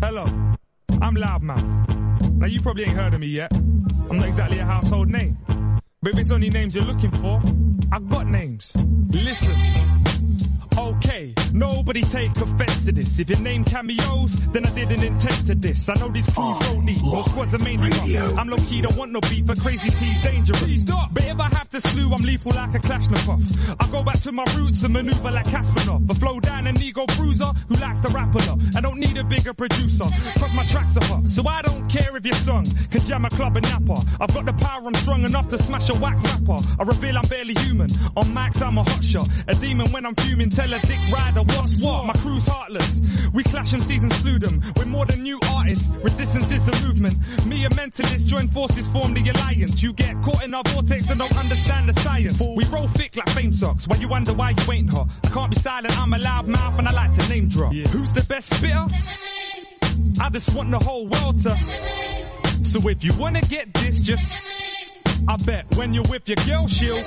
Hello, I'm Loudmouth. Now you probably ain't heard of me yet. I'm not exactly a household name. But if it's only names you're looking for, I've got names. Listen. Okay, nobody take offense to this. If your name cameos, then I didn't intend to this. I know these crews roll deep, no squads are mainly up. I'm low key, don't want no beef, for crazy T's dangerous. But if I have to slew, I'm lethal like a Kalashnikov. I go back to my roots and maneuver like Kasparov. I flow down an ego bruiser who likes to rap a lot. I don't need a bigger producer, cause my tracks are hot. So I don't care if your song can jam a club and napper. I've got the power, I'm strong enough to smash a whack rapper. I reveal I'm barely human. On max, I'm a hot shot. A demon when I'm fuming, tell a dick rider what's what. My crew's heartless. We clash MCs and slew them. We're more than new artists. Resistance is the movement. Me and mentalist join forces, form the alliance. You get caught in our vortex and don't understand the science. We roll thick like fame socks. Why you wonder why you ain't hot. I can't be silent, I'm a loud mouth and I like to name drop. Who's the best spitter? I just want the whole world to. So if you wanna get this, just. I bet when you're with your girl, she'll.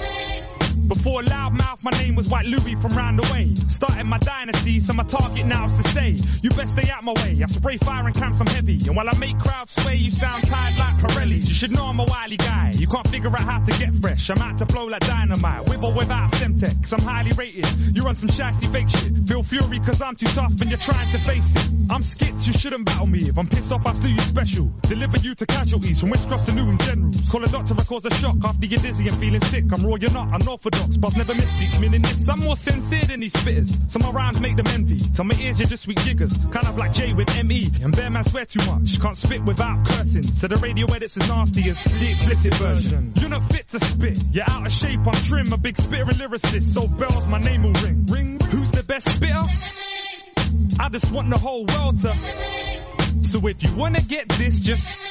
Before Loudmouth, my name was White Louis from round the way. Started my dynasty, so my target now is to stay. You best stay out my way. I spray fire and camps, I'm heavy. And while I make crowds sway, you sound tired like Pirelli. You should know I'm a wily guy. You can't figure out how to get fresh. I'm out to blow like dynamite, with or without Semtex. I'm highly rated. You run some shasty fake shit. Feel fury cause I'm too tough and you're trying to face it. I'm skits, you shouldn't battle me. If I'm pissed off, I'll you special. Deliver you to casualties from West Cross to Newham Generals. Call a doctor cause a shock after you're dizzy and feeling sick. I'm raw, you're not unorthodox, but never misspeaks. Meaning this, I'm more sincere than these spitters. So my rhymes make them envy. To my ears, you're just sweet jiggers. Kind of like Jay with ME. And Bear Man swear too much. Can't spit without cursing. So the radio edits as nasty as the explicit version. You're not fit to spit. You're out of shape, I'm trim. A big spitter and lyricist. So bells, my name will ring. Ring. Who's the best spitter? I just want the whole world to. So if you wanna get this, just.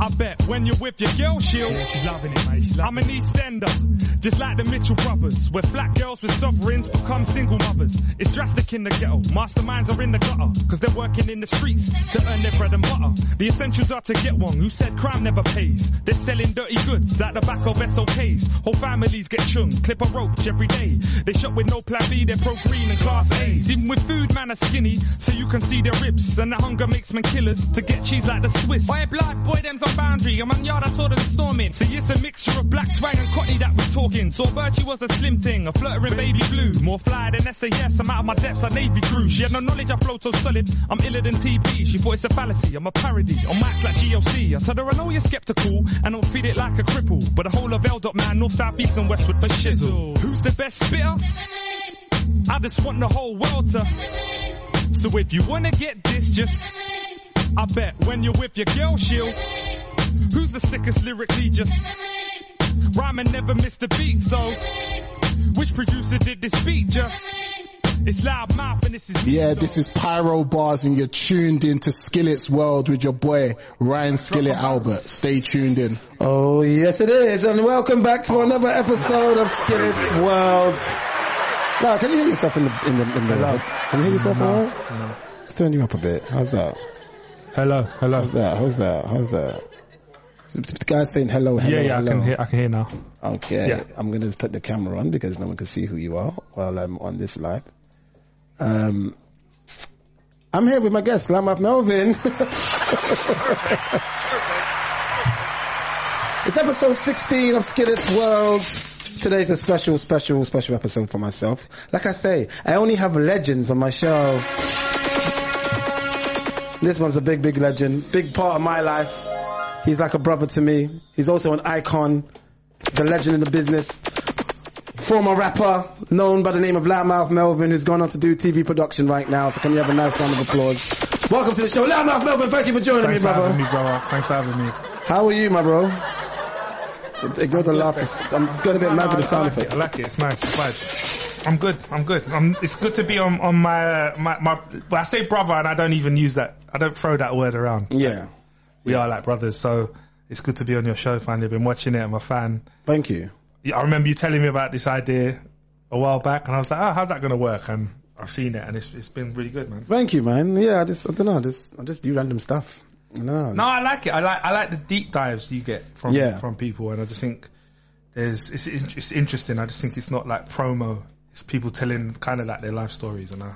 I bet when you're with your girl, she'll. Loving it, mate. I'm an Eastender, just like the Mitchell brothers, where black girls with sovereigns become single mothers. It's drastic in the ghetto. Masterminds are in the gutter, cause they're working in the streets to earn their bread and butter. The essentials are to get one who said crime never pays. They're selling dirty goods at the back of SOKs. Whole families get chung, clip a roach every day. They shop with no plan B, they're pro green and class A's. Even with food, man, are skinny, so you can see their ribs. And the hunger makes men killers to get cheese like the Swiss. Boy, blood, boy, them's on boundary. I'm on yard, I saw them storming. See, it's a mixture of black twang and cockney that was talking. Saw Virtue was a slim thing, a flirting baby blue. More fly than SAS, I'm out of my depths like Navy crew. She had no knowledge, I flow so solid. I'm iller than TP. She thought it's a fallacy, I'm a parody. On mics like GLC. I told her I know you're skeptical and don't feed it like a cripple. But the whole of L. Man, north, south, east and westward for shizzle. Who's the best spitter? I just want the whole world to. So if you wanna get this, just. I bet when you're with your girl, she'll. Who's the sickest lyrically? Just. Rhyming never missed a beat, so. Which producer did this beat? Just. It's loud mouth and this is. Yeah, this is Pyro Bars and you're tuned into Skillit's World with your boy Ryan Skillet Albert. Stay tuned in. Oh yes it is and welcome back to another episode of Skillit's World. Now, can you hear yourself in the, in the, in the, Hello. can you hear yourself No, alright? no. Let's turn you up a bit. How's that? Hello, hello. How's that? How's that? How's that? The guy's saying hello, hello, yeah, yeah, hello. I can hear, I can hear now. Okay, Yeah. I'm gonna put the camera on because no one can see who you are while I'm on this live. Um, I'm here with my guest, Loudmouth Melvin. it's episode 16 of Skillit's World. Today's a special, special, special episode for myself. Like I say, I only have legends on my show. This one's a big, big legend, big part of my life. He's like a brother to me. He's also an icon, the legend in the business. Former rapper, known by the name of Loudmouth Melvin, who's gone on to do TV production right now. So can you have a nice round of applause? Welcome to the show, Loudmouth Melvin. Thank you for joining Thanks me, for having me, brother. Thanks for having me. How are you, my bro? Ignore the laughter. I'm just going a bit mad with the sound I like it. effects. I like it. It's nice. It's vibes. I'm good. I'm good. I'm, it's good to be on on my uh, my my. Well, I say brother, and I don't even use that. I don't throw that word around. Yeah. We are like brothers, so it's good to be on your show. Finally, I've been watching it. I'm a fan. Thank you. Yeah, I remember you telling me about this idea a while back, and I was like, "Oh, how's that going to work?" And I've seen it, and it's it's been really good, man. Thank you, man. Yeah, I just, I don't know, I just, I just do random stuff. I. No, I like it. I like I like the deep dives you get from Yeah. from people, and I just think there's it's it's it's interesting. I just think it's not like promo. It's people telling kind of like their life stories, and I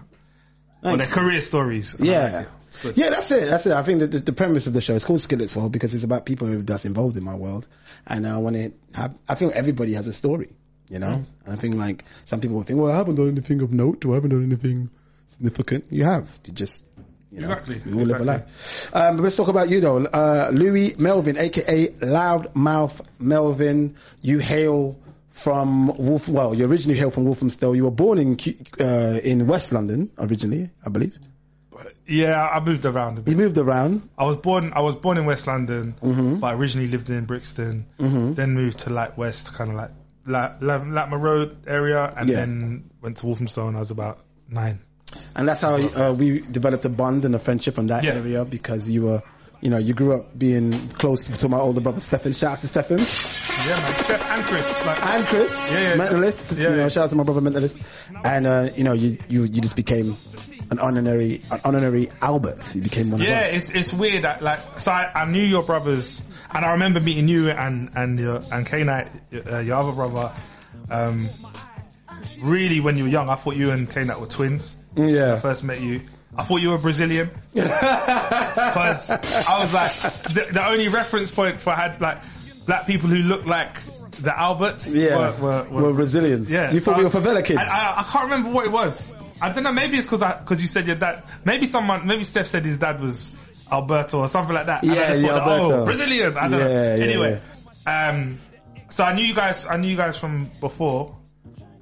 or their career stories. I like Yeah. it. Yeah, that's it. That's it. I think that the, the premise of the show is called Skillits World because it's about people that's involved in my world. And I want to have, I think everybody has a story, you know? And I think like some people will think, well, I haven't done anything of note or I haven't done anything significant. You have. You just, you know, Exactly, we all live a life. Um, but let's talk about you though. Uh, Louis Melvin, aka Loudmouth Melvin. You hail from Wolf, well, you originally hail from Walthamstow. You were born in, uh, in West London originally, I believe. Yeah, I moved around a bit. You moved around. I was born. I was born in West London, Mm-hmm. but I originally lived in Brixton. Then moved to like West, kind of like La- La- Latimer Road area, and Yeah. then went to Walthamstow when I was about nine. And that's how uh, we developed a bond and a friendship in that Yeah. area because you were, you know, you grew up being close to my older brother Stefan. Shout out to Stefan Yeah, man. Steph and Chris. Like, and Chris, Yeah, yeah. mentalist. Yeah, you know, yeah. shout out to my brother mentalist. And uh, you know, you you you just became an honorary an honorary Albert. You became one yeah, of us. Yeah, it's it's weird that like so I, I knew your brothers, and I remember meeting you and and your and K Night, uh, your other brother. Um, really, when you were young, I thought you and K Night were twins. Yeah. I first met you. I thought you were Brazilian because I was like the, the only reference point for had like black people who looked like the Alberts. Yeah, were, were, we're Brazilians. Yeah, you thought we were favela kids. I, I, I can't remember what it was. I don't know. Maybe it's because because you said your dad. Maybe someone. Maybe Steph said his dad was Alberto or something like that. And I Yeah, just yeah, thought, Alberto. Oh, Brazilian. I don't know. Yeah, yeah, Anyway, um, so I knew you guys. I knew you guys from before.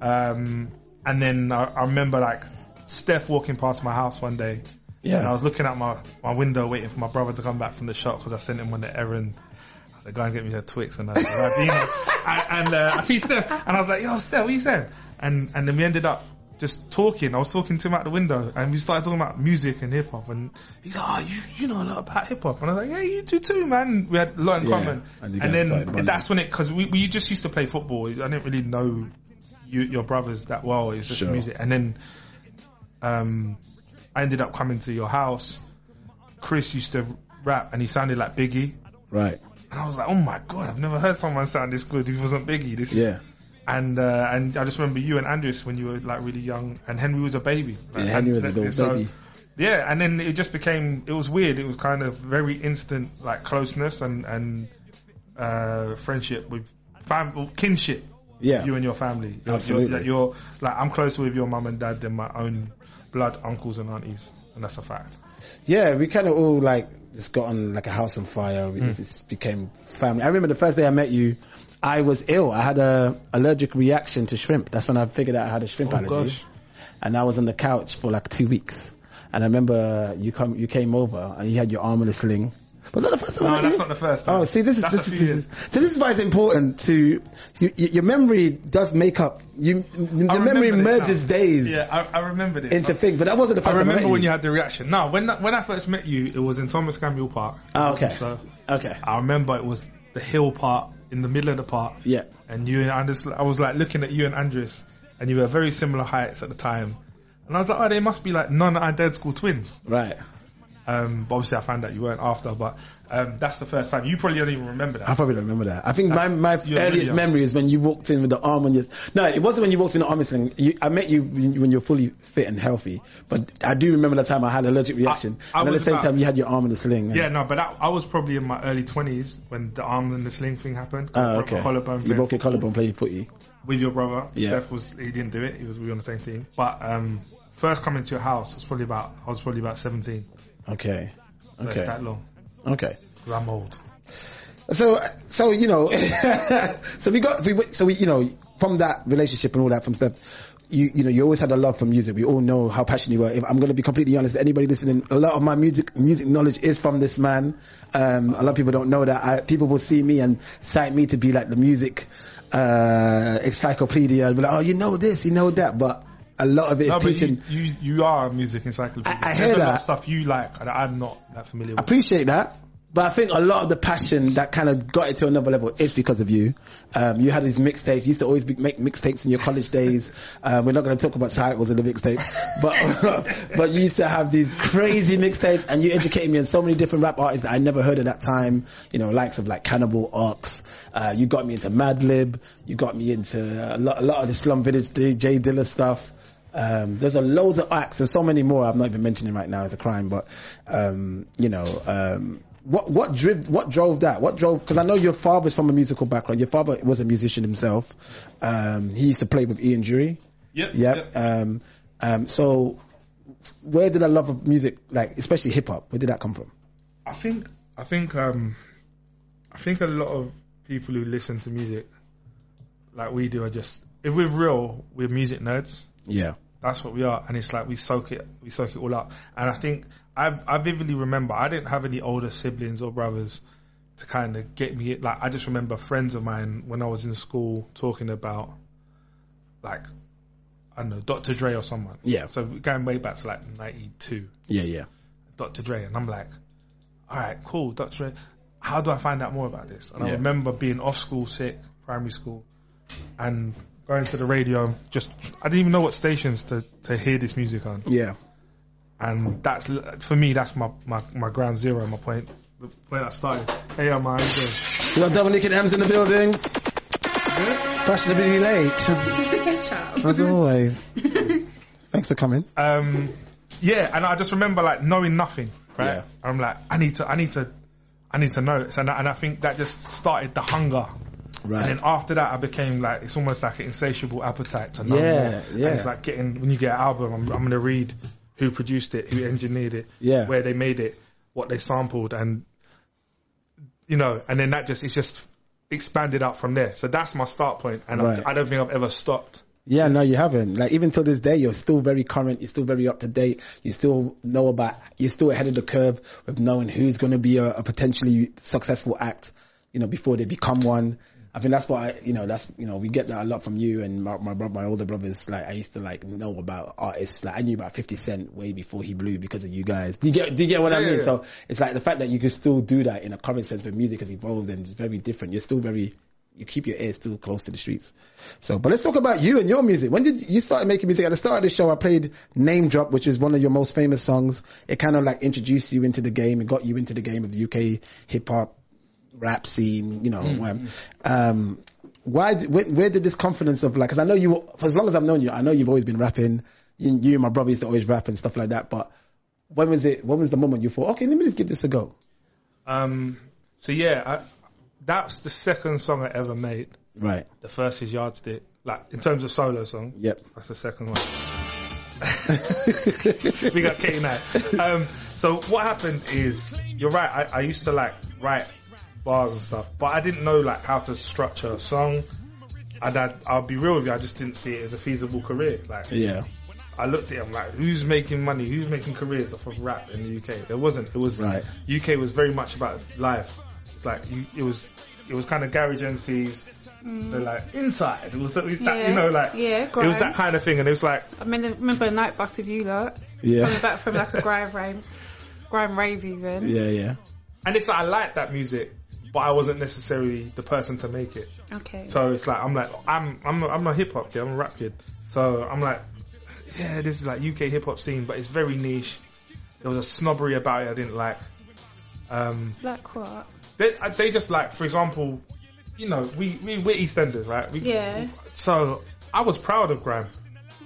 Um, and then I, I remember like Steph walking past my house one day. Yeah. And I was looking out my, my window waiting for my brother to come back from the shop because I sent him on the errand. I said, go and get me a Twix and a Ribena. and and uh, I see Steph and I was like, yo, Steph, what you saying? And, and then we ended up just talking. I was talking to him out the window and we started talking about music and hip hop and he's like, oh, you, you know a lot about hip hop. And I was like, yeah, you do too, man. We had a lot in Yeah, common. and And, then that's when it, cause we, we just used to play football. I didn't really know you, your brothers that well. It was just Sure. music. And then, um, I ended up coming to your house. Chris used to rap and he sounded like Biggie. right. And I was like, oh my god, I've never heard someone sound this good He wasn't Biggie. This is, Yeah. and uh, and I just remember you and Andres when you were like really young, and Henry was a baby. Like, Yeah, Henry was a little so- baby. Yeah, and then it just became it was weird. It was kind of very instant like closeness and and uh, friendship with fam kinship. Yeah. you and your family. Absolutely. You're, you're like I'm closer with your mum and dad than my own blood uncles and aunties, and that's a fact. Yeah, we kind of all like just got on like a house on fire. We Hmm. just became family. I remember the first day I met you, I was ill. I had a allergic reaction to shrimp. That's when I figured out I had a shrimp Oh, allergy. gosh. And I was on the couch for like two weeks. And I remember you come, you came over and you had your arm in a sling. Was that the first time? No, that's you? not the first time. Oh, see, this is That's this, a few this is so this is why it's important to you, you, your memory does make up. You the memory merges now. days Yeah, I, I remember this. into things, but that wasn't the first I time I remember when you. you had the reaction. No, when when I first met you, it was in Thomas Campbell Park. Oh, okay. So Okay. I remember it was the hill part in the middle of the park. Yeah. And you and Andres, I was like looking at you and Andres, and you were very similar heights at the time. And I was like, oh, they must be like non-identical twins. Right. Um, but obviously I found out you weren't after, but um, that's the first time. You probably don't even remember that. I that. probably don't remember that. I think my, my you're really earliest memory is when you walked in with the arm on your. No, it wasn't when you walked in the arm sling. You, I met you when you're fully fit and healthy. But I do remember the time I had an allergic reaction, I and at the same about- time you had your arm in a sling. Yeah, no, but that, I was probably in my early 20s when the arm and the sling thing happened. Oh, I okay. collarbone You broke your collarbone playing footy. with your brother. Yeah. Steph was he didn't do it. He was we were on the same team. But um, first coming to your house was probably about I was probably about 17. Okay. So Okay. that long. Okay. I'm old. So, so you know, so we got, we, so we, you know, from that relationship and all that from stuff, you, you know, you always had a love for music. We all know how passionate you were. If I'm going to be completely honest, anybody listening, a lot of my music, music knowledge is from this man. Um, a lot of people don't know that. I, people will see me and cite me to be like the music, uh, encyclopedia. Be like, oh, you know this, you know that, but a lot of it is No, you, teaching. you you are a music encyclopedia. I- I hear that. stuff you like that I'm not that familiar with. I appreciate that. But I think a lot of the passion that kind of got it to another level is because of you. Um, you had these mixtapes. You used to always be, make mixtapes in your college days. Um, we're not going to talk about titles in the mixtape, but but you used to have these crazy mixtapes, and you educated me on so many different rap artists that I never heard at that time. You know, likes of like Cannibal Ox. Uh, you got me into Madlib. You got me into a lot, a lot of the Slum Village J Dilla stuff. Um, there's a loads of acts. There's so many more. I'm not even mentioning right now as a crime, but um, you know, um, what what driv- what drove that? What drove? Because I know your father's from a musical background. Your father was a musician himself. Um, he used to play with Ian Dury. Yep. Yep. Um, um, so where did that love of music, like especially hip hop, where did that come from? I think I think um I think a lot of people who listen to music like we do are just if we're real, we're music nerds. Yeah. That's what we are, and it's like we soak it, we soak it all up. And I think I, I vividly remember I didn't have any older siblings or brothers to kind of get me. Like I just remember friends of mine when I was in school talking about, like, I don't know, Dr. Dre or someone. Yeah. So going way back to like '92, Yeah, yeah. Dr. Dre, and I'm like, all right, cool, Dr. Dre. How do I find out more about this? And I remember being off school sick, primary school, and going to the radio. Just I didn't even know what stations to to hear this music on Yeah. and that's for me. That's my my, my ground zero. My point. The point I started. Hey, I'm my doing? We got Dominican Emz in the building. Fashionably late. As always. Thanks for coming. Um, yeah, and I just remember like knowing nothing. Right. Yeah. And I'm like, I need to, I need to, I need to know. it. And I, and I think that just started the hunger. Right. And then after that, I became like, it's almost like an insatiable appetite to know Yeah, more. yeah. And it's like getting, when you get an album, I'm, I'm going to read who produced it, who engineered it, Yeah. where they made it, what they sampled, and, you know, and then that just, it's just expanded out from there. So that's my start point, And Right. I, I don't think I've ever stopped. Yeah, no, you haven't. Like even till this day, you're still very current. You're still very up to date. You still know about. You're still ahead of the curve with knowing who's going to be a, a potentially successful act. You know, before they become one. I think that's why you know that's you know we get that a lot from you and my my, bro- my older brothers. Like I used to like know about artists. Like I knew about Fifty Cent way before he blew because of you guys. Do you get do you get what I mean? yeah. So it's like the fact that you can still do that in a current sense, but music has evolved and it's very different. You're still very you keep your ears still close to the streets. So, but let's talk about you and your music. When did you start making music? At the start of the show, I played Name Drop, which is one of your most famous songs. It kind of like introduced you into the game and got you into the game of UK hip hop rap scene, you know. Um, um, why, where, where did this confidence of like, cause I know you, for as long as I've known you, I know you've always been rapping. You, you and my brother used to always rap and stuff like that, but when was it, when was the moment you thought, okay, let me just give this a go? Um, so yeah, I, that's the second song I ever made. Right. The first is Yardstick. Like in terms of solo song, Yep. that's the second one. we got Katie now. Um, so what happened is, you're right. I, I used to like write bars and stuff, but I didn't know like how to structure a song. And I'd, I'll be real with you, I just didn't see it as a feasible career. Like Yeah. I looked at it, I'm like, who's making money? Who's making careers off of rap in the UK? There wasn't. It was Right. UK was very much about live. It's like you, it was it was kind of garage MCs. Mm. They're like inside. It was that, that you know like Yeah, it was that kind of thing, and it was like I mean, I remember a night bus with you lot. Yeah. Coming back from like a grime rave, grime rave even. Yeah, yeah. and it's like I like that music, but I wasn't necessarily the person to make it. Okay. So it's like I'm like I'm I'm a, I'm a hip hop kid. I'm a rap kid. So I'm like, yeah, this is like UK hip hop scene, but it's very niche. There was a snobbery about it I didn't like. Um, like what? they uh, they just like, for example, you know, we we we're EastEnders, right? We, Yeah. So I was proud of Grime.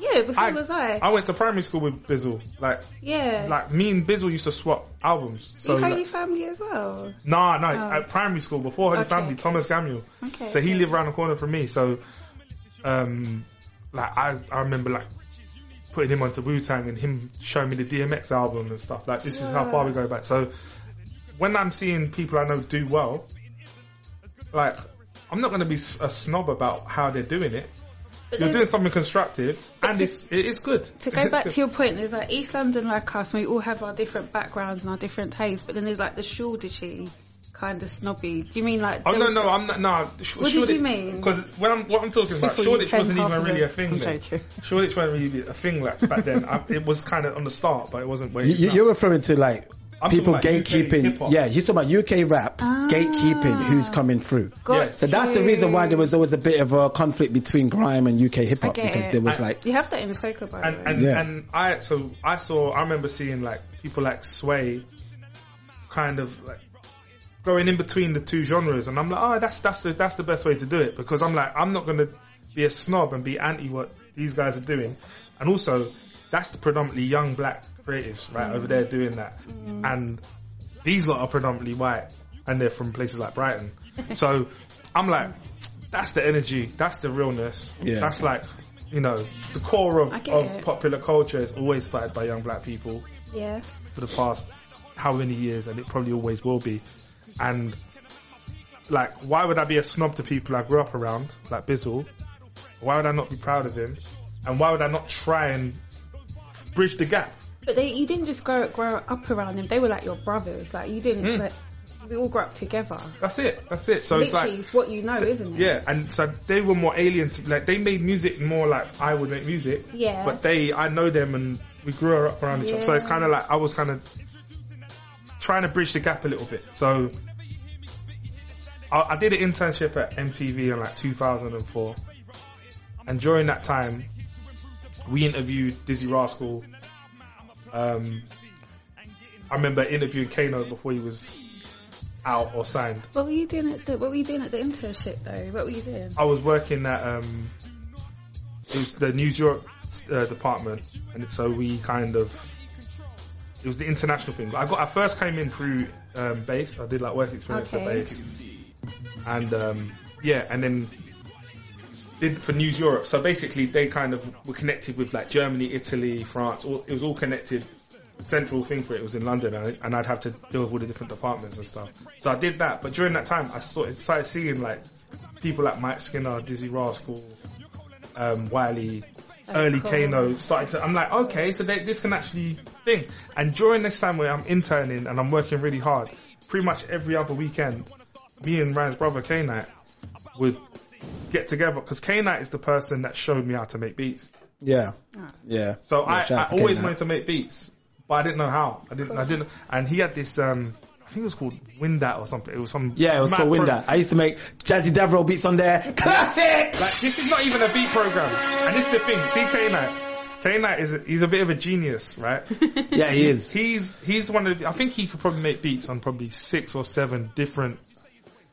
Yeah, but so was I. I went to primary school with Bizzle. Like yeah. like me and Bizzle used to swap albums. So you like, Holy Family as well. Nah, no, Oh. at primary school before Holy Okay. Family, Thomas Gamuel. Okay. So he lived around the corner from me. So, um, like I, I remember like putting him onto Wu Tang and him showing me the DMX album and stuff. Like this is how far we go back. So when I'm seeing people I know do well, like I'm not going to be a snob about how they're doing it. But You're doing something constructive, and to- it's it is good. To go back good. to your point, there's like East London like us, and we all have our different backgrounds and our different tastes, but then there's like the Shoreditchy kind of snobby. Do you mean like... Oh no no I'm not no. Sh- What did you mean? Because when I'm what I'm talking about, Before Shoreditch wasn't even of really a thing. I'm then. joking. Shoreditch wasn't really a thing like back then. I, it was kind of on the start, but it wasn't where. it You, you- now. you're referring to like I'm people talking UK gatekeeping. Yeah, you're talking about UK rap Ah. gatekeeping who's coming through. Got Yeah. So that's the reason why there was always a bit of a conflict between grime and UK hip hop because it. there was I- like You have that in the Soka, by and and, Yeah. and I so I saw I remember seeing like people like Sway, kind of like going in between the two genres, and I'm like, oh, that's that's the that's the best way to do it because I'm like I'm not gonna be a snob and be anti what these guys are doing. And also, that's the predominantly young black creatives, right, mm. over there doing that. Mm. And these lot are predominantly white and they're from places like Brighton. So I'm like, that's the energy, that's the realness. Yeah. That's like, you know, the core of, of it. popular culture is always started by young black people Yeah. for the past how many years, and it probably always will be. And like, why would I be a snob to people I grew up around, like Bizzle? Why would I not be proud of him? And why would I not try and bridge the gap? But they, you didn't just grow grow up around them. They were like your brothers. Like you didn't. Mm. Like, we all grew up together. That's it. That's it. So it's like, it's what you know, isn't it? yeah, and so they were more alien to like they made music more like I would make music. Yeah. But they, I know them, and we grew up around each other. So it's kind of like I was kind of trying to bridge the gap a little bit. So I, I did an internship at MTV in like 2004, and during that time, we interviewed Dizzee Rascal. Um, I remember interviewing Kano before he was out or signed. What were you doing at the What were you doing at the internship though? What were you doing? I was working at um, it was the News Europe uh, department, and so we kind of it was the international thing. I got I first came in through um, base. I did like work experience at base, and um, yeah, and then did for News Europe. So basically, they kind of were connected with like Germany, Italy, France. All, it was all connected. The central thing for it was in London, and, and I'd have to deal with all the different departments and stuff. So I did that, but during that time, I of started seeing like people like Mike Skinner, Dizzee Rascal, um, Wiley, early cool. Kano. Started to, I'm like, okay, so they, this can actually thing. And during this time where I'm interning and I'm working really hard, pretty much every other weekend, me and Ryan's brother K Night would get together because K Night is the person that showed me how to make beats. Yeah. Yeah. So Yeah, I, I to always Kane, wanted to make beats, but I didn't know how. I didn't. I didn't. And he had this. Um, I think it was called Windat or something. It was some. Yeah, it was called pro- Windat. I used to make Jazzy Devereaux beats on there. Classic! Like this is not even a beat program, and this is the thing. See, K Night. K Night is a, he's a bit of a genius, right? Yeah, he is. He's he's one of. The, I think he could probably make beats on probably six or seven different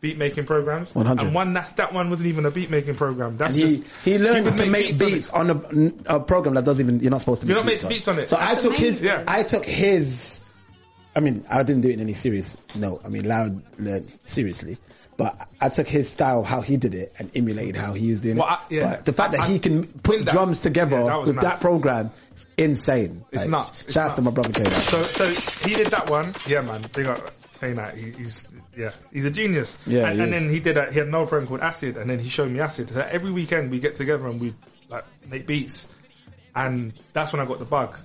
beat making programs. 100. And one that's that one wasn't even a beat making program. That's he, just he learned to make beats, on on, a, a program that doesn't even, you're not supposed to You make don't make beats on. it. So I That's took his, amazing. I took his, I mean, I didn't do it in any serious, no, I mean, loud, learn, seriously. But I took his style, how he did it, and emulated how he was doing Well, it. I- yeah. But the fact that I- he can put Windat. drums together Yeah, that with that program, insane. It's Like, nuts. Shouts to my brother Kayla. So so he did that one. Yeah, man. They got K Night. He, he's yeah, he's a genius. Yeah, and, and then he did a, he had another program called Acid, and then he showed me Acid. So every weekend we get together and we like make beats, and that's when I got the bug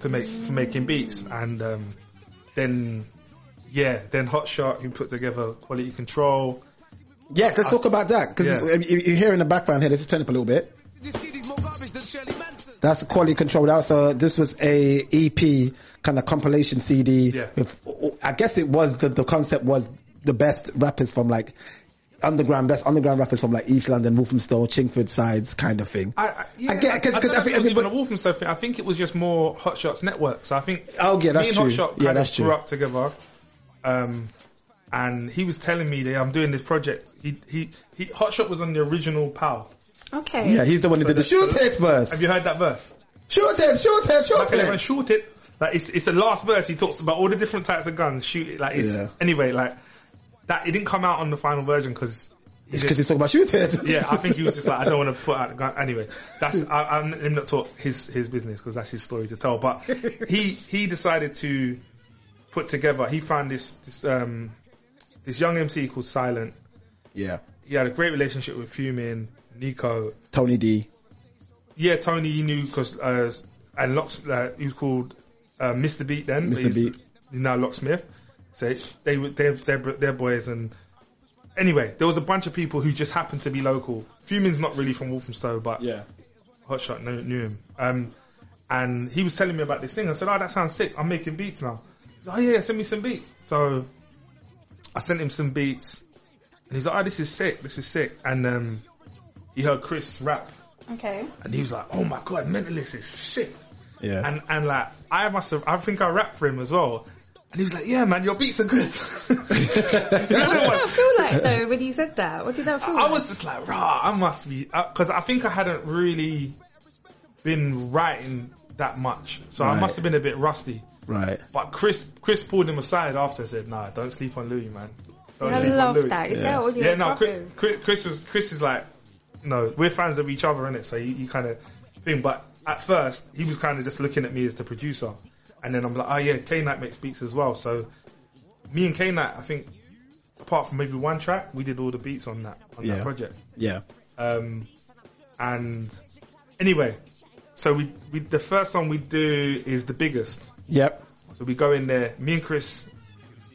to make for making beats, and um, then yeah, then Hot Shot who put together Quality Control. Yes, let's talk about that because Yeah. you, you hear in the background here. Let's just turn up a little bit. That's the quality control. That was a, this was a EP kind of compilation CD. Yeah. With, I guess it was the the concept was the best rappers from like underground best underground rappers from like East London, Walthamstow, Chingford sides kind of thing. I, I, yeah, I get- 'cause- I, 'cause don't I think it was even a everybody- thing. I think it was just more Hot Shots network. So I think Oh, yeah, that's me and true. Hot Shot Yeah, kind that's of true. grew up together. Um, and he was telling me that I'm doing this project. He, he, he, Hot Shot was on the original PAL. Okay. yeah, he's the one who So did the the- shoot so- it verse. Have you heard that verse? Shoot it, shoot it, shoot Like, everyone it. shoot it. Like it's, it's the last verse. He talks about all the different types of guns. Shoot it. Like it's Yeah. anyway. Like that. It didn't come out on the final version because. It's because he's talking about shoot it. yeah, I think he was just like, I don't want to put out the gun. Anyway, that's I, I'm not talk his his business because that's his story to tell. But he he decided to put together. He found this this um this young MC called Silent. yeah. He had a great relationship with Fumin, Nico. Tony D. Yeah, Tony he knew because uh, and Locks uh, he was called uh, Mr. Beat then. Mr. he's- Beat. He's now Locksmith. So they were they're, they're they're boys and anyway there was a bunch of people who just happened to be local. Fumin's not really from Walthamstow, but Yeah. Hotshot knew, knew him. Um, and he was telling me about this thing. I said, "Oh, that sounds sick. I'm making beats now." He's like, "Oh yeah, send me some beats." So I sent him some beats, and he's like, "Oh, this is sick. This is sick." And um, he heard Chris rap, Okay. and he was like, "Oh my god, Mentalist is sick." Yeah. And and like I must have, I think I rapped for him as well. And he was like, "Yeah, man, your beats are good." What did that feel like though when you said that? What did that feel I like? I was just like, rah, I must be, uh, because I think I hadn't really been writing that much, so I must have been a bit rusty. Right. But Chris, Chris pulled him aside after and said, "Nah, don't sleep on Louis, man. Don't I sleep on love Louis." that. Is Yeah. that all your Yeah, no, Chris. Chris, Chris was Chris is like, no, we're fans of each other, innit? So you, you kind of thing. But at first, he was kind of just looking at me as the producer, and then I'm like, oh yeah, K Knight makes beats as well. So me and K Knight, I think, apart from maybe one track, we did all the beats on that on Yeah. that project. Yeah. Um, and anyway, so we, we the first song we do is the biggest. Yep. So we go in there, me and Chris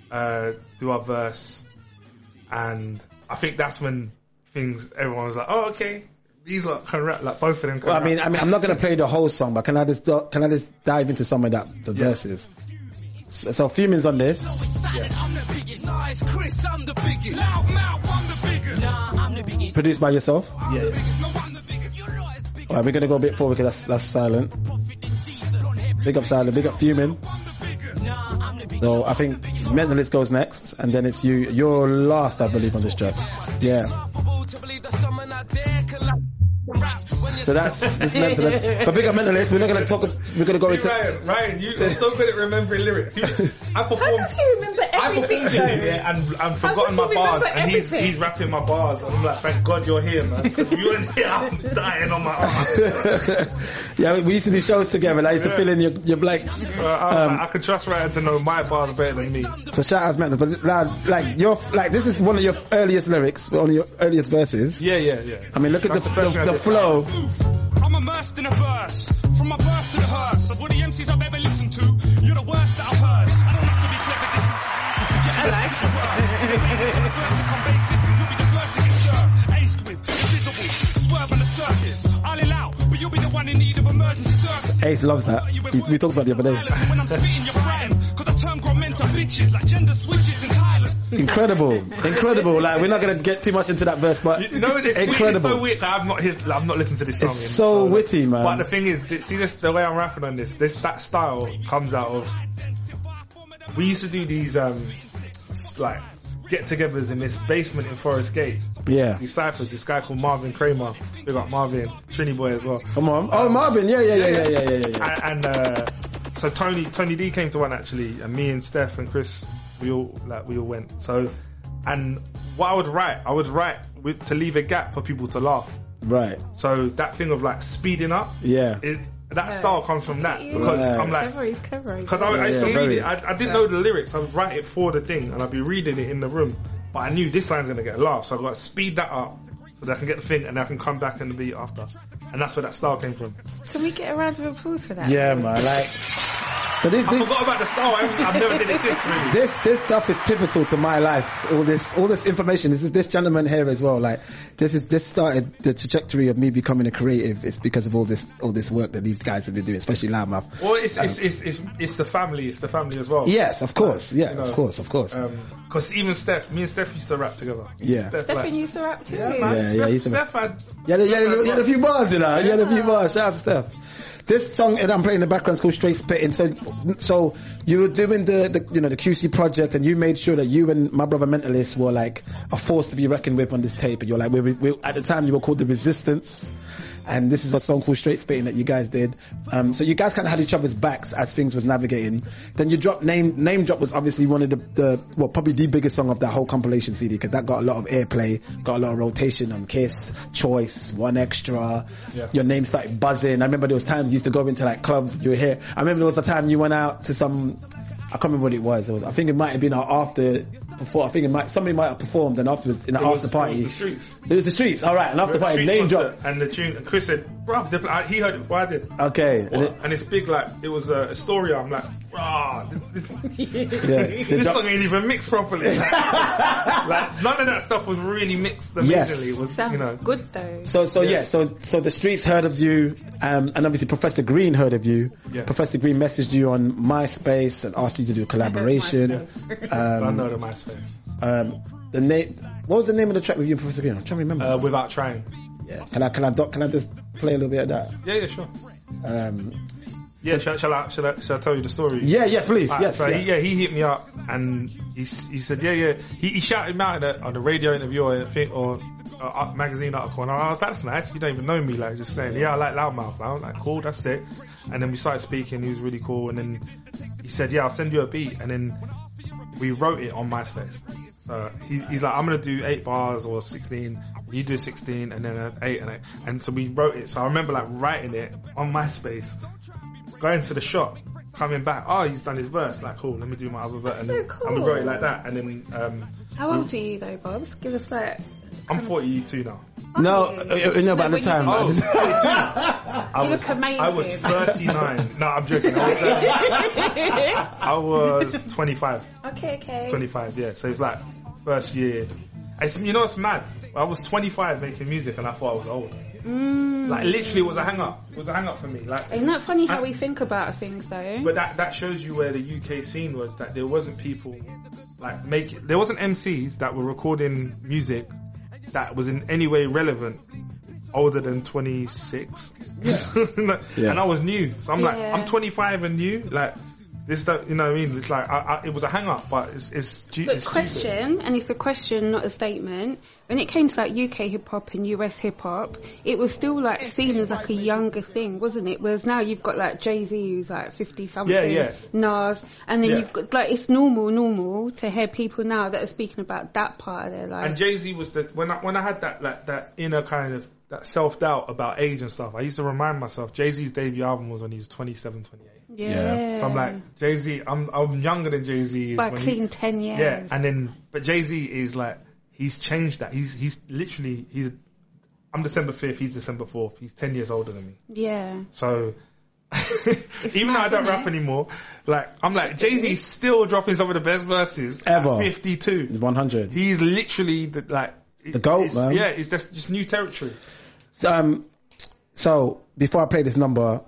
uh, do our verse, and I think that's when things everyone was like, "Oh, okay, these lot can rap." Like both of them. Can Well, I rap. mean, I mean, I'm not gonna play the whole song, but can I just can I just dive into some of that the Yeah. verses? So, so Fuming's on this. I'm the biggest. Size Chris, I'm the biggest. Loud mouth, I'm the biggest. Nah, I'm the biggest. Produced by yourself. yeah, No, I'm the biggest. You're not as big. All right, we're gonna go a bit forward because that's that's silent. Big up silent. Big up Fuming. Nah, I'm the biggest. So I think Mentalist goes next, and then it's you. You're last, I believe, on this track. Yeah. So that's this Mentalist. But big up Mentalist. We're not gonna talk. We're gonna go See, into. Ryan, Ryan, you are so good at remembering lyrics. You, I How performed. does he remember I everything performed in though? here and I've forgotten my bars, and he's everything? he's rapping my bars, and I'm like, thank God you're here, man. Because if you weren't here, I'm dying on my ass. yeah, we used to do shows together. and I used to Yeah. fill in your, your blanks. Uh, I, Um, I can trust Ryan to know my bars better than me. So shout out Mentalist. But like, like your like this is one of your earliest lyrics, one of your earliest verses. Yeah, yeah, yeah. I mean, look at the the the, the did. flow. I'm immersed in a verse. From my birth to the hearse of all the MCs I've ever listened to, you're the worst that I've heard. I don't have to be clever, this I like the first to come basis. You'll be the first to get served. Aced with, invisible, swerve on the surface. I'll allow, but you'll be the one in need of emergency services. Ace loves that. We, we talked about it the other day. When I'm spitting, you're frightened. Cause I turn grown men to bitches like gender switches in Thailand. Incredible, incredible. Like we're not gonna get too much into that verse, but You know, it's, incredible. Weird, it's so weird. that I've not his, I've not listened to this song. It's in so long. witty, man. But the thing is, see this the way I'm rapping on this. This that style comes out of. We used to do these um like get-togethers in this basement in Forest Gate. Yeah. These ciphers. This guy called Marvin Kramer. We got Marvin, Trini boy as well. Come on. Oh, Marvin. Yeah, yeah, yeah, yeah, yeah, yeah, yeah. And, and uh, so Tony Tony D came to one actually, and me and Steph and Chris, we all like we all went. So, and what I would write, I would write with, to leave a gap for people to laugh. Right. So that thing of like speeding up, Yeah. it, that style comes from that you. because Right. I'm like. clever, he's clever. Because I, I used to Yeah, read it, I, I didn't know the lyrics. I would write it for the thing, and I'd be reading it in the room. But I knew this line's gonna get a laugh, so I got to speed that up so that I can get the thing, and I can come back and the beat after. And that's where that style came from. Can we get a round of applause for that? Yeah, man. Like, so this, I this, forgot about the style. I, I've never did it since, really. this, this stuff is pivotal to my life. All this, all this information. This is this gentleman here as well. Like, this is this started the trajectory of me becoming a creative. It's because of all this, all this work that these guys have been doing, especially Loudmouth. Well, it's, it's, um, it's, it's, it's the family. It's the family as well. Yes, of course. Yeah, You know, of course, of course. Um, because even Steph, me and Steph used to rap together. Yeah. Steph, Stefan like, used to rap too. yeah, man, Yeah, yeah, Steph, to- Steph had. Yeah, yeah, yeah, yeah, a few bars, you know. Yeah, a few bars. Shout out to Steph. This song that I'm playing in the background is called Straight Spitting. So, so you were doing the, the, you know, the QC project, and you made sure that you and my brother Mentalist were like a force to be reckoned with on this tape. And you're like, we, we, at the time you were called the Resistance, and this is a song called Straight Spitting that you guys did. Um, so you guys kind of had each other's backs as things was navigating. Then you dropped name name drop was obviously one of the, the well probably the biggest song of that whole compilation CD because that got a lot of airplay, got a lot of rotation on Kiss, Choice, One Extra. Yeah. Your name started buzzing. I remember there was times you used to go into like clubs. You were here. I remember there was a time you went out to some. I can't remember what it was. It was. I think it might have been our after. Before I think it might somebody might have performed and afterwards in the It was- after party. it was the streets. It was the streets. All right, and after party name drop. And the tune, Chris said, bruv, they play- he heard it before I did. Okay. And And it's big, like, it was a story. I'm like, ah, this, this, Yeah. This song ain't even mixed properly. like, none of that stuff was really mixed Yes. It was, Sounds you know. good though. So so yeah. Yeah. so so the streets heard of you, um, and obviously Professor Green heard of you. Yeah. Professor Green messaged you on MySpace and asked you to do a collaboration. MySpace. I Um, know the MySpace. um, the name. What was the name of the track with you Professor Green? I'm trying to remember. Uh, without trying. yeah. Can I can I doc- can I just play a little bit of that? Yeah, yeah, sure. Um, Yeah, shall, shall, I, shall, I, shall I tell you the story? yeah. Yes, please. Alright, yes. So yeah. He, yeah, he hit me up and he he said, yeah, yeah. He, he shouted him out in a, on a radio interview or a thing or a, a magazine article, and I was like that's nice. You don't even know me, like just saying, yeah, I like Loudmouth. I was like, cool, that's it. And then we started speaking. He was really cool, and then he said, yeah, I'll send you a beat, and then we wrote it on MySpace. So he, he's like, I'm gonna do eight bars or 16. You do 16 and then an eight and eight. And so we wrote it. So I remember like writing it on MySpace, going to the shop, coming back. Oh, he's done his verse. Like, cool. Let me do my other verse. And, so then- and we cool. wrote it like that. And then um, How old are you though, Bobs? Give us like. I'm 42 now. No, you? uh, uh, no, but at the time. Oh, 42. I You was, look amazing. I was 39. no, I'm joking. I was, uh, I was 25. Okay, okay. 25, yeah. So it's like first year. It's, you know, it's mad. I was 25 making music and I thought I was old. Mm. Like literally, was a hang up. Was a hang up for me. Like, Isn't that funny how I- we think about things though? but that that shows you where the UK scene was. That there wasn't people like making. There wasn't MCs that were recording music that was in any way relevant older than 26. Yeah. And I was new. So I'm like, I'm 25 and new. Like this, don't, you know what I mean? It's like I, I, it was a hang up, but it's it's, stu- But it's stupid. question, and it's a question, not a statement. When it came to like UK hip hop and US hip hop, it was still like seen as like a younger thing, wasn't it? Whereas now you've got like Jay Z who's like fifty something, Yeah, yeah. Nas, and then Yeah. you've got like it's normal, normal to hear people now that are speaking about that part of their life. And Jay Z was the when I when I had that like that inner kind of that self doubt about age and stuff. I used to remind myself Jay Z's debut album was when he was 27, 28. Yeah. So I'm like Jay Z. I'm I'm younger than Jay Z. by a clean ten years. Yeah, and then but Jay Z is like he's changed that. He's he's literally he's. I'm December 5th. He's December 4th. He's 10 years older than me. yeah. So. Even though I don't innit? rap anymore, like I'm like Jay Z's still dropping some of the best verses Ever. At 52. 100. He's literally the like The GOAT, man. Yeah, it's just just new territory. Um, so before I play this number,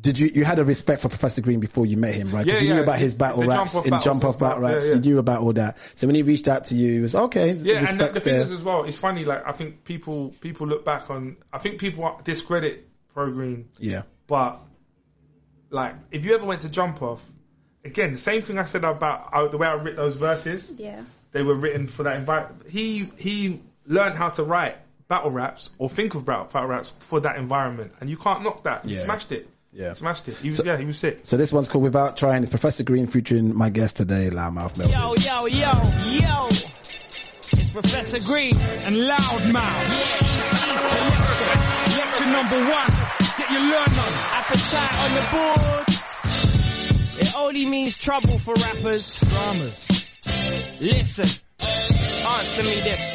did you you had a respect for Professor Green before you met him, right? 'Cause Yeah, you knew about his battle The raps jump-off in battles jump off battle raps. Yeah, You knew about all that. So when he reached out to you, it was okay. Yeah, and the, respect's the thing there. is as well, it's funny. Like I think people people look back on. I think people discredit Pro Green, yeah, but like if you ever went to jump off, again, the same thing I said about uh, the way I wrote those verses. Yeah. They were written for that environment. He he learned how to write battle raps or think of battle, battle raps for that environment, and you can't knock that. He Yeah. smashed it. Yeah. He smashed it. He was So- yeah, he was sick. So this one's called Without Trying. It's Professor Green featuring my guest today, Loudmouth Melvin. Yo, yo, yo, yo. It's Professor Green. And Loudmouth. Yeah, easy, easy, lecture. Lecture number one. Get your learn on. Appetite on the board. It only means trouble for rappers. Dramas. Listen, answer me this.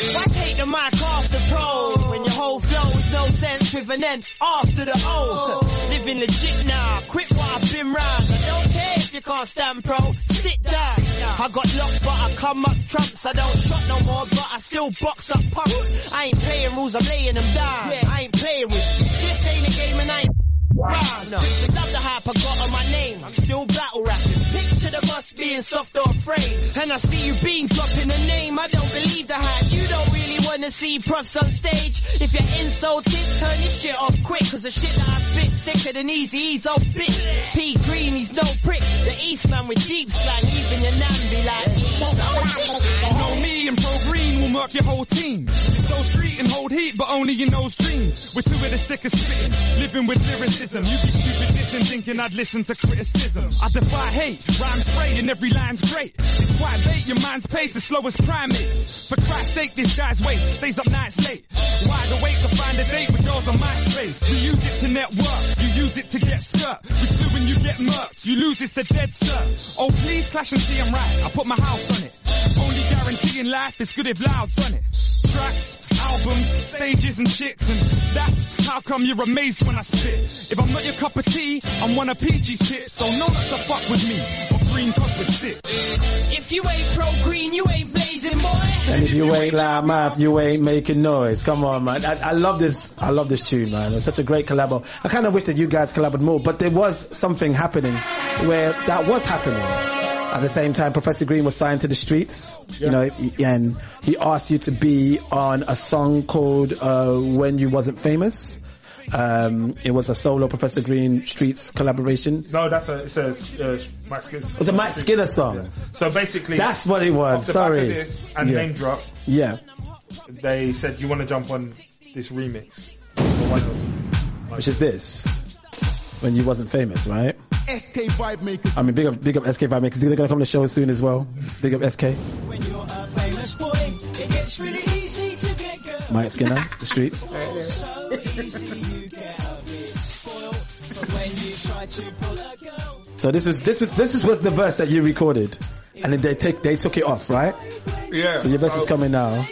Why take the mic off the pro when your whole flow is no sense with an end after the O? Living legit now, quit what I've been round. I don't care if you can't stand pro, sit down. I got locked but I come up trumps. I don't shot no more but I still box up punks. I ain't playing rules, I'm laying them down. I ain't playing with you. This ain't a game and I ain't Wow, no. Love the hype I got on my name. I'm still battle rapping. Picture the bus being soft or afraid. And I see you being dropping a name. I don't believe the hype. You don't really wanna see profs on stage. If you're insulted, turn your shit off quick. Cause the shit that I spit sicker than easy. He's old bitch. P Green, he's no prick. The Eastman with deep slang. Even your nan be like, know me and Pro Green murk your whole team. It's so street and hold heat, but only in those dreams. We're two of the sickest spitting, living with lyricism. You be stupid dissing, thinking I'd listen to criticism. I defy hate, rhymes spray and every line's great. It's quite bait, your mind's pace as slow as primates. For Christ's sake, this guy's waste stays up nights late. Wide awake to find a date with girls on MySpace. You use it to network, you use it to get skirt. We slew when you get murked, you lose it's a dead cert. Oh please clash and see I'm right, I put my house on it. Only guarantee in life is good if loud's on it. Tracks, albums, stages and shits and that's how come you're amazed when I spit. If I'm not your cup of tea, I'm one of PG's hits, so know not to fuck with me. Or green cause we're sick. if you ain't pro green, you ain't blazing, boy. And if you ain't loud mouth, you ain't making noise. Come on, man. I, I love this. I love this tune, man. It's such a great collabo. I kind of wish that you guys collaborated more, but there was something happening where that was happening. At the same time, Professor Green was signed to the streets, you know, and he asked you to be on a song called uh, "When You Wasn't Famous." Um, it was a solo Professor Green Streets collaboration. No, that's a it's a uh, Mike Skinner. It was a Mike Skinner song. So basically, That's what it was. the Sorry. this and Yeah. name drop, Yeah. they said you want to jump on this remix. Which is this. When you wasn't famous, right? SK Vibe Makers. I mean, big up, big up SK Vibe Makers. They're gonna come to the show soon as well. Big up SK. When you're a famous boy, it gets really easy to get girls. Mike Skinner, the streets. So easy you get a bit spoiled. But when you try to pull a girl, So this was this was this is was the verse that you recorded, and then they take they took it off, right? Yeah. So your verse so- is coming now.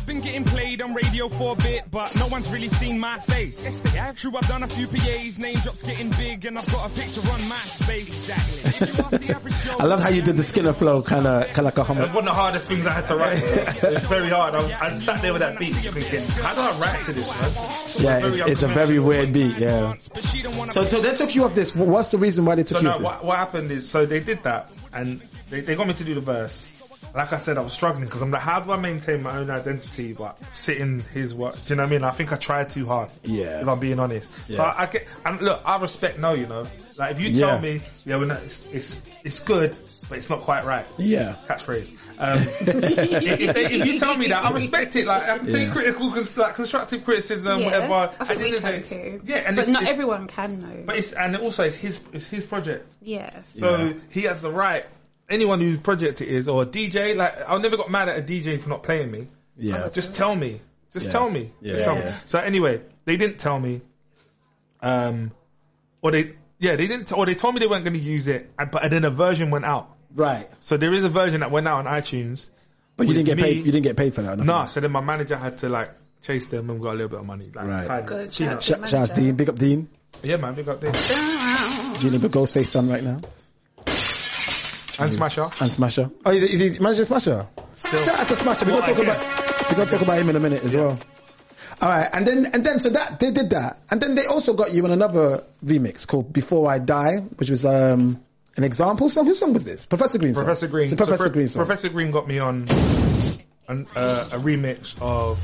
I've been getting played on radio for a bit, but no one's really seen my face. Yeah, true, I've done a few PAs, name drops getting big, and I've got a picture on MySpace. Exactly. If you ask the Joe- I love how you did the Skinner flow, kind of kind of like a It was hum. one of the hardest things I had to write. it's very hard. I, was, I sat there with that beat thinking, how do I write to this, man? Yeah, it's, it's a very weird beat. Yeah. But she don't wanna So so they took you off this. What's the reason why they took So you no, off this? what, what happened is, so they did that, and they, they got me to do the verse. Like I said, I was struggling because I'm like, how do I maintain my own identity but sit in his work? Do you know what I mean? I think I tried too hard. Yeah. If I'm being honest. So Yeah. I, I get, and look, I respect no, you know. Like if you tell Yeah. me, yeah, well, no, it's, it's it's good, but it's not quite right. Yeah. Catchphrase. Um, if, if, they, if you tell me that, I respect it. Like I can take Yeah. critical, like constructive criticism, Yeah, whatever. I At think the we end of can day- too. Yeah, and but it's, not it's- everyone can know. But it's and also it's his it's his project. yeah. So Yeah. he has the right. Anyone whose project it is, or a DJ, like I never got mad at a DJ for not playing me. Yeah. Just tell me. Just Yeah. tell me. Yeah. Just tell me. So anyway, they didn't tell me. Um, or they yeah they didn't or they told me they weren't going to use it, and- but then a version went out. Right. So there is a version that went out on iTunes. But you didn't get me- paid. You didn't get paid for that. nothing? Nah. So then my manager had to like chase them and got a little bit of money. Like, Right. tiny. Good. Shout out to Shout out to Dean. Big up Dean. Yeah, man. Big up Dean. there. Dealing with Ghostface son right now. And Smasher. And Smasher. Oh, is he, is he manager Smasher? Still. Shout out to Smasher. We're gonna talk I about we're gonna talk about him in a minute as well. All right, and then and then so that they did that, and then they also got you in another remix called "Before I Die," which was um an example song. Whose song was this? Professor Green. song. Professor Green. A Professor So Pro- Green song. Professor Green got me on an, uh, a remix of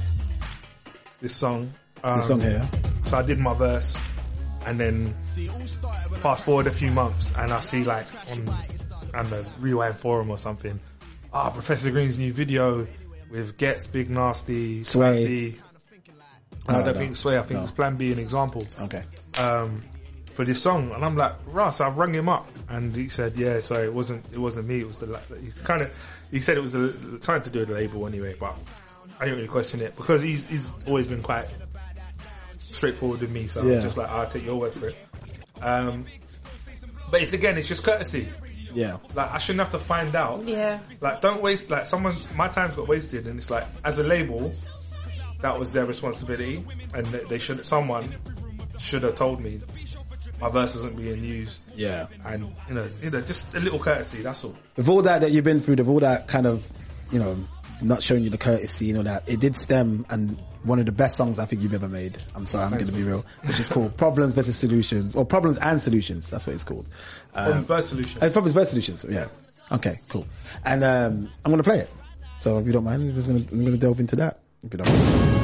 this song. Um, the song here. So I did my verse, and then fast forward a few months, and I see like on on the Rewind forum or something. Ah, Professor Green's new video with Ghetts Big Narstie, Sway. B. I No, don't no. think Sway. I think No. it's Plan B an example Okay. um, for this song, and I'm like, Russ, I've rung him up, and he said, yeah, so it wasn't, it wasn't me, it was the, he's kind of, he said it was the, something to do the label anyway, but I didn't really question it because he's, he's always been quite straightforward with me, so Yeah. I'm just like, I'll take your word for it. Um, but it's again, it's just courtesy. Yeah. Like I shouldn't have to find out. Yeah. Like don't waste, like someone, my time's got wasted, and it's like as a label, that was their responsibility, and they, they should, someone should have told me my verse wasn't being used, Yeah. and you know, you know, just a little courtesy. That's all. With all that that you've been through, with all that kind of, you know, not showing you the courtesy and all that, it did stem and one of the best songs I think you've ever made. I'm sorry, I'm going to be real, which is called Problems versus Solutions, or Problems and Solutions. That's what it's called. Um, From first solution. Uh, Problems versus Solutions. Yeah. Okay. Cool. And um, I'm gonna play it. So if you don't mind, I'm gonna, I'm gonna delve into that. If you don't mind.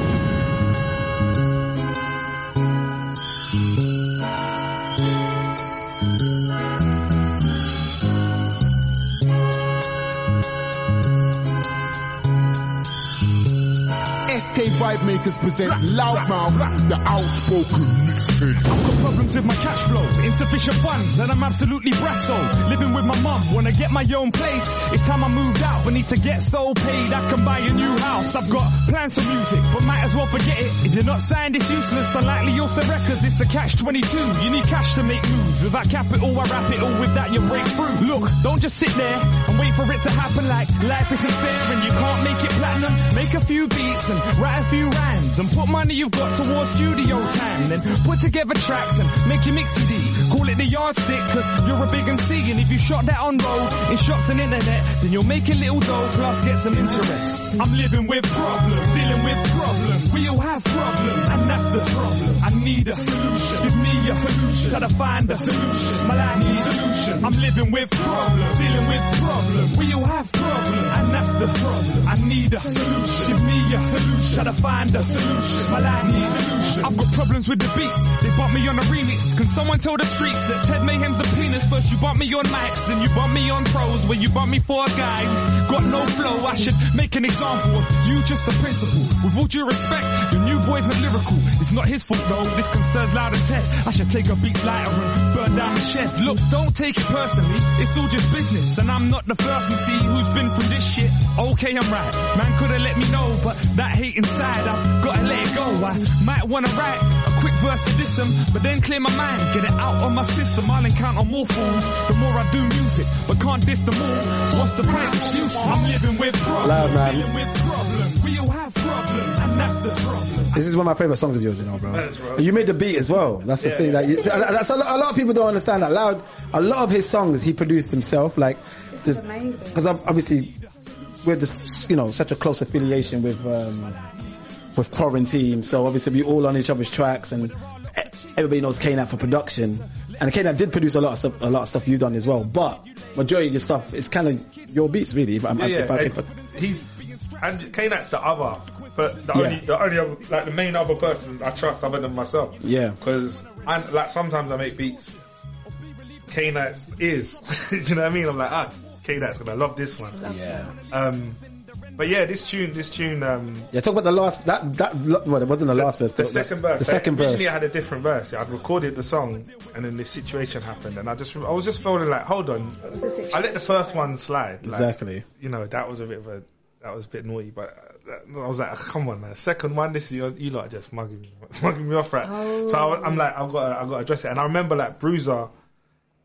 Vibe Makers presents Loudmouth, the outspoken. I've got problems with my cash flow, insufficient funds, and I'm absolutely brasso. Living with my mum, wanna get my own place. It's time I moved out, but need to get so paid I can buy a new house. I've got plans for music, but might as well forget it. If you're not signed, it's useless. Unlikely you'll sell records, it's the catch 22. You need cash to make moves. Without capital, I rap it all. With that, you break through. Look, don't just sit there and wait for it to happen like life isn't fair and you can't make it platinum. Make a few beats and write a few rhymes and put money you've got towards studio time. Then put together tracks and make your mix CD. Call it the yardstick cause you're a big MC and if you shot that on road in shops and internet, then you'll make a little dough plus get some interest. I'm living with problems, dealing with problems. We all have problems. and that's the problem. I need a solution. Give me a solution. Try to find a solution. My life needs a solution. I'm living with problems, dealing with problems. We all have problems, and that's the problem. I need a solution. Give me a solution. Try to find a solution. My life needs solution. I've got problems with the beats. They bump me on a remix. Can someone tell the streets that Ted Mayhem's a penis? First you bump me on mics, then you bump me on pros. Where you bump me for a guy who's got no flow. I should make an example of you, just a principle. With all due respect, the new boy's not lyrical. It's not his fault though. This concerns loud and Ted. I should take a beat lighter and burn down the sheds. Look, don't take it personally. It's all just business, and I'm not the first to see who's been through this shit. Okay, I'm right. Man could have let me know, but that hate inside, I've gotta let it go. I might wanna write a quick verse to diss 'em, but then clear my mind, get it out of my system. I'll encounter more fools the more I do music, but can't diss them all. What's the point? It's useless. I'm living with problems, Loud, man. dealing with problems. We all have problems, and that's the problem. This is one of my favorite songs of yours, you know, bro. Thanks, bro. You made the beat as well. That's the Yeah, thing. yeah. Like, you, that's a, lot, a lot of people don't understand that. Loud. A lot of his songs he produced himself. Like, This is amazing. because obviously we're just you know such a close affiliation with um, with Quarantine, so obviously we all on each other's tracks, and e- everybody knows K-Nat for production. And K-Nat did produce a lot of stuff, a lot of stuff you've done as well. But majority of your stuff is kind of your beats, really. If, I'm, Yeah, yeah. if I, and if I, he and K-Nat's the other, but the Yeah. only the only other like the main other person I trust other than myself. Yeah. Because I like sometimes I make beats. K-Nat's is, do you know what I mean? I'm like ah, K-Nat's gonna love this one. yeah. Um, but yeah, this tune, this tune, um, Yeah, talk about the last that that well, it wasn't the last verse. the but second verse. The second verse. Originally, I had a different verse. Yeah, I'd recorded the song, and then this situation happened, and I just, I was just feeling like, hold on, I let the first one slide. Like, Exactly. You know, that was a bit of a, that was a bit naughty, but uh, I was like, come on, man. Second one, this is you, you lot are just mugging me, mugging me off, right? Oh. So I, I'm like, I've got, to, I've got to address it, and I remember like Bruiser.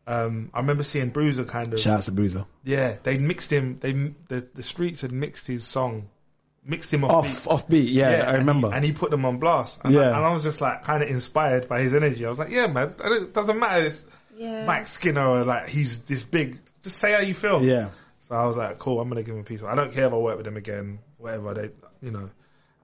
Um, I remember seeing Bruiser kind of. Shout out to Bruiser. Yeah, they mixed him. They the the streets had mixed his song, mixed him off. Off beat. off beat. Yeah, I and he- remember. And he, put them on blast. And, Yeah. I, and I was just like kind of inspired by his energy. I was like, yeah, man, it doesn't matter. It's Yeah. Mike Skinner or like he's this big. Just say how you feel. yeah. So I was like, cool, I'm gonna give him a piece. I don't care if I work with him again, whatever they, you know,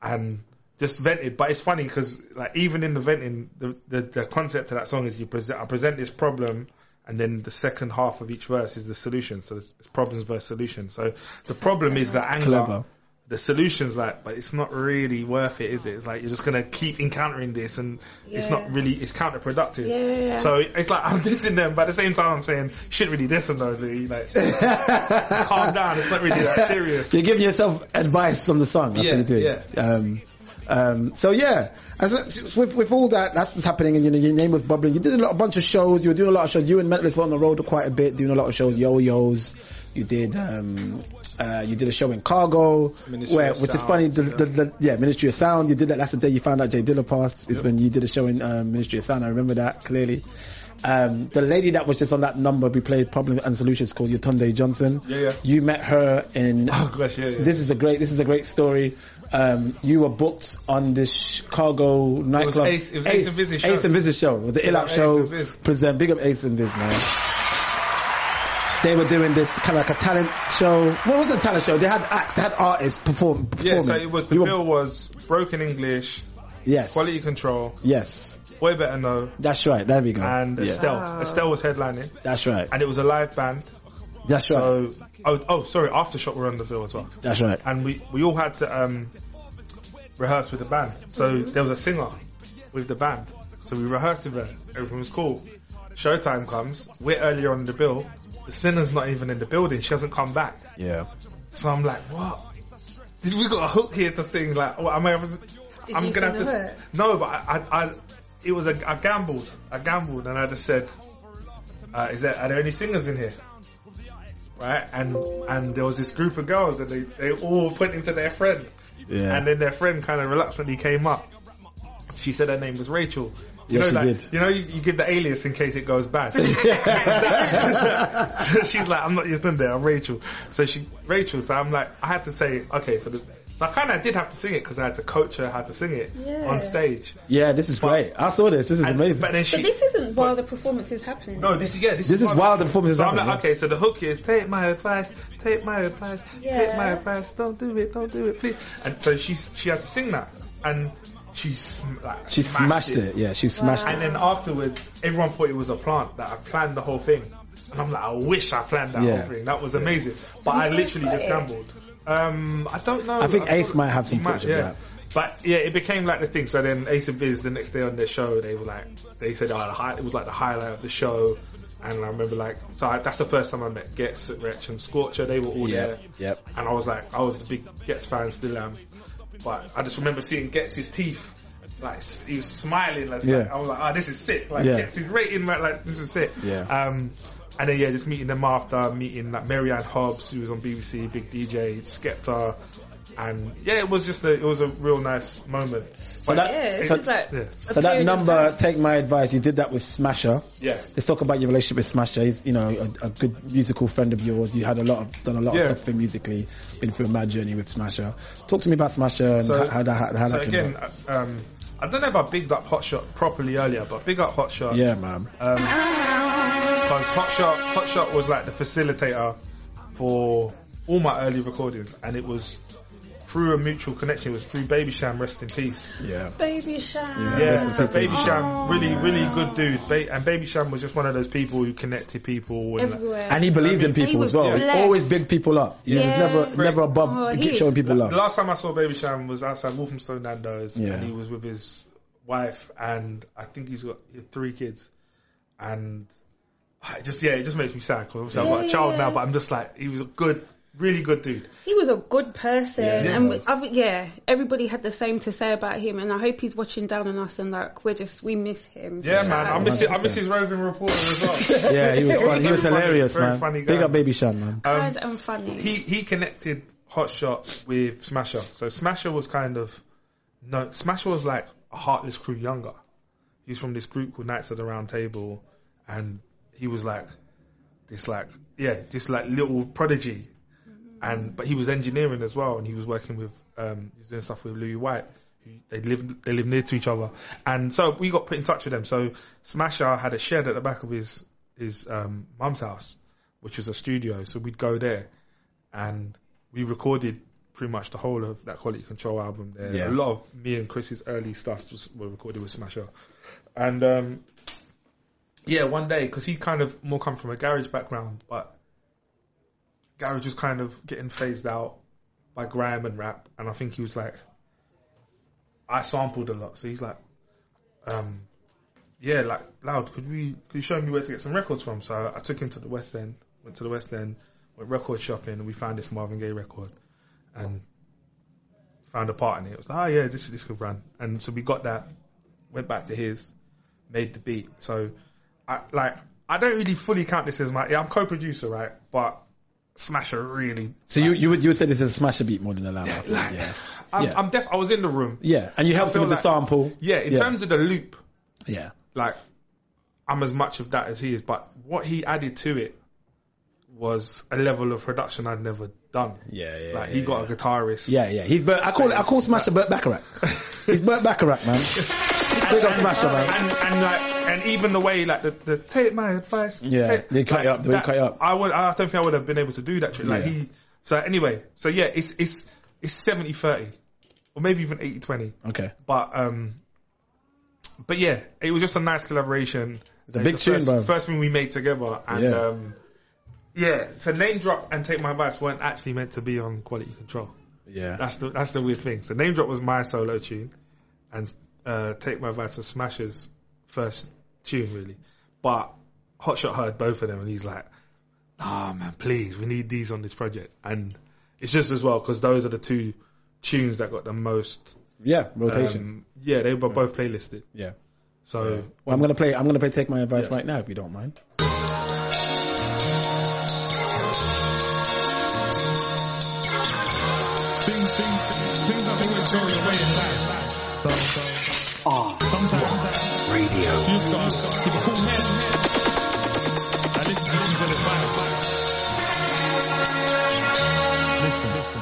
and just vented. But it's funny because like even in the venting, the, the the concept of that song is you present I present this problem. And then the second half of each verse is the solution. So it's it's problems versus solution. So the problem is the anger. Clever. The solution's like, but it's not really worth it, is it? It's like you're just gonna keep encountering this, and it's not really, it's counterproductive. Yeah. So it's like I'm dissing them, but at the same time I'm saying you shouldn't really diss them though, Louis. Like, calm down. It's not really that serious. You're giving yourself advice on the song. That's Yeah, what you're doing. Um, um, so yeah, as with, with all that, that's what's happening, and you know, your name was bubbling. You did a lot, a bunch of shows. You were doing a lot of shows. You and Mentalist were on the road quite a bit, doing a lot of shows. Yo-yos. You did, um, uh, you did a show in Cargo, Ministry where, which is funny. The, yeah. the, the, yeah, Ministry of Sound. You did that. That's the day you found out J Dilla passed. Is when you did a show in um, Ministry of Sound. I remember that clearly. Um, the lady that was just on that number we played Problem and Solutions called Yotunde Johnson. Yeah, yeah. You met her in Oh gosh, yeah, yeah. this is a great this is a great story. Um, you were booked on this Chicago nightclub. Ace- it was Ace and Vis's show. Ace and Vis's show. It was the Big Ill up show. Present big up Ace and Viz, man. They were doing this kind of like a talent show. What was a talent show? They had acts, they had artists perform. Yeah, so it was the You were- bill was broken English, Yes. quality control, Yes. Way better know, That's right. There we go. and yeah. Estelle. Estelle was headlining, That's right. and it was a live band. That's right. So oh oh sorry, aftershock were on the bill as well, That's right. and we we all had to um rehearse with the band. So there was a singer with the band, so we rehearsed with her. Everything was cool. Showtime comes. We're earlier on the bill. The singer's not even in the building. She hasn't come back. Yeah. So I'm like, what? Did we got a hook here to sing? Like, what, am I? I'm gonna have to. the s- No, but I, I, I, it was a, I gambled. I gambled, and I just said, uh, "Is there are there any singers in here?" Right, and and there was this group of girls, and they they all pointing to their friend, Yeah. and then their friend kind of reluctantly came up. She said her name was Rachel. You Yes, know, she like, did. You know, you, you give the alias in case it goes bad. She's like, I'm not Yatunde, I'm Rachel. So she, Rachel, so I'm like, I had to say, okay, so, the, so I kind of did have to sing it because I had to coach her how to sing it Yeah. on stage. Yeah, this is great. I saw this. This is And- amazing. But then she, But this isn't while the performance is happening. no, this is yeah, this, This is while the performance is So I'm happening, like, okay, so the hook is take my advice, take my advice, take my advice, don't do it, don't do it, please. And so she she had to sing that, and she she sm- like She smashed it. Yeah, she smashed And it. And then afterwards, everyone thought it was a plant that I planned the whole thing. And I'm like, I wish I planned that Yeah. whole thing. That was amazing. But I literally just gambled. Um, I don't know. I think Ace might have some he might, footage of that. But yeah, it became like the thing. So then Ace and Vis the next day on their show, they were like, they said, oh, the high, it was like the highlight of the show. And I remember like, so I, that's the first time I met Ghetts, Wretch and Scorcher. They were all Yeah, there. yep. And I was like, I was the big Ghetts fan, still am. But I just remember seeing Ghetts' his teeth. Like he was smiling. Like, Yeah. I was like, oh, this is sick. Like Yeah. Ghetts his rating, like, like this is sick. Yeah. Um, and then yeah, just meeting them after, meeting like Mary Anne Hobbs, who was on BBC, big DJ, Skepta, and yeah, it was just a, it was a real nice moment. So But that- Yeah, so- just like yeah. So that number, take my advice. You did that with Smasher. Yeah. Let's talk about your relationship with Smasher. He's, you know, a, a good musical friend of yours. You had a lot of, done a lot Yeah. of stuff for him musically. Been through a mad journey with Smasher. Talk to me about Smasher and So- how, how that, how, how so that came again, about. um, I don't know if I bigged up Hotshot properly earlier, but big up Hotshot. Yeah, man. Because Hotshot, Hotshot was like the facilitator for all my early recordings, and it was through a mutual connection. It was through Baby Sham, rest in peace. Yeah. Baby Sham. Yeah, Rest in so Baby Baby Sham, really, really good dude. Ba- and Baby Sham was just one of those people who connected people. And, Everywhere. And he believed in people as well. He always big people up. He was never, Great. never above Oh, he- showing people love. The last time I saw Baby Sham was outside Walthamstow Nando's, Yeah. and he was with his wife, and I think he's got three kids, and I just yeah, it just makes me sad because obviously I've got a child yeah. now, but I'm just like he was a good, really good dude. He was a good person, Yeah, and we. I, yeah, everybody had the same to say about him. And I hope he's watching down on us, and like we're just we miss him. Yeah, So, man, I miss it. I miss his roving reporter as well. Yeah, he was funny. He was Very hilarious, man. funny Big up Baby Sham, man. Um, kind and funny. he he connected Hotshot with Smasher. So Smasher was kind of no Smasher was like a heartless crew younger. He's from this group called Knights of the Round Table, and he was like this like yeah this like little prodigy, and but he was engineering as well, and he was working with um he was doing stuff with Lewi White. who They live they live near to each other, and so we got put in touch with them. So Smasher had a shed at the back of his his um, mum's house, which was a studio. So we'd go there, and we recorded pretty much the whole of that quality control album there. Yeah. A lot of me and Chris's early stuff was, were recorded with Smasher, and um, yeah, one day because he kind of more come from a garage background, but garage was kind of getting phased out by grime and rap, and I think he was like, I sampled a lot, so he's like, um, yeah, like loud. Could we? Could you show me where to get some records from? So I took him to the West End. Went to the West End, went record shopping, and we found this Marvin Gaye record, and found a part in it. It was like, oh yeah, this this could run. And so we got that. Went back to his, made the beat. So, I like I don't really fully count this as my. Yeah, I'm co-producer, right? But Smasher really. So you you would you would say this is a smasher beat more than a lamb? like- yeah. I'm, Yeah. I'm def. I was in the room. Yeah, and you helped him with the sample. Yeah, in Yeah. terms of the loop, Yeah, like I'm as much of that as he is, but what he added to it was a level of production I'd never done. Yeah, yeah, Like yeah, he got a guitarist. yeah, yeah. He's Bert, I call it I call Smasher Burt Bacharach. He's Burt Bacharach, man. Big up Smasher, man. And, and like, and even the way like the, the take my advice. Yeah, take- they cut you up, they that- cut you up. I would, I don't think I would have been able to do that trick. Like Yeah. he, so anyway, so yeah, it's it's it's 70-30. or maybe even 80-20. Okay. But um, but yeah, it was just a nice collaboration. It's a It's big the tune, first, bro. First thing we made together, and Yeah. um, yeah, to name drop and take my advice weren't actually meant to be on quality control. Yeah. That's the that's the weird thing. So name drop was my solo tune, and uh, take my advice was Smash's first tune really. But Hotshot heard both of them, and he's like, "Ah man, please, we need these on this project." And it's just as well because those are the two tunes that got the most Yeah, rotation. um, yeah, they were both playlisted. yeah. So Well, I'm gonna play. I'm gonna play. Take my advice right now, if you don't mind. Things, things, things don't always go your way in life. So, so sometimes radio. Listen, listen, listen.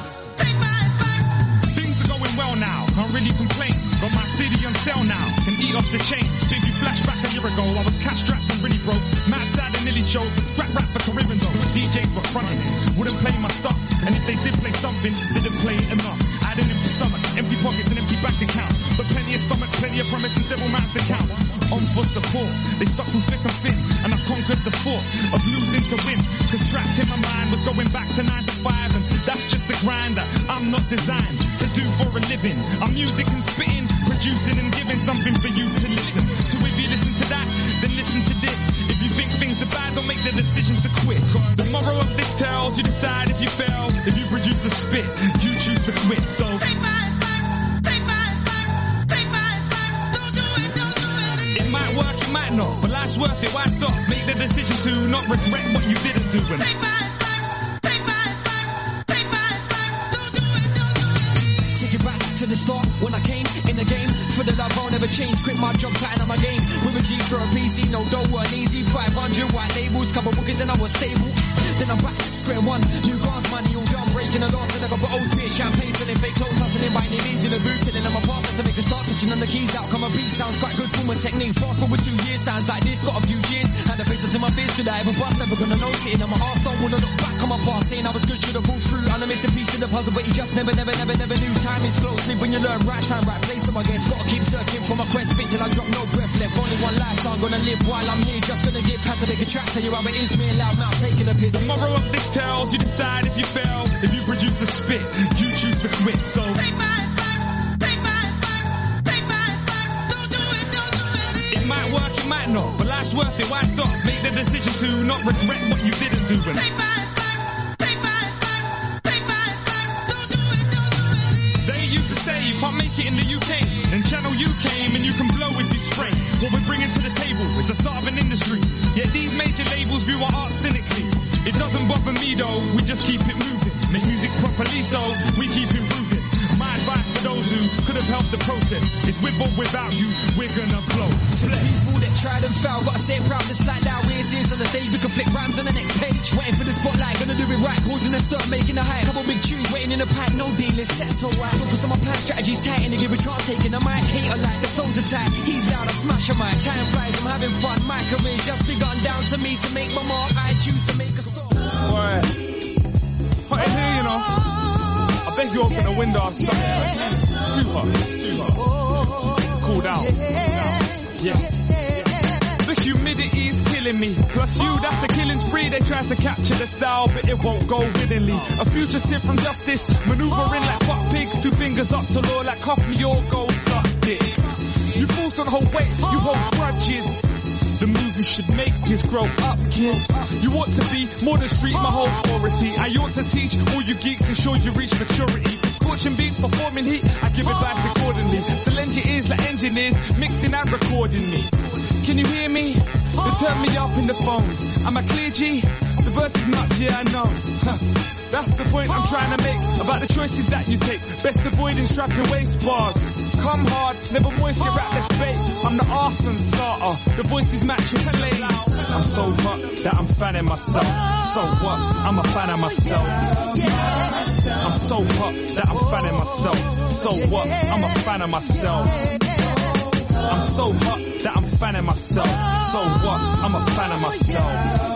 Things are going well now, can't really complain. Got my city on sale now, the. Big you flashback a year ago, I was cash strapped and really broke. Mad sad and nearly chose to scrap rap for Caribbean zone. DJs were fronting, wouldn't play my stuff. And if they did play something, didn't play it enough. I had an empty stomach, empty pockets, and empty bank account. But plenty of stomach, plenty of promise, and several mouths to count. On for support, they stuck through thick and thin, and I conquered the thought of losing to win. Cause trapped in my mind was going back to 9 to 5, and that's just the grind that I'm not designed to do for a living. I'm music and spitting, producing and giving something for you to listen to. If you listen to that, then listen to this. If you think things are bad, don't make the decision to quit. The moral of this tells you decide if you fail. If you produce a spit, you choose to quit. So take my advice, take my advice, take my advice. Don't do it don't do it. It might work, it might not, but life's worth it. Why stop? Make the decision to not regret what you didn't do. And Take change. Quit my job, tighten up my game. With a G for a PC, no dough weren't easy. 500 white labels, couple bookings and I was stable. Then I'm back, square one. New cars, money all done, breaking the. And I got bottles, beer, champagne, selling fake clothes, hustling by any means in the booth. Telling them my partner to make a start, touching on the keys. Outcome a beat sounds quite good for my technique. Fast forward two years, sounds like this. Got a few years. Had to face it to my face, could I ever bust? Never gonna know. Sitting on my arse, don't wanna look back on my past. Saying I was good, should've pulled through. I'm a missing piece to the puzzle, but you just never, never, never, never knew. Time is close, live when you learn. Right time, right place, so I guess. Gotta keep searching for my quest, fit till I drop no breath left. Only one life, so I'm gonna live while I'm here. Just gonna give had to make a track, tell you how it is. Me and loud mouth taking a piss. the moral of this tells you decide if you fail. If you produce a spit, you choose to quit. So it work, it might not, but life's worth it. Why stop? Make the decision to not regret what you didn't do. And They used to say you can't make it in the UK. Then Channel U came and you can blow if you spray. What we're bringing to the table is the start of an industry. Yet these major labels view our art cynically. It doesn't bother me though, we just keep it moving. Make music properly so we keep improving. My advice for those who could have helped the process is with or without you, we're gonna blow. People that tried and fell, gotta stay proud, just like now ears ears on the stage, we can flick rhymes on the next page. Waiting for the spotlight, gonna do it right, causing the start, making a hype. Couple big tunes waiting in the pipe, no dealing, set so right. Focus on my plan, strategies tight, and to give a chance, taking a mic, hater like the flows attack. He's loud, I smash a mic, time flies, I'm having fun, my career just begun down to me to make my mark, I choose to make a stop. Boy, Beg you open the window or something. It's too hot. Cool down. Yeah. The humidity's killing me. Plus you, that's the killing spree. They try to capture the style, but it won't go willingly. A fugitive from justice, maneuvering like fuck pigs. Two fingers up to law like cough me or go suck dick. You fools don't hold weight, you hold grudges. You should make is grow up, kids. You ought to be more than street, my whole authority. I ought to teach all you geeks, ensure you reach maturity. Scorching beats, performing heat, I give advice accordingly. So lend your ears like engineers, mixing and recording me. Can you hear me? They turn me up in the phones. I'm a clear, G? The verse is nuts, yeah, I know. That's the point I'm trying to make about the choices that you take. Best avoiding strapping waist bars. Come hard, never moist your rap, let's bait. I'm the arson starter. The voices match your plays. I'm so hot that I'm fanning myself. So what? I'm a fan of myself. I'm so hot that I'm fanning myself. So what? I'm a fan of myself. I'm so hot that I'm fanning myself. So what? I'm a fan of myself.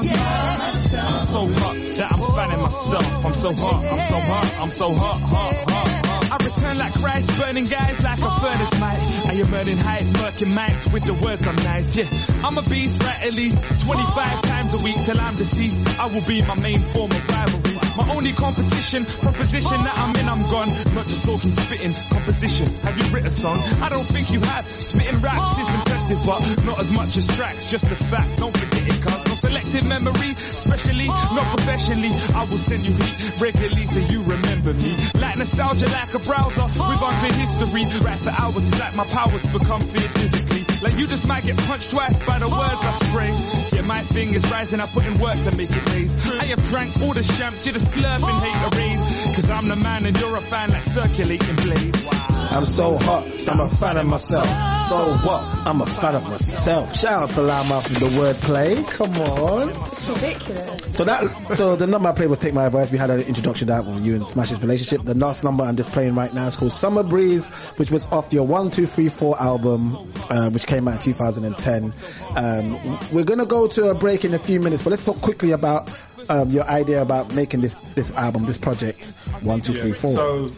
I'm so hot that I'm fanning myself. I'm so hot, I'm so hot, I'm so hot, hot, hot. I return like Christ, burning guys like a furnace might. I am burning hype, murking mics with the words I'm nice. Yeah, I'm a beast, right? At least 25 times a week till I'm deceased. I will be my main form of rivalry. My only competition, proposition that I'm in, I'm gone. Not just talking, spitting, composition. Have you written a song? I don't think you have. Spitting raps is impressive, but not as much as tracks. Just a fact, don't forget it, cuz no selective memory, especially not professionally. I will send you heat regularly so you remember me. Like nostalgia, like a browser with unclear history. Rap for hours, it's like my powers become feared physically. Like you just might get punched twice by the words I spray. Yeah, my thing is rising, I put in work to make it raise. I have drank all the champs, you're the slurping haterade. Cause I'm the man and you're a fan like circulating blades. I'm so hot, I'm a fan of myself. So what? I'm a fan of myself. Shout out to Loudmouth with the wordplay. Come on. It's ridiculous. So that, so the number I played was Take My Advice. We had an introduction to that with you and Smash's relationship. The last number I'm just playing right now is called Summer Breeze, which was off your one, two, three, four album, uh, which came out in 2010. Um, we're gonna go to a break in a few minutes, but let's talk quickly about um, your idea about making this this album, this project. One, two, three, four. So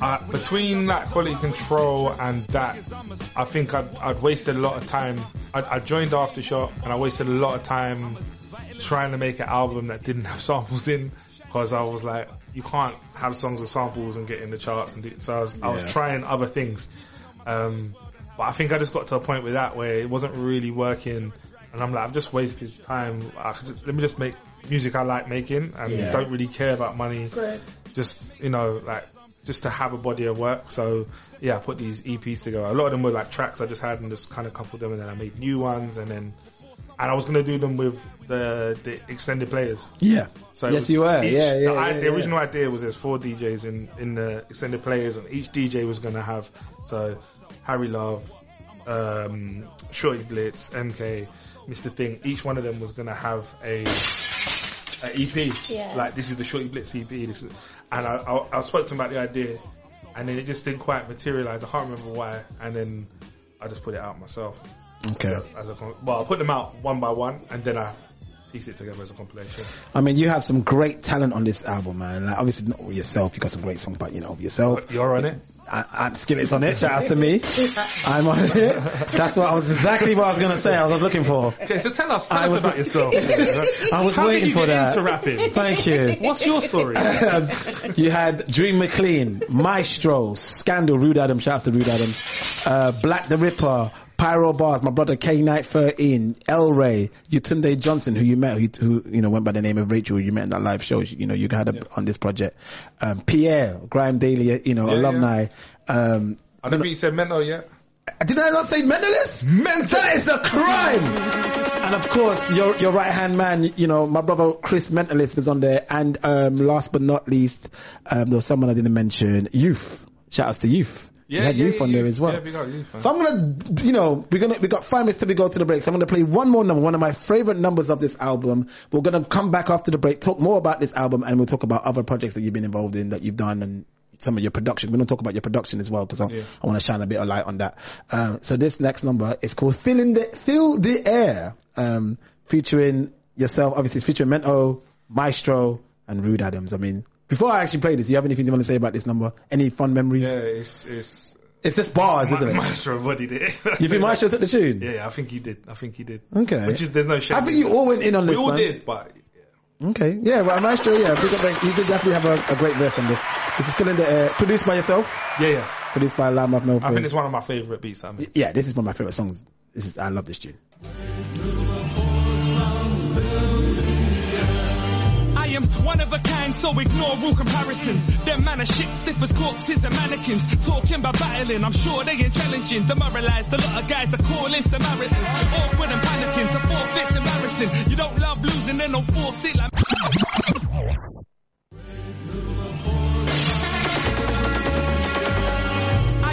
uh, between that quality control and that, I think I'd, I'd wasted a lot of time. I, I joined Aftershock and I wasted a lot of time trying to make an album that didn't have samples in because I was like, you can't have songs with samples and get in the charts and do, so I was, I was trying other things. Um, but I think I just got to a point with that where it wasn't really working and I'm like, I've just wasted time. I could just, let me just make music I like making and Yeah. don't really care about money Good. just you know like just to have a body of work so yeah I put these EPs together a lot of them were like tracks I just had and just kind of coupled them and then I made new ones and then and I was gonna do them with the the extended players yeah. so yes, you were. each- yeah, yeah, the, i- yeah, the yeah. original idea was there's four DJs in in the extended players and each DJ was gonna have so Harry Love um Shortee Blitz MK Mr. Thing each one of them was gonna have a a EP. Yeah. Like this is the Shortee Blitz EP. This is, and I, I I spoke to him about the idea, and then it just didn't quite materialize. I can't remember why. And then I just put it out myself. Okay. As a, com- well, I put them out one by one, and then I piece it together as a compilation. I mean, you have some great talent on this album, man. Like, obviously not yourself, you got some great songs, but you know yourself. You're on it. I, I'm Skillit's on it. Shout out to me. I'm on it. That's what I was exactly what I was gonna say. I was looking for. Okay, so tell us, tell I us was- about yourself. I was How waiting did you for get that. into rapping? Thank you. What's your story? Um, you had Dream McLean, Maestro, Scandal, Rude Adam, shouts to Rude Adam, uh, Black the Ripper, Pyro Bars, my brother K Night 13, El Ray, Yutunde Johnson, who you met, who, who, you know, went by the name of Rachel, you met in that live show, you know, you had a, on this project, um, Pierre, Grime Daily, you know, Yeah, alumni, um, I don't think you said mental yet. did I not say mentalist? Mentalist! That is a crime! And of course, your your right hand man, you know, my brother Chris Mentalist was on there, and um, last but not least, um, there was someone I didn't mention, Youth. Shout outs to Youth. Yeah, we had yeah, Youth on there as well. Yeah, we got Youth, man. so I'm gonna, you know, we're gonna we got five minutes till we go to the break. So I'm gonna play one more number, one of my favorite numbers of this album. We're gonna come back after the break, talk more about this album, and we'll talk about other projects that you've been involved in, that you've done, and some of your production. We're gonna talk about your production as well because I, Yeah. I want to shine a bit of light on that. Um, so this next number is called "Fill in the Fill the Air," um, featuring yourself. Obviously, it's featuring Mento, Maestro, and Rude Adams. I mean, before I actually play this, do you have anything you want to say about this number? Any fun memories? Yeah, it's it's. It's just bars, isn't it? Maestro bodied it. You think Maestro took the tune? Yeah, yeah, I think he did. I think he did. Okay. Which is there's no shame. I think you all went in on this. We all man. did, but Okay, yeah, well, Maestro, yeah, big up, you did definitely have a, a great verse on this. This is still in the air, produced by yourself, yeah, yeah. produced by Loudmouth Melvin. I think it's one of my favorite beats. I mean. yeah, this is one of my favorite songs. This is, I love this tune. Am one of a kind, so ignore all comparisons. Them man are shit, stiff as corpses and mannequins. Talking about battling, I'm sure they ain't challenging. Demoralized, a lot of guys are calling Samaritans. Awkward and panicking, to forfeit's embarrassing. You don't love losing, then don't force it like.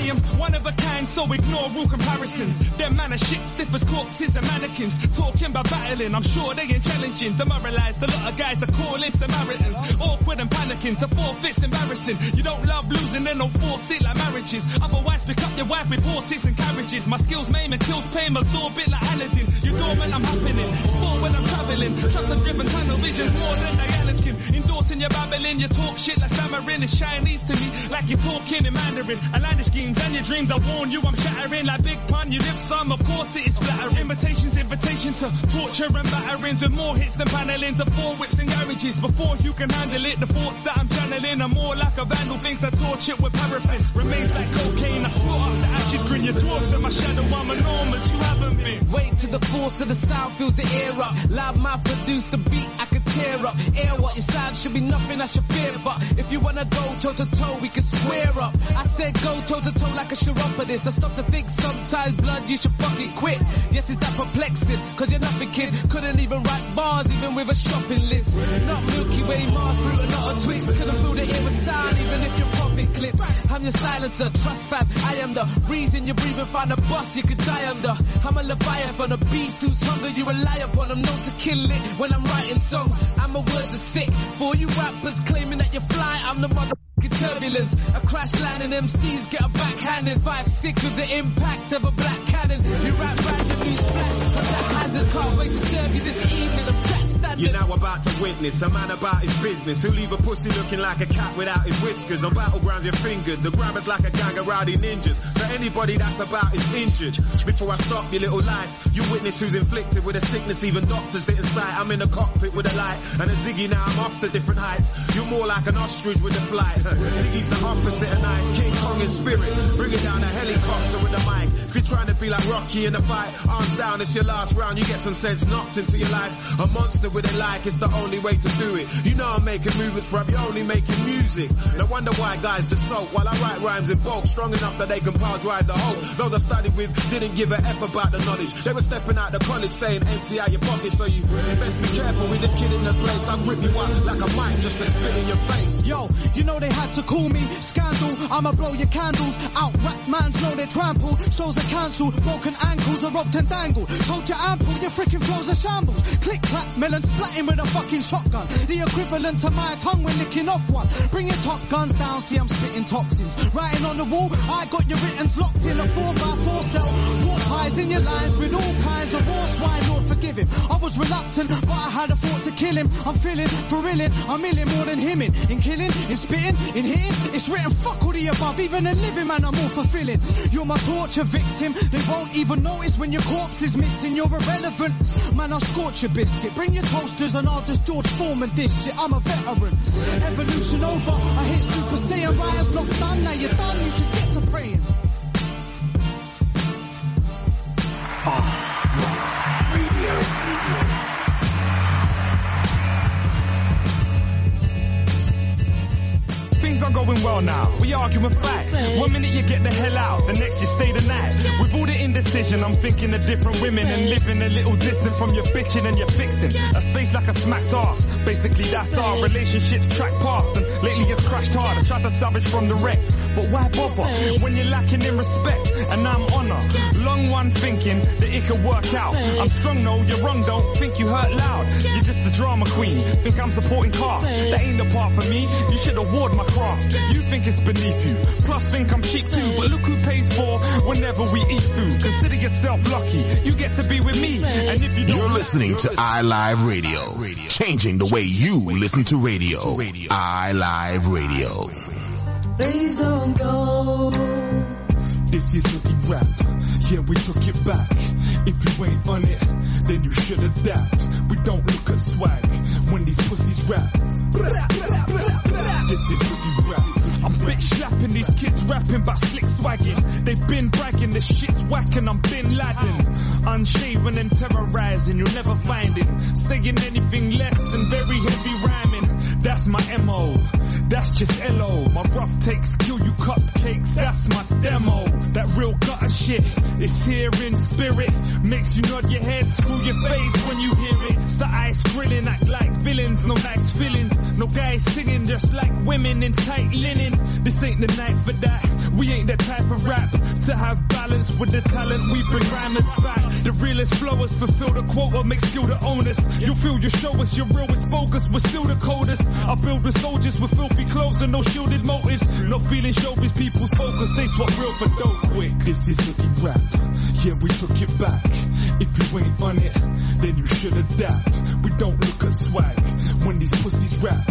I am one of a kind, so ignore all comparisons. Them man are shit, stiff as corpses and mannequins. Talking about battling, I'm sure they ain't challenging. Demoralized, a lot of guys are calling Samaritans. Awkward and panicking, to forfeit's embarrassing. You don't love losing, then don't force it like marriages. Otherwise, pick up your wife with horses and carriages. My skills maim and kills pain, absorb it like Aladdin. You dormant, I'm happening. For when I'm traveling. Trust and driven tunnel visions more than Diana's kin. Endorsing your babbling, you talk shit like Samarin. It's Chinese to me, like you're talking in Mandarin. Outlandish schemes and your dreams, I warn you, I'm shattering like big pun. You live some, of course it is flattering. Invitations, invitation to torture and batterings with more hits than paneling of four whips and garages. Before you can handle it, the thoughts that I'm channeling are more like a vandal. Things I torture with paraffin. Remains like cocaine, I split up the ashes, grin your dwarfs and my shadow, I'm enormous. You haven't been. Wait till the force of the sound fills the air up. Loud mouth produce the beat I could tear up. Air what your side should be nothing I should fear. But if you wanna go toe to toe, we can square up. I said go toe to toe like a chiropodist. I stop to think sometimes blood you should fucking quit. Yes, it's that perplexing. Cause you're nothing kid. Couldn't even write bars even with a shopping list. Not Milky Way, Mars, fruit, or not a twist. Couldn't feel the air with style even if you're I'm your silencer, trust fam. I am the reason you're breathing. Find a bus you could die under. I'm a leviathan, a beast whose hunger you rely upon. I'm known to kill it when I'm writing songs. I'm a words are sick. For you rappers claiming that you're fly, I'm the motherfucking turbulence. A crash landing MCs get a backhanded. Five six with the impact of a black cannon. You rap randomly splat from that hazard. Can't wait to serve you this evening. A. You're now about to witness a man about his business who leave a pussy looking like a cat without his whiskers. On battlegrounds you're fingered, the grammar's like a gang of rowdy ninjas. So anybody that's about is injured. Before I stop your little life, you witness who's inflicted with a sickness even doctors didn't sight. I'm in the cockpit with a light and a ziggy now I'm off to different heights. You're more like an ostrich with a flight. Niggy's the opposite of nice, King Kong in spirit. Bring it down a helicopter with a mic. If you're trying to be like Rocky in the fight, arms down, it's your last round. You get some sense knocked into your life. A monster with it like it's the only way to do it. You know I'm making movements, bruv. You're only making music. No wonder why guys just sulk while I write rhymes in bulk, strong enough that they can power drive the whole. Those I studied with didn't give a f about the knowledge. They were stepping out the college saying empty out your pocket, so you best be careful with the kid in the place. I'll grip you up like a mic just to spit in your face. Yo, you know they had to call me scandal. I'ma blow your candles out. Rap mans know they trample. Shows are cancelled. Broken ankles are robbed and dangled. Told you ample, your freaking flows are shambles. Click clack, melon splatting with a fucking shotgun. The equivalent to my tongue when licking off one. Bring your top guns down, see I'm spitting toxins. Writing on the wall, I got your writtens locked in a 4x4 cell. Four pies in your lines with all kinds of raw swine, Lord forgive him. I was reluctant, but I had a thought to kill him. I'm feeling, thrilling, I'm illing more than him in. In killing, in spitting, in hitting, it's written fuck all the above. Even a living man, I'm more fulfilling. You're my torture victim, they won't even notice when your corpse is missing. You're irrelevant. Man, I'll scorch your biscuit. Bring your toasters and I'll just George Foreman this shit. I'm a veteran. Evolution over, I hit Super Saiyan, writer's block done. Now you're done, you should get to praying. Ah, Things are going well now. We arguing facts. One minute you get the hell out, the next you stay the night. With all the indecision, I'm thinking of different women and living a little distant from your bitching and your fixing. A face like a smacked ass. Basically, that's our relationships track past. And lately it's crashed hard. I tried to salvage from the wreck. But why bother when you're lacking in respect? And I'm honor. Long one thinking that it could work out. I'm strong, no, you're wrong, don't think you hurt loud. You're just the drama queen. Think I'm supporting cast. That ain't the part for me. You should award my craft. You think it's beneath you. Plus think I'm cheap too. But look who pays for whenever we eat food. Consider yourself lucky. You get to be with me. And if you don't You're listening to iLive Radio, changing the way you listen to radio. iLive Radio. Please don't go. This is the rap. Yeah, we took it back. If you ain't on it, then you should adapt. We don't look at swag when these pussies rap. This is the rap. I'm bitch slapping these kids rapping about slick swagging. They've been bragging, this shit's whacking, I'm Bin Laden. Unshaven and terrorizing, you'll never find it. Saying anything less than very heavy rhyming. That's my MO. That's just LO. My rough takes kill you cupcakes. That's my demo. That real gutter shit. It's here in spirit. Makes you nod your head, screw your face when you hear it. It's the ice grilling, act like villains, no nice feelings. No guys singing just like women in tight linen. This ain't the night for that. We ain't that type of rap to have balance with the talent. We bring rhymers back. The realest flowers fulfill the quota, make skill the onus. You'll feel you show us your real is bogus, we're still the coldest. I build with soldiers with filthy clothes and no shielded motives. No feeling showbiz, people's focus. They swap real for dope quick. This is the rap. Yeah, we took it back. If you ain't on it, then you should adapt. We don't look at swag when these pussies rap.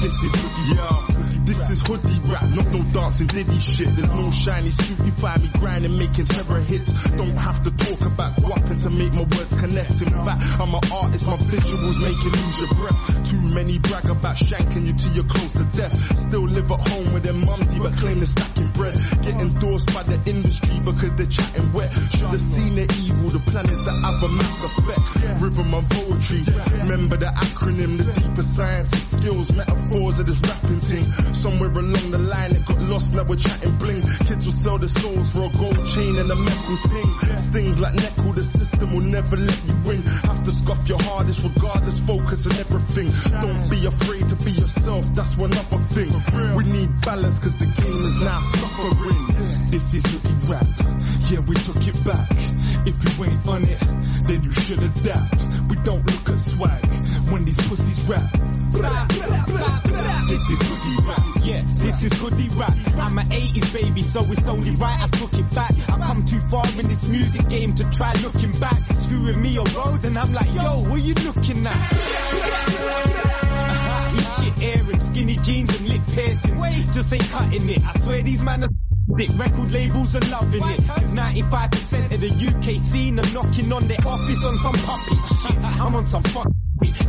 This is Yo, this is hoodie rap, not no dancing diddy shit. There's no shiny suit, you find me grinding, making terror hits. Don't have to talk about whopping to make my words connect. In fact, I'm an artist, my visuals make you lose your breath. Too many brag about shanking you till you're close to death. Still live at home with their mumsy, but claim they're stacking bread. Get endorsed by the industry because they're chatting wet. Should have seen the evil, the planets that have a mass effect. Rhythm and poetry, remember the acronym, the deeper science skills, metaphors of this rapping thing. Somewhere along the line it got lost, now we're chatting bling. Kids will sell their souls for a gold chain and a metal ting. Stings like Neckel, the system will never let you win. Have to scoff your hardest regardless, focus on everything. Don't be afraid to be yourself, that's one other thing. We need balance cause the game is now suffering. This is hoodie rap. Yeah, we took it back. If you ain't on it, then you should adapt. We don't look at swag when these pussies rap. This is hoodie rap. Yeah, this is hoodie rap. I'm an 80s baby, so it's only right I took it back. I come too far in this music game to try looking back. Screwing me a road, and I'm like, yo, what you looking at? Uh-huh, shit airing, skinny jeans and lip piercings. Just ain't cutting it. I swear these man are Big record labels are loving it. 95% of the UK scene are knocking on their office on some puppy shit. I'm on some fuck.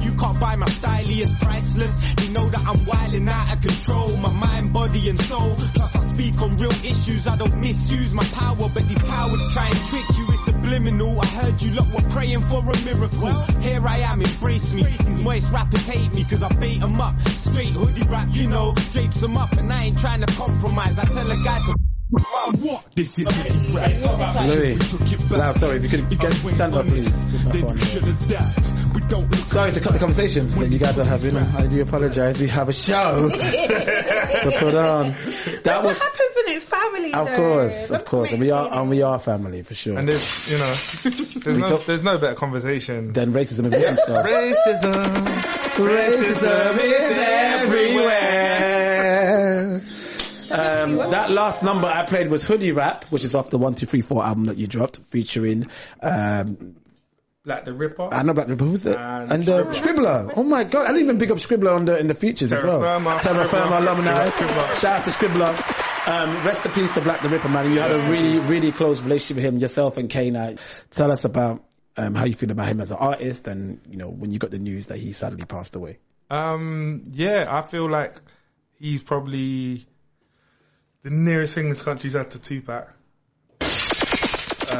You can't buy my style, it's priceless. They know that I'm wildin' out of control, my mind, body and soul. Plus I speak on real issues, I don't misuse my power, but these powers try and trick you, it's subliminal. I heard you lot were praying for a miracle. Here I am, embrace me. These moist rappers hate me cause I bait 'em up. Straight hoodie rap, you know, drapes 'em up and I ain't trying to compromise. I tell a guy to? This is hoodie rap. Louis, loud, sorry, if you could get stand up, please. Sorry to cut the conversation that you guys are having. I do apologise. We have a show to put on. That was, What happens when it's family? of though? course, That's of course, and we are, and we are family for sure. And there's, you know, there's no, there's no better conversation than racism and victim stuff. Racism, Racism is everywhere. Um, that last number I played was Hoodie Rap, which is off the One Two Three Four album that you dropped, featuring um, Black the Ripper. I know about the Ripper. who's the And and uh, Scribbler. Oh my god! I didn't even pick up Scribbler on the in the features as Terra well. Firma, Terra Firma Scribbler. alumni. Scribbler. Shout out to Scribbler. Um, rest in peace to Black the Ripper, man. You had a really, really close relationship with him, yourself and Kane. Tell us about um, how you feel about him as an artist, and you know when you got the news that he sadly passed away. Um, yeah, I feel like he's probably the nearest thing this country's had to Tupac.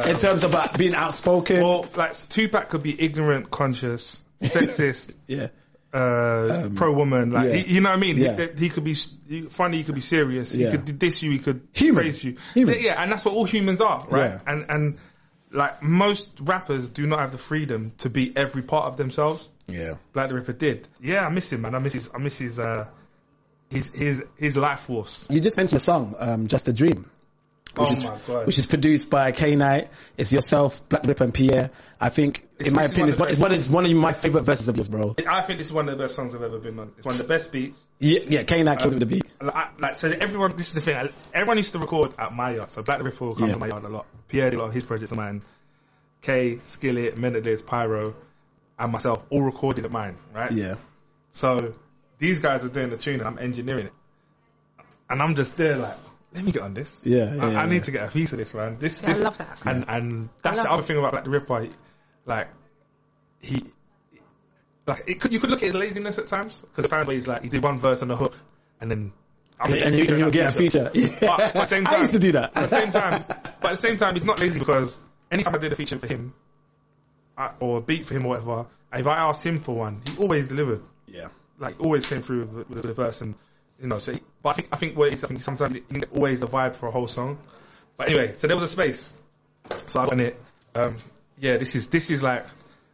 in terms of uh, being outspoken. Well, like Tupac could be ignorant, conscious, sexist, yeah. uh, pro woman. Like yeah. he, you know what I mean? Yeah. He, he could be he- funny. He could be serious. Yeah. He could diss you. He could Human. praise you. Human. Yeah, and that's what all humans are, right? Yeah. And and like most rappers do not have the freedom to be every part of themselves. Yeah. Black the Ripper did. Yeah, I miss him, man. I miss his. I miss his. Uh, his his his life force. You just mentioned the song, um, Just a Dream. Which Oh is, my God. Which is produced by K Knight. It's yourself, Black Ripper and Pierre. I think, It's- in my opinion, one it's one, it's one, it's one of my favorite verses of yours, bro. I think this is one of the best songs I've ever been on. It's one of the best beats. Yeah, yeah K Knight killed it with the beat. Like, like so everyone, this is the thing. Everyone used to record at my yard. So Black Ripper will come Yeah. to my yard a lot. Pierre did a lot of his projects of mine. K, Skillit, Menendez, Pyro, and myself all recorded at mine, right? Yeah. So these guys are doing the tune and I'm engineering it. And I'm just there like, let me get on this. Yeah, I, yeah, I yeah. need to get a piece of this, man. This, Yeah, I love that. And and that's the love other thing about Black the Ripper. he- Like he, like it could you could look at his laziness at times because times where he's like he did one verse and a hook and then. I'm And, and featured you'll get a feature. But, but at the same time, I used to do that. At the same time, but at the same time, he's not lazy because anytime I did a feature for him, I, or a beat for him or whatever, if I asked him for one, he always delivered Yeah. Like always came through with, with the verse and you know. So, he- but I think I think what it is, I think sometimes you get always the vibe for a whole song. But anyway, so there was a space, so I went it. Um, yeah, this is this is like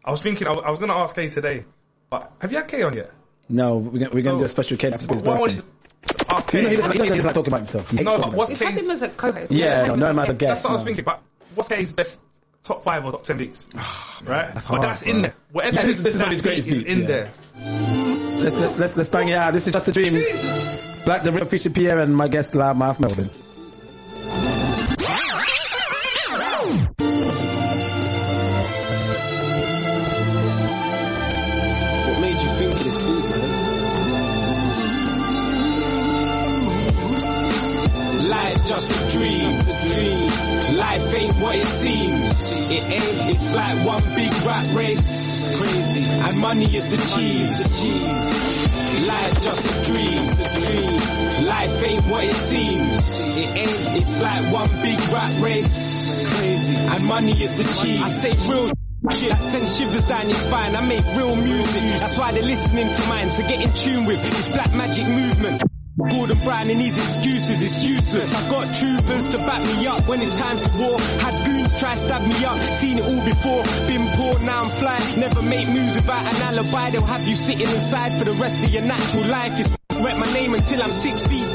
I was thinking I, was- I was gonna ask Kay today, but have you had Kay on yet? No, we're gonna, we're gonna So- do a special K Knight his birthday. wanted to ask You Kay. know, he doesn't, he doesn't like talking about himself. He No, but what's We've had him as a co-host. Yeah, no, We've no, had him as a guest. That's what I was thinking. But what's Kay's best top five or top ten beats? right, that's but that's bro. in there. Whatever Yeah, it this- is, this is that one of his greatest beat is beats, in yeah. there. Let's, let's, let's, let's bang it out. This is just a dream. Black the Ripper featured Pierre and my guest Loudmouth Melvin. What made you think of this beat, just a dream. Life ain't what it seems. It ain't. It's like one big rat race. Crazy. And money is the cheese. Life's just a dream. Life ain't what it seems. It ain't. It's like one big rat race. Crazy. And money is the cheese. I say real Shit that sends shivers down your spine. I make real music. That's why they're listening to mine. So get in tune with this black magic movement. Gordon Brown and these excuses, it's useless. I got troopers to back me up when it's time for war. Had goons try stab me up, seen it all before. Been poor, now I'm flying. Never make moves without an alibi. They'll have you sitting inside for the rest of your natural life. It's Rep my name until I'm six feet.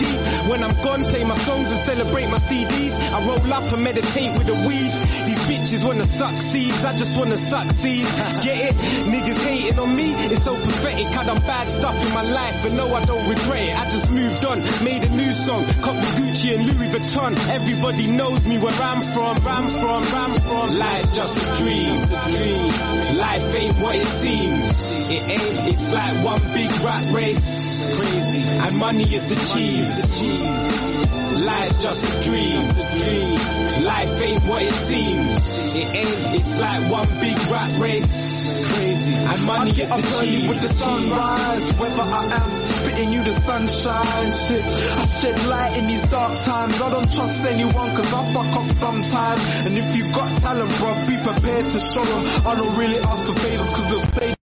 When I'm gone, play my songs and celebrate my CDs. I roll up and meditate with the weed. These bitches wanna suck seeds, I just wanna suck seeds. Get it? Niggas hating on me, it's so pathetic. I done bad stuff in my life, but no, I don't regret it. I just moved on, made a new song, cop Gucci and Louis Vuitton. Everybody knows me where I'm from, I'm from, I'm from. Life's just a dream, a dream. Life ain't what it seems. It ain't, it's like one big rat race. Crazy. And money is the cheese, the. Life's just a dream, a dream. Life ain't what it seems. It ain't, it's like one big rat race. Crazy. And money I is get the up early cheese. with the sunrise, whether I am spitting you the sunshine. Shit, I shed light in these dark times. I don't trust anyone cause I fuck off sometimes. And if you got talent, bro, be prepared to show them. I don't really ask for favors cause they'll stay.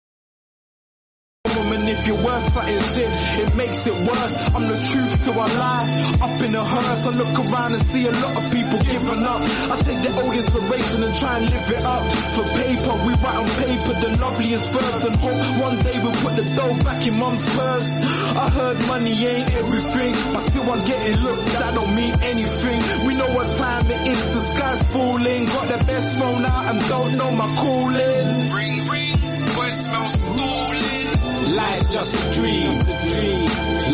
If you're worth something shit, it makes it worse. I'm the truth to a lie. Up in a hearse, I look around and see a lot of people giving up. I take the old inspiration and try and live it up. For paper, we write on paper the loveliest verse and hope one day we'll put the dough back in mum's purse. I heard money ain't everything, but still I'm getting looked, that don't mean anything. We know what time it is, the sky's falling. Got the best phone out and don't know my calling. Ring, ring, voicemail stolen. Life's just a dream.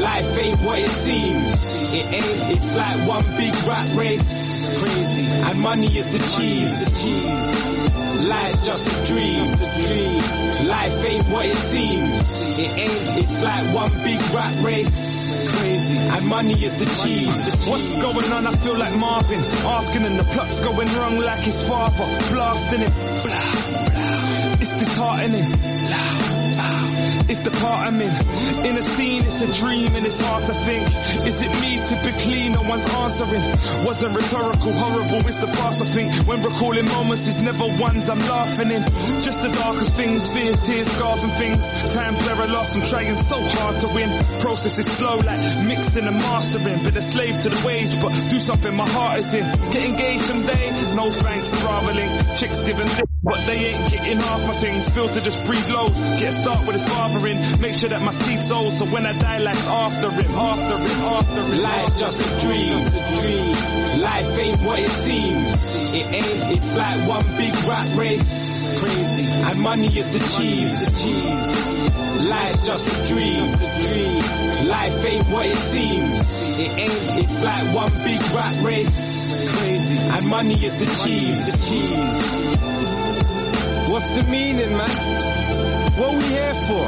Life ain't what it seems. It ain't, it's like one big rat race. Crazy. And money is the cheese. Life's just a dream. Life ain't what it seems. It ain't, it's like one big rat race. Crazy. And money is the cheese. What's going on? I feel like Marvin. Asking and the plot's going wrong like his father. Blasting it. Blah, blah. It's disheartening. It's the part I'm in. In a scene, it's a dream and it's hard to think. Is it me typically? No one's answering. Wasn't rhetorical, horrible, it's the past I think. When recalling moments, it's never ones I'm laughing in. Just the darkest things, fears, tears, scars and things. Times there are lost, I'm trying so hard to win. Process is slow like mixing and mastering. Been a slave to the waves, but do something my heart is in. Get engaged someday, no thanks, traveling. Chicks giving lip, but they ain't getting half my things. Filter just breathe lows, get start with his fathering. Make sure that my seed's old, so when I die, life's after him, after him, after him. Life's just a dream. Life ain't what it seems. It ain't, it's like one big rat race. Crazy. And money is the cheese. Life's just a dream, a dream. Life ain't what it seems. It ain't, it's like one big rat race. Crazy. And money is the cheese, the cheese. What's the meaning, man? What we here for?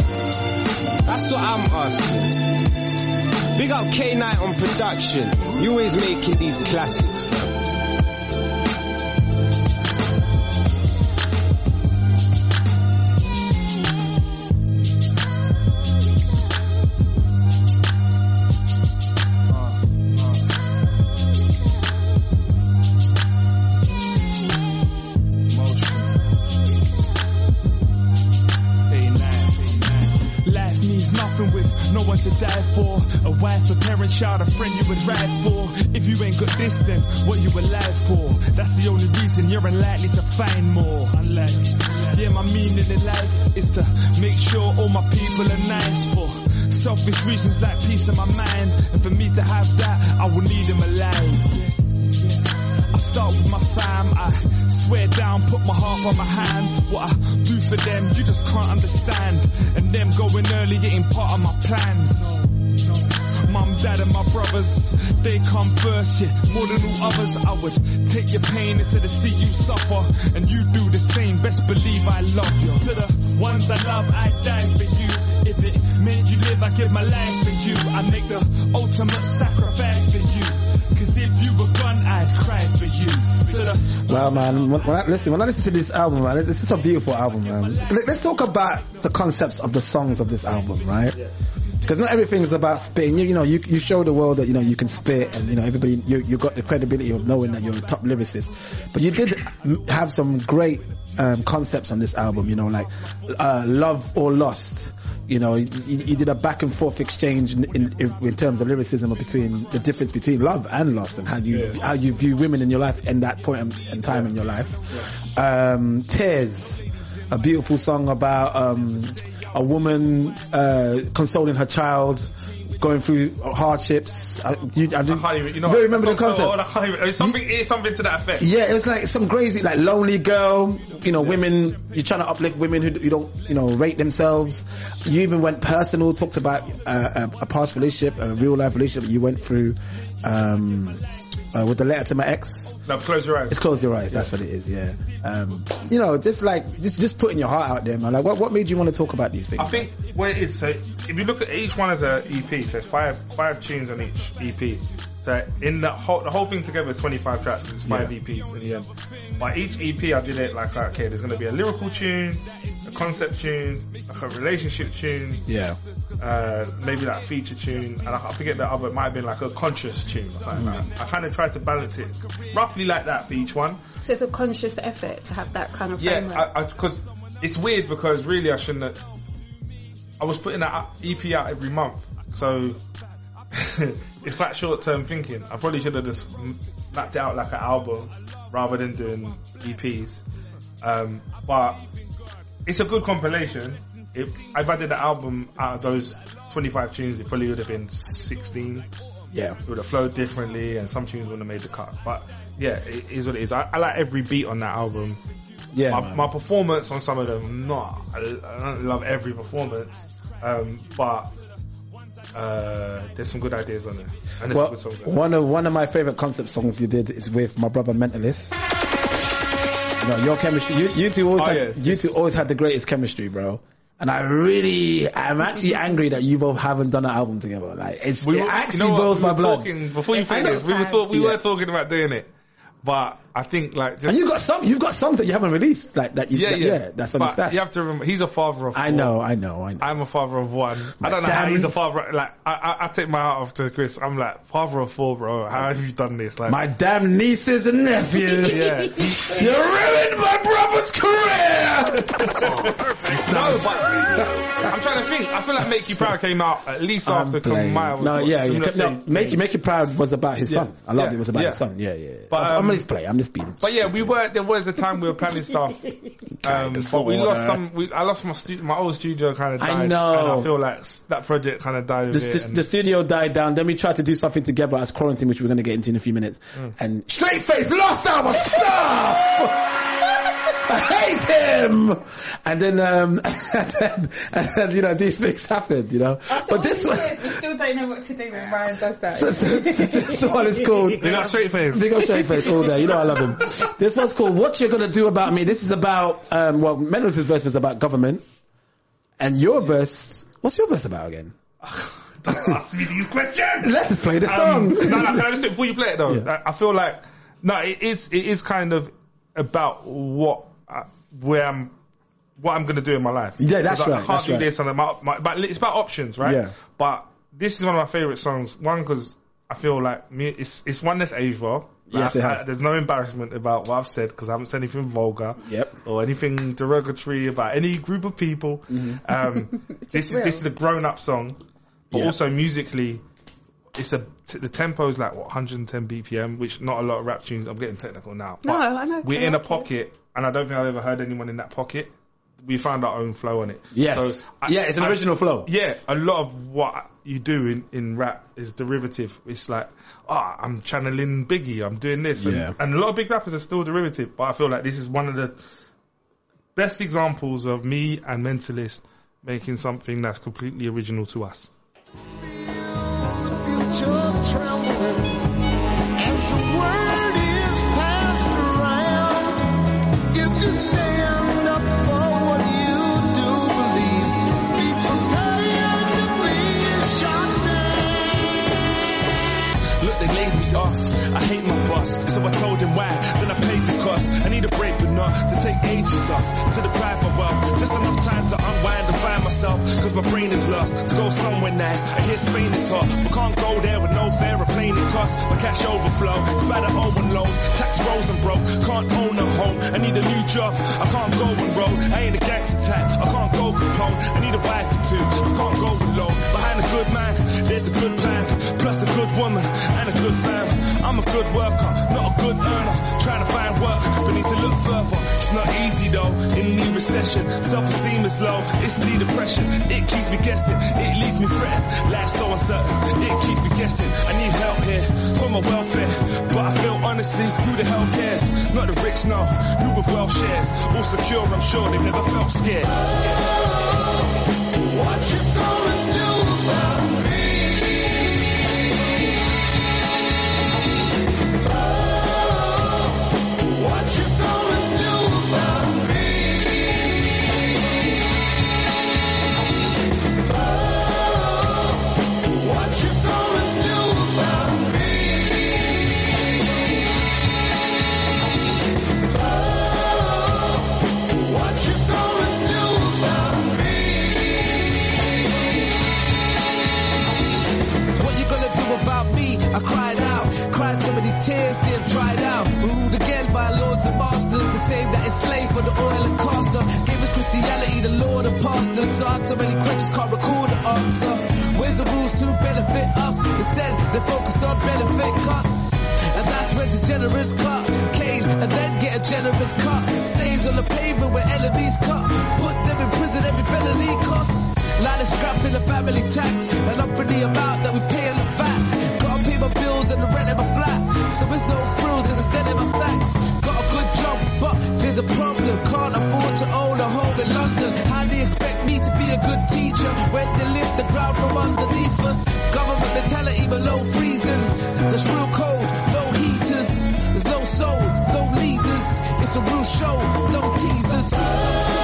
That's what I'm asking. Big up K-Night on production. You always making these classics, fam. What you alive for? That's the only reason you're unlikely to find more. Unlike, yeah, my meaning in life is to make sure all my people are nice for. Selfish reasons like peace in my mind. And for me to have that, I will need them alive. I start with my fam, I swear down, put my heart on my hand. What I do for them, you just can't understand. And them going early ain't part of my plans. Dad and my brothers, they come first, yeah, more than all others. I would take your pain instead of see you suffer. And you do the same, best believe I love you. To the ones I love, I die for you. If it meant you live, I give my life for you. I make the ultimate sacrifice for you. Cause if you were gone, I'd cry for you. Well, man, when I, listen, when I listen to this album, man, it's, it's such a beautiful album, man. Let- Let's talk about the concepts of the songs of this album, right? Because not everything is about spitting. You, you know, you, you show the world that, you know, you can spit and, you know, everybody, you, you got the credibility of knowing that you're a top lyricist. But you did have some great, um, concepts on this album, you know, like, uh, love or lost. You know, you, you did a back and forth exchange in, in, in terms of lyricism between the difference between love and lost and how you, how you view women in your life in that point in- in time in your life. Um, Tears, a beautiful song about, um, a woman, uh, consoling her child, going through hardships. I, you, I, I can't even, you know, don't remember the song's so concept. old, I can't even, it's something, it's something to that effect. Yeah, it was like some crazy, like lonely girl. You know, women. You're trying to uplift women who, who don't, you know, rate themselves. You even went personal, talked about uh, a, a past relationship, a real life relationship you went through um, uh, with the letter to my ex. No, close your eyes. It's close your eyes. That's what it is. Yeah. Um, you know, just like just just putting your heart out there, man. Like, what what made you want to talk about these things? I think what it is, so if you look at each one as a EP, so five five tunes on each EP. So in the whole the whole thing together is 25 tracks. it's five Yeah. EPs in the end. By each EP I did it like, okay, there's gonna be a lyrical tune, concept tune, like a relationship tune, Yeah. uh, maybe like a feature tune, and I, I forget the other, it might have been like a conscious tune or something like that. I kind of tried to balance it roughly like that for each one. So it's a conscious effort to have that kind of Yeah, because it's weird because really I shouldn't. Have, I was putting that EP out every month, so it's quite short term thinking. I probably should have just mapped it out like an album rather than doing EPs. Um, but it's a good compilation. If, if I did the album out of those 25 tunes, it probably would have been 16. Yeah. It would have flowed differently and some tunes wouldn't have made the cut. But yeah, it is what it is. I, I like every beat on that album. Yeah, My, my performance on some of them, not. I, I don't love every performance. Um, but, uh, there's some good ideas on there. And there's Well, some good songs. one of one of my favorite concept songs you did is with my brother Mentalist. You your chemistry. You, you two always Oh, had, yeah. you two always had the greatest chemistry, bro. And I really, I'm actually angry that you both haven't done an album together. Like, it's, We it actually you know boils we my blood. Talking, before you finish, we were talk, we Yeah. were talking about doing it. But I think like just And you got some, you've got songs that you haven't released, like that. You, yeah, that, yeah, that's on the stash. You have to remember, he's a father of. I four. know, I know, I know. I'm a father of one. I don't know how he's a father. Like I, I, I take my hat off to Chris. I'm like father of four, bro. How have you done this? Like My damn nieces and nephews. yeah. You ruined my brother's career! no, but I'm trying to think. I feel like Make You Proud came out at least I'm after. Come My No, yeah, yeah. No, make you make you proud was about his Yeah. son. I love Yeah. it was about Yeah. his son. Yeah, yeah. But, I'm, I'm um, just playing. I'm being. But yeah, we were. There was a time we were planning stuff, um, but we lost some. We, I lost my stu- my old studio kind of Died, I know. And I feel like that project kind of died. the, the, and- the studio died down. Then we tried to do something together as quarantine, which we're going to get into in a few minutes. Mm. And straight face lost our stuff. I hate him. And then, um, and then, and then, you know, these things happened, you know. But this one, we still don't know what to do when Ryan does that. so, so, this one is called. They got straight face. Big up straight face all day. You know I love him. This one's called What You're Gonna Do About Me. This is about, um, well, Mentalist's verse was about government. And your verse, what's your verse about again? Don't ask me these questions. Let's just play the Um, song. no, no, can I just say before you play it though? Yeah. I, I feel like no, it is it is kind of about what where I'm what I'm gonna do in my life. Yeah, that's 'Cause I- I right, can't that's do right. this and my, my, but it's about options, right? Yeah. But this is one of my favorite songs. One because I feel like me, it's it's one that's aged well. Like, Yes, it I- has. there's no embarrassment about what I've said because I haven't said anything vulgar. Yep. Or anything derogatory about any group of people. Mm-hmm. Um, this is this is a grown up song, but also musically, it's a t- the tempo is like what 110 BPM, which not a lot of rap tunes. I'm getting technical now. No, I know, We're in a okay. pocket, and I don't think I've ever heard anyone in that pocket. We found our own flow on it. Yes. So I- yeah, it's an I- original flow. yeah, a lot of what you do in, in rap is derivative. It's like, ah, I'm channeling Biggie, I'm doing this. And, Yeah. and a lot of big rappers are still derivative, but I feel like this is one of the best examples of me and Mentalist making something that's completely original to us. So I told him why. I the cost. I need a break, but not to take ages off. To deprive my wealth, just enough time to unwind and find myself. Cause my brain is lost. To go somewhere nice. I hear Spain is hot, but can't go there with no fare. A plane it costs. My cash overflow. It's better lows. Tax rolls and broke. Can't own a home. I need a new job. I can't go and road. I ain't a gangster type. I can't go Capone. I need a wife or two. I can't go alone. Behind a good man, there's a good plan. Plus a good woman and a good fam. I'm a good worker, not a good earner. Trying to find work, but need to look further. It's not easy though, in the recession. Self-esteem is low, it's the depression. It keeps me guessing, it leaves me fretting. Life's so uncertain, it keeps me guessing. I need help here for my welfare, but I feel honestly, who the hell cares? Not the rich, no. Who with wealth shares? All secure, I'm sure they've never felt scared. What you gonna tears, they're dried out. Ruled again by lords and masters, the same that enslaved for the oil and caster. Gave us Christianity, the Lord and pastors. So I so many questions, can't recall the answer. Where's the rules to benefit us? Instead, they're focused on benefit cuts. And that's where degenerates cut. Cane, and then get a generous cut. Stains on the pavement where enemies cut. Put them in prison, every felony costs. Line scrap in the family tax. And up in the amount that we pay in the fat. My bills and the rent of my flat. So there's no frills, there's a debt in my stacks. Got a good job, but there's a problem. Can't afford to own a home in London. How you expect me to be a good teacher when they lift the ground from underneath us? Government mentality below freezing. There's real cold, no heaters. There's no soul, no leaders. It's a real show, no teasers.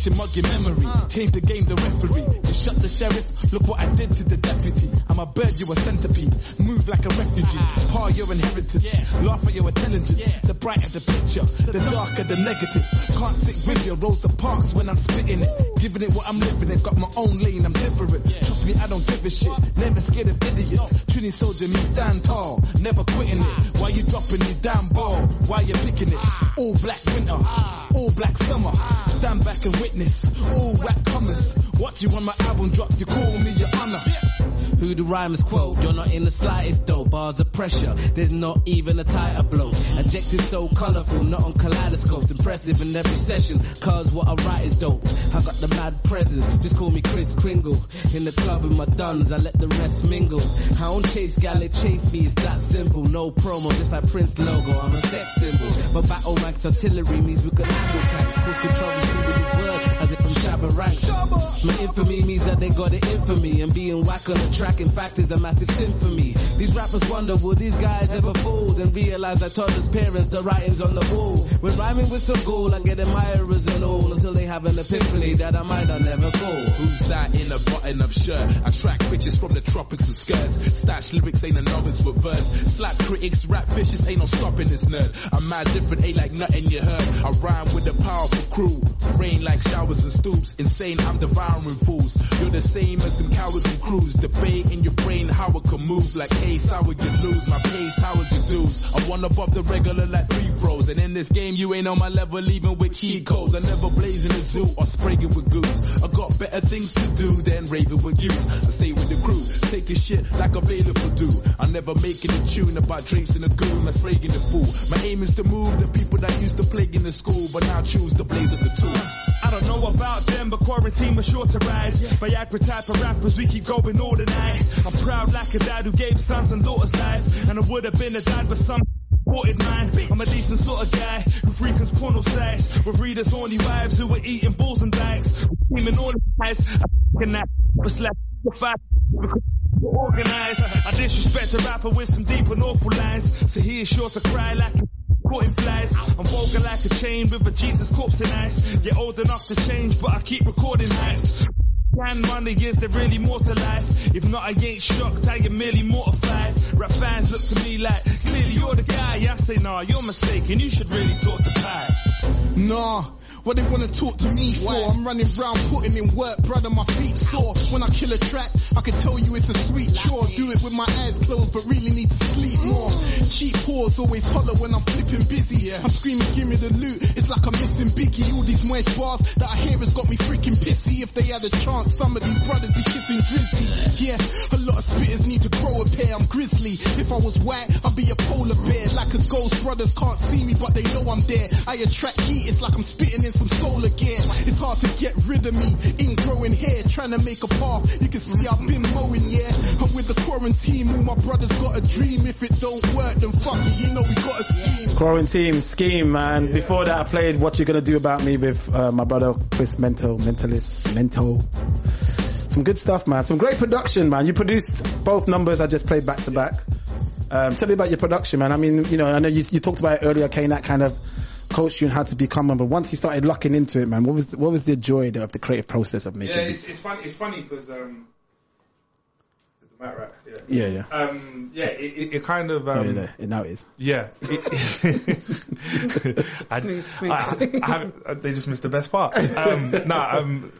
Haitian mugging memory. Change the game, the referee. You shut the sheriff. Look what I did to the deputy. I'm a bird, you a centipede. Move like a refugee. Ah. Par your inheritance. Laugh at your intelligence. Brighter the picture, the darker the negative. Can't sit with your Rosa Parks when I'm spitting it. Giving it what I'm living it. Got my own lane, I'm different. Trust me, I don't give a shit. Never scared of idiots. Trini soldier, me stand tall. Never quitting it. Why you dropping your damn ball? Why you picking it? All black winter. All black summer. Stand back and witness. All rap comers. Watch you when my album drops. You call me your honor. Who the rhymes quote? You're not in the slightest though. Bars of pressure, there's not even a tighter blow. Adjectives so colourful, not on kaleidoscopes. Impressive in every session, cause what I write is dope. I got the mad presence, just call me Kris Kringle. In the club with my duns, I let the rest mingle. I don't chase gal, it chase me, it's that simple. No promo, just like Prince logo, I'm a sex symbol. But battle ranks artillery means we can handle tanks. Cause controversy with the word, as if I'm Shabba ranks. My infamy means that they got it in for me. And being whack on the track, in fact, is a massive sin for me. These rappers wonder, will these guys ever fold? And realize I told his parents the writing's on the wall. When rhyming with some goal, I get admirers and all until they have an epiphany that I might not never call. Who's that in a button up shirt? I track bitches from the tropics with skirts. Stash lyrics ain't a novice with verse. Slap critics, rap vicious, ain't no stopping this nerd. I'm mad different, ain't like nothing you heard. I rhyme with a powerful crew. Rain like showers and stoops. Insane, I'm devouring fools. You're the same as them cowards and crews. In your brain how it can move. Like ace, how it you lose. My pace, How is your dues? I one above the regular like three pros. And in this game, you ain't on my level, even with cheat codes. I never blaze in a zoo or spraying with goose. I got better things to do than raving with youths. I stay with the crew, taking shit like a bailiff would do. I never making a tune about drapes in a goon, I spraying the fool. My aim is to move the people that used to plague in the school, but now choose the blaze of the tool. I don't know about them, but quarantine was sure to rise. Viagra type of rappers, we keep going all the night. I'm proud like a dad who gave sons and daughters life. And I would have been a dad, but some aborted mine. I'm a decent sort of guy who frequents porno sites. With readers, horny wives who are eating balls and dykes. Teaming all the guys, I that. But slap the five. Organized. I disrespect a rapper with some deep and awful lines. So he is sure to cry like a caught in flies. I'm vulgar like a chain with a Jesus corpse in ice. You're old enough to change, but I keep recording hype. Can money is there really more to life? If not, I ain't shocked, I am merely mortified. Rap fans look to me like, clearly you're the guy. I say, nah, you're mistaken, you should really talk to Pi. Nah, what they wanna talk to me for? I'm running round putting in work, brother, my feet sore. When I kill a track, I can tell you it's a sweet chore. Do it with my eyes closed, but really need to sleep more. Mm. Cheap pause always holler when I'm flipping busy. Yeah, I'm screaming, give me the loot. It's like I'm missing Biggie. All these moist bars that I hear has got me freaking pissy. If they had a chance, some of these brothers be kissing Drizzy. Yeah, a lot of spitters need to grow a pair. I'm grizzly. If I was white, I'd be a polar bear. Like a ghost, brothers can't see me, but they know I'm there. I attract heat. It's like I'm spitting in some solar gear. It's hard to get rid of me. In growing hair, trying to make a path. You can see I've been mowing, yeah. And with the quarantine, all my brothers got a dream. If it don't work, then fuck it. You know we got a scheme. Quarantine scheme, man. Before that, I played "What You Gonna Do About Me" with uh, my brother Chris Mental, Mentalist, Mental. Some good stuff, man. Some great production, man. You produced both numbers I just played back to back. Um, tell me about your production, man. I mean, you know, I know you, you talked about it earlier, Kane, that kind of coached you on how to become one. But once you started locking into it, man, what was what was the joy of the creative process of making Yeah, this? it's, it's funny. It's funny because um, there's a mat right. Yeah. Yeah, yeah. Um, yeah, it, it, it kind of um, yeah, there. Yeah, now it is. Yeah. I, Smooth, smooth. I, I they just missed the best part. Um, no, um,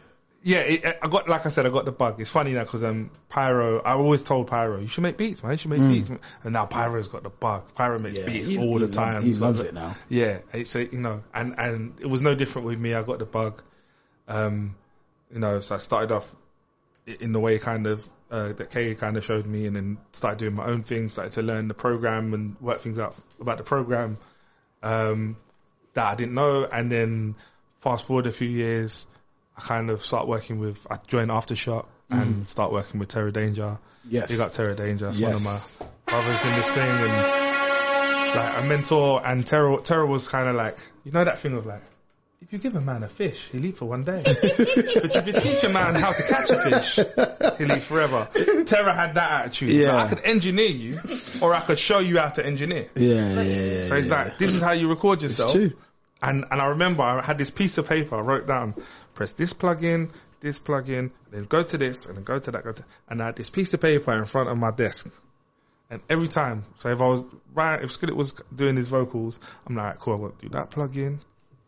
yeah, it, I got, like I said, I got the bug. It's funny now because um, Pyro, I always told Pyro, you should make beats, man. You should make Mm. beats. And now Pyro's got the bug. Pyro makes Yeah, beats he- all he the time. loves- he loves it now. Yeah, it's a, you know, and and it was no different with me. I got the bug. Um, you know, so I started off in the way kind of uh, that Kay kind of showed me, and then started doing my own thing. Started to learn the program and work things out about the program um, that I didn't know. And then fast forward a few years, I kind of start working with. I joined Aftershock mm. and start working with Terror Danger. Yes. Big got Terror Danger. That's Yes. one of my brothers in this thing, and like a mentor. And Terror, Terror was kind of like, you know, that thing of like. If you give a man a fish, he'll eat for one day. but if you teach a man how to catch a fish, he'll eat forever. Terror had that attitude. Yeah. Like, I could engineer you, or I could show you how to engineer. Yeah, yeah, yeah. So it's yeah. like, this is how you record yourself. And and I remember I had this piece of paper I wrote down, press this plug in, this plug in, then go to this, and then go to that, go to, and I had this piece of paper in front of my desk. And every time, so if I was, right, if Skillit was doing his vocals, I'm like, cool, I'm going to do that plug in,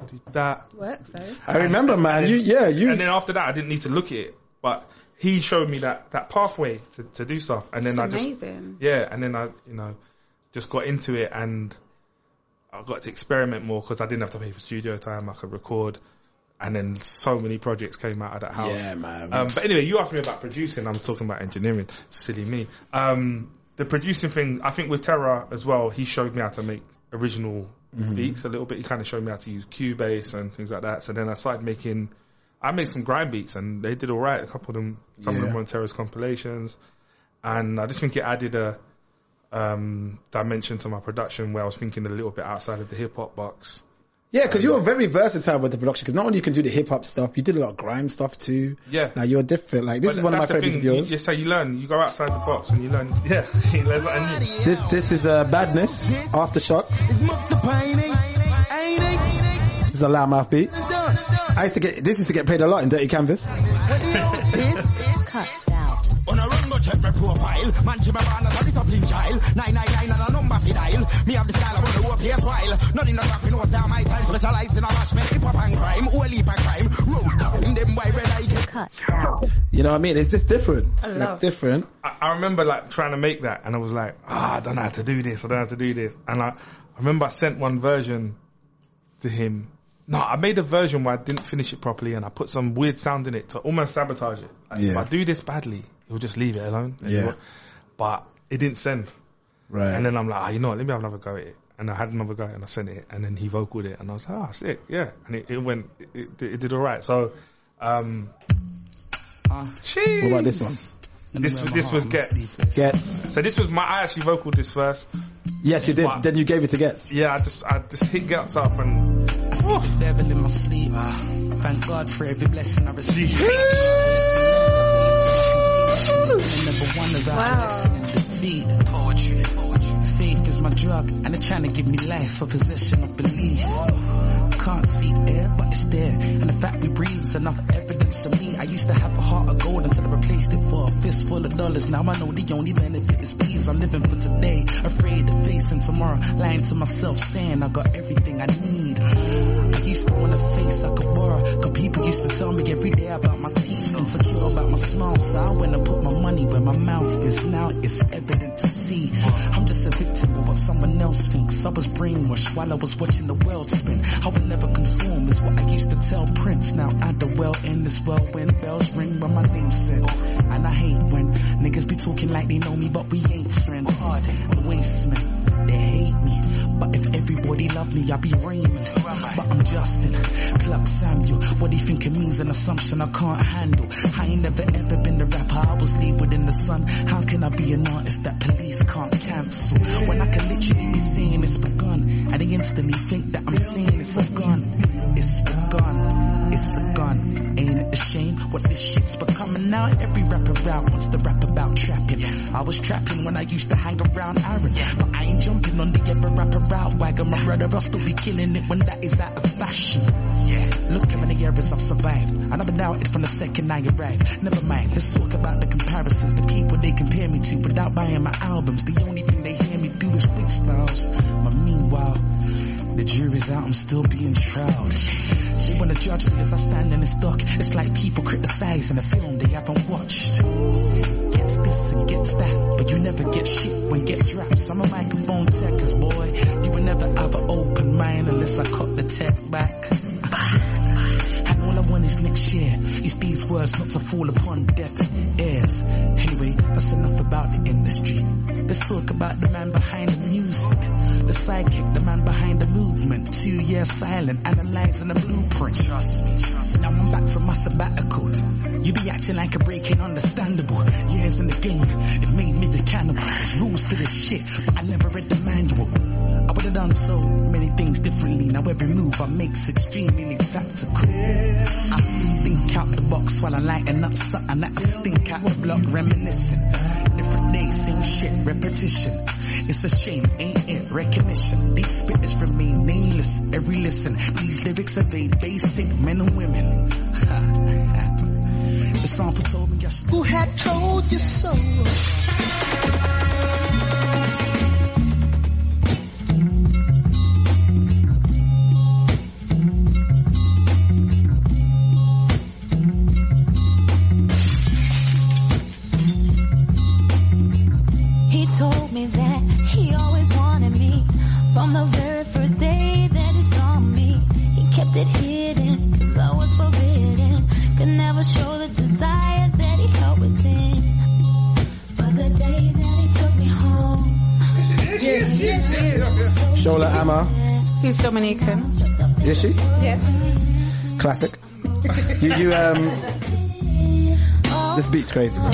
do that. Works though. I remember, man. You, yeah, you. And then after that, I didn't need to look at it, but he showed me that, that pathway to, to do stuff. And then That's I just, yeah, and then I, you know, just got into it and I got to experiment more because I didn't have to pay for studio time. I could record, and then so many projects came out of that house. Yeah, man. Um, but anyway, you asked me about producing. I'm talking about engineering. Silly me. Um, the producing thing, I think with Terror as well, he showed me how to make original Mhm. beats a little bit. He kind of showed me how to use Cubase and things like that. So then I started making. I made some grime beats and they did all right. A couple of them, some of them were on Terror's compilations, and I just think it added a um, dimension to my production where I was thinking a little bit outside of the hip hop box. Yeah, because you were very versatile with the production. Because not only you can do the hip hop stuff, you did a lot of grime stuff too. Yeah. Like you're different. Like this But is one of my that's the favorites of yours. You, you say you learn, you go outside the box and you learn. Yeah, you learn something new. This, this is uh, badness. Aftershock. This is a loudmouth beat. I used to get this used to get played a lot in Dirty Canvas. Cuts out. On a run check my profile. Man, to my man, a discipline child. 999 and a number for dial. Me have the style, I want to work here while. Nothing that nothing was down my time. Specialized in a bashment, hip hop and crime. All heap of crime. Roll down them by red eye. Cut You know what I mean? It's just different. I Like, different. I, I remember like trying to make that and I was like, ah, I don't know how to do this. I don't know how to do this. And I, I remember I sent one version to him. No, I made a version where I didn't finish it properly and I put some weird sound in it to almost sabotage it. Like, If Yeah. I do this badly, he'll just leave it alone. And Yeah. he But it didn't send. Right. And then I'm like, ah, you know what, let me have another go at it. And I had another go and I sent it and then he vocaled it and I was like, ah, sick, yeah. And it, it went, it, it, it did alright. So, um, What about this one? this was, this was Ghetts. Ghetts. So this was my, I actually vocaled this first. Yes, you did. But- Then you gave it to Ghetts. Yeah, I just, I just hit Ghetts up and, I see the devil in my sleep. Thank God for every blessing I receive. One around Wow. listening defeat. Poetry. Faith is my drug, and they're trying to give me life, a possession of belief. Can't see air, but it's there. And the fact we breathe is enough evidence to me. I used to have a heart of gold until I replaced it for a fistful of dollars. Now I know the only benefit is peace. I'm living for today, afraid of facing tomorrow. Lying to myself, saying I got everything I need. I used to wanna face like a war. Cause people used to tell me every day about my teeth, insecure about my smile. So I went and put my money where my mouth is. Now it's evident to see. I'm just a victim of what someone else thinks. I was brainwashed while I was watching the world spin. I would never conform is what I used to tell Prince. Now I the well in this well when bells ring when my name's said. And I hate when niggas be talking like they know me, but we ain't friends. Hard and wastemen, they hate me. But if everybody loved me, I'd be Raymond. But I'm Justin, Clarke-Samuel. What do you think it means? An assumption I can't handle. I ain't never ever been the rapper I was labeled in the sun. How can I be an artist that police can't cancel? When I can literally be saying it's begun. And they instantly think that I'm saying it's a gun. It's begun. It's a gun. Ain't it a shame what this shit's becoming now? Every rapper out wants to rap about trapping. I was trapping when I used to hang around Aaron. But I ain't jumping on the ever rapper out wagon. My brother, I'll still be killing it when that is out of fashion. Look how many years I've survived. I never doubted from the second I arrived. Never mind, let's talk about the comparisons. The people they compare me to without buying my albums. The only thing they hear me do is freestyles. But meanwhile, the jury's out, I'm still being tried. They wanna judge me as I stand in this dock. It's like people criticizing a film they haven't watched. Ghetts this and Ghetts that, but you never get shit when Ghetts raps. I'm a microphone techers, boy. You will never have an open mind unless I cut the tech back. And all I want is next year. Is these words not to fall upon deaf ears. Anyway, that's enough about the industry. Let's talk about the man behind the music. The sidekick, the man behind the movement. Two years silent, analyzing the blueprint. Trust me, trust me. Now I'm back from my sabbatical. You be acting like a breaking understandable. Years in the game, it made me the cannibal. There's rules to this shit, but I never read the manual. I would have done so many things differently. Now every move I make's extremely tactical. I think out the box while I lighten up something that I stink out the block, reminiscing. Different days, same shit, repetition. It's a shame, ain't it? Recognition. Deep spitters remain nameless. Every listen, these lyrics evade basic men and women. the sample told me I should. Who had told you so? Dominican. Is she? Yeah. Classic. You, you, um, this beat's crazy, bro.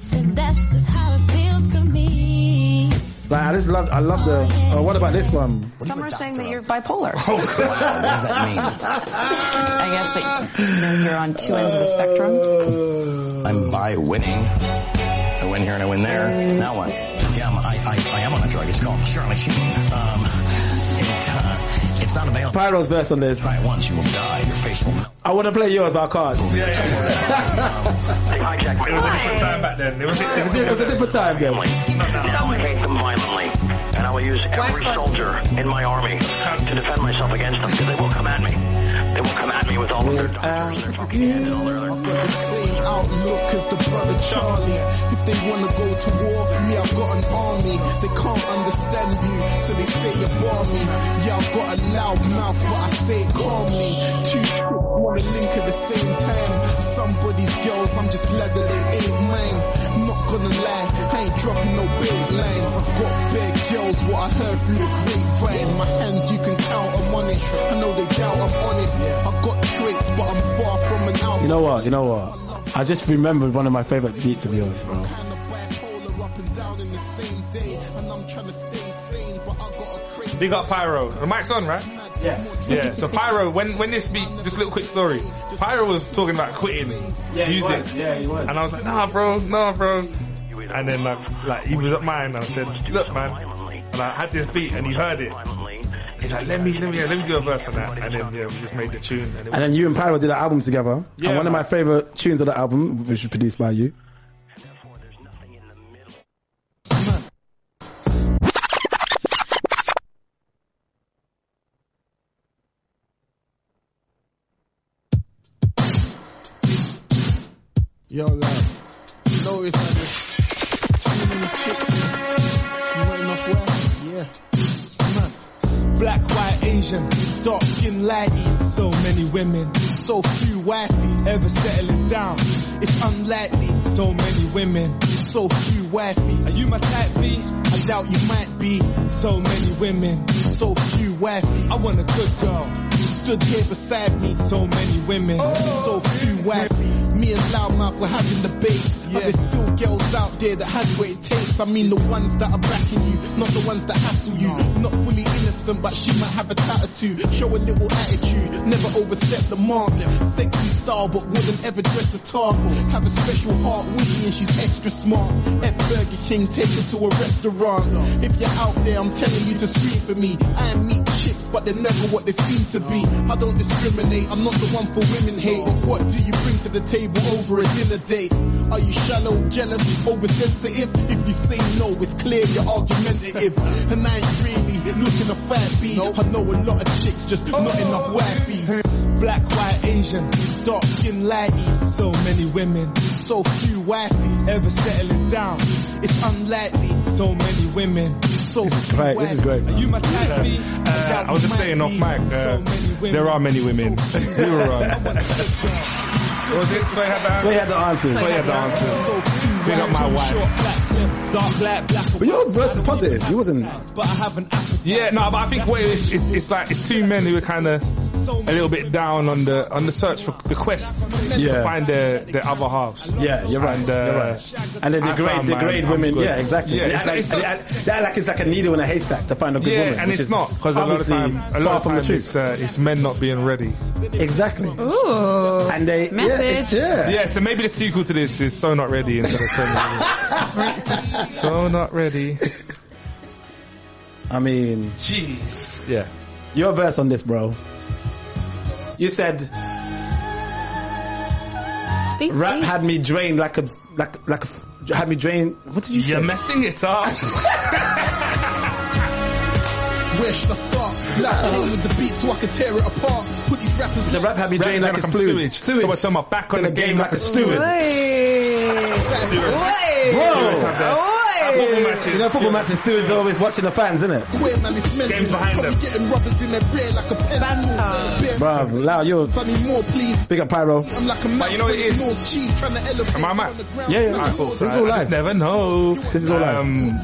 Said that's just how it feels to me. Like, I just love, I love the, oh, what about this one? Some are saying that you're bipolar. Oh, what does that mean? I guess that you know, you're on two ends of the spectrum. I'm by winning. I win here and I win there. Now what? It's called Charlie Sheen. Um, it, uh, it's not available. Pyro's verse on this. Try it once, you will die. Your face will melt. I want to play yours, but I can't. It was a different time back then. It was, It was a- it was a different time, then. Now I hate them violently, and I will use every soldier in my army to defend myself against them, because they will come at me. They will come at me with all of their doctors, their fucking hands, and all their other I've got the same outlook as the brother Charlie. If they wanna go to war, me, I've got an army. They can't understand you, so they say you're balmy. Yeah, I've got a loud mouth, but I say it calmly. Two tricks wanna link at the same time. Somebody's girls, I'm just glad that they ain't mine. Not gonna lie, I ain't dropping no big lines. I've got big girls, what I heard through the grapevine. My hands, you can count, I'm on it. I know they doubt I'm honest. I got traits, but I'm far from an out. You know what? You know what? I just remembered one of my favorite beats of yours, bro. born in the same day, and I'm trying to stay sane, but I got. Big up Pyro. The mic's on, right? Yeah. Yeah. So Pyro, when when this beat, just a little quick story. Pyro was talking about quitting Yeah, he music. was. Yeah, he was. And I was like, nah, bro, nah, bro. And then like, like he was at mine. And I said, look, man. And I had this beat, and he heard it. He's like, let me, let me, let me do a verse on that. And then yeah, we just made the tune. And it And then you and Pyro did an album together. Yeah, and one of my favorite tunes of the album, which was produced by you. Yo, lad. You notice that there's too many chicks. Not enough work. Yeah. It's mad. Black, white, Asian, Dark skin ladies. so many women, So few wifeys. ever settling down, It's unlikely. so many women. So few wifeys. Are you my type B? I doubt you might be. So many women, So few wifeys. I want a good girl, Stood here beside me. so many women. So few wifeys. Me and Loudmouth were having the debates. But there's still girls out there that has what it takes. I mean the ones that are backing you, not the ones that hassle you. Not fully innocent, but she might have a tattoo. Show a little attitude, never overstep the mark. Sexy style, but wouldn't ever dress the target. Have a special heart, witty, and she's extra smart. At Burger King, take her to a restaurant. If you're out there, I'm telling you to scream for me. I am meet chicks, but they're never what they seem to be. I don't discriminate, I'm not the one for women hate. But what do you bring to the table over a dinner date? Are you shallow, jealous, oversensitive? If you say no, it's clear you're argumentative. And I ain't really looking a fat I know a lot of chicks, just oh. not enough wifeys. Black, white, Asian, Dark skin ladies, so many women, so few wifeys. ever settling down, It's unlikely, so many women. So This is great. This is great. Are you my type B? Uh, I was just saying off mic, uh, many there are many women. We were wrong. What was it? So you had the So he had the answers. So you had the answers. So Big up my wife. dark, black, black. But your verse is positive. You wasn't. But I have an appetite. Yeah, no, but I think what it is, it's, it's like it's two men who are kind of a little bit down on the on the search for the quest to find their their other halves. Yeah, you're right. And, uh, you're right. And then I degrade, found mine. women. Yeah, exactly. Yeah, They it's act like, it's they not- act- they act like it's like a needle in a haystack to find a good Yeah, woman. and it's is not because a lot of time, a far lot of from the time truth. it's, uh, it's men not being ready. Exactly. Ooh. And they, yeah, it's- yeah. Yeah, so maybe the sequel to this is so not ready instead of so not ready. so not ready. I mean, Jeez. Yeah. your verse on this, bro. You said These- rap these- had me drained like a like like a, had me drained. What did you say? You're messing it up. Where should I start? Like along with the beat so I can tear it apart. Put these rappers The rap had me drained like, a I'm fluid. sewage. So I turn my back on the game like a steward. Bro, Football matches. you know football matches. Stewards are always watching the fans, isn't it? Queer man is mental. Games behind them. getting rubbers in their beer like a pencil. Bare Bro, loud, you're I more, please. big up Pyro. I'm like a man you know what it is? North cheese trying to elevate Am I mad? the ground. Yeah, yeah. Alright, cool. This is all live. never know. This is all live. Um,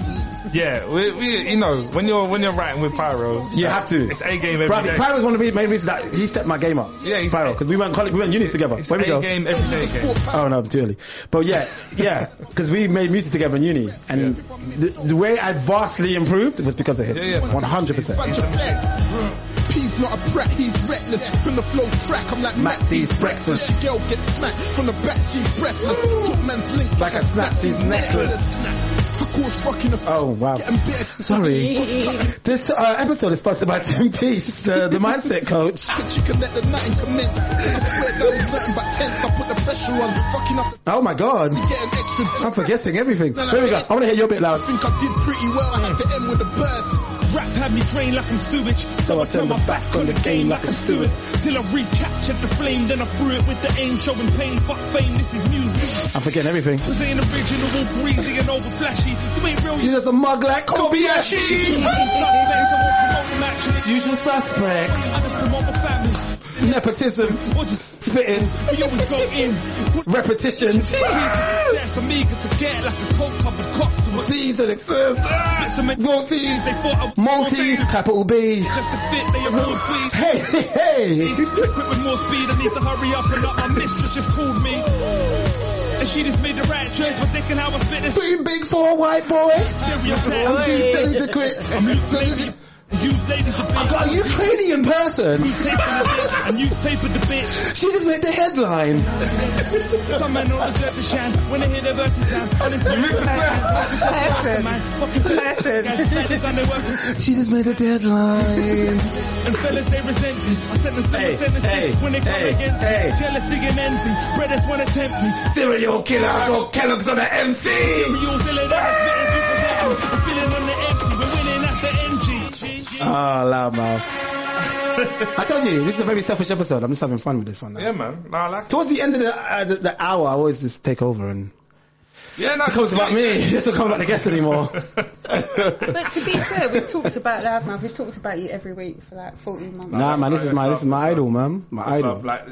yeah, we, we, you know, when you're when you're writing with Pyro, You have to. It's a game every Bro, day. Pyro was one of the main reasons that he stepped my game up. Yeah, he's- Pyro, because we went college, we went uni together. It's Where we a go? game every day game. Oh no, too early. But yeah, yeah, because we made music together in uni, and the, the way I vastly improved was because of him. Yeah, yeah. One hundred percent. Bunch. He's not a brat, he's reckless. From the flow track, I'm like Mac Mac D's D's breakfast. She girl gets smacked from the back, she's breathless. Took man's link Like I snapped his necklace. Fucking a Oh wow. Sorry. this uh, episode is sponsored by Tim Peace, uh, the mindset coach. Chicken let the night commence. I swear that was nothing but tense. I put the pressure on, Oh my god. I'm forgetting everything. Here we go. I want to hear your bit loud. I think I did pretty well. I had to end with a burst. Rap had me drained like I'm sewage. So I turned my back on the game like a steward. Till I recaptured the flame, then I threw it with the aim, showing pain. Fuck fame, this is music. I'm forgetting everything. Original, all breezy and over flashy. You ain't real, You're just a mug like Kobayashi. Usual suspects. I just promote my family. Nepotism. Or just Spitting. we always go in. Repetition. I'm eager to get like a coke covered cock to a These are success. Ah, so Maltese. they thought I was Maltese. Capital B. Just to fit, they are all sweet. Hey, hey, hey. Quick with more speed, I need to hurry up and up. My mistress just called me. And she just made the right choice for thinking how I spit this. Big, big four white boy. Stereotype. I'm too steady to quit. I'm loose lady. Use ladies to got a Ukrainian person. and newspaper the bitch. She just made the headline. Some men don't deserve to shine when they hear their verses down. Honestly, Person. man, fucking person. Guys, better than they work. She just made the deadline. And fellas, they resent me. I sent the same Hey, hey, when they come hey, against hey. me. Jealousy and envy. Brothers wanna tempt me. Serial killer, I got Kellogg's on the MC. Serial killer that is spitting to present me. I'm feeling on the Oh, loud mouth. I told you, this is a very selfish episode. I'm just having fun with this one. Now. Yeah, man. No, I like it. Towards the end of the, uh, the, the hour, I always just take over and Yeah, no, it comes about me. This don't come about the guest anymore. But to be fair, we've talked about Loudmouth. We've talked about you every week for like 14 months. nah, man, this is my this is my idol, man. My idol. love. Like,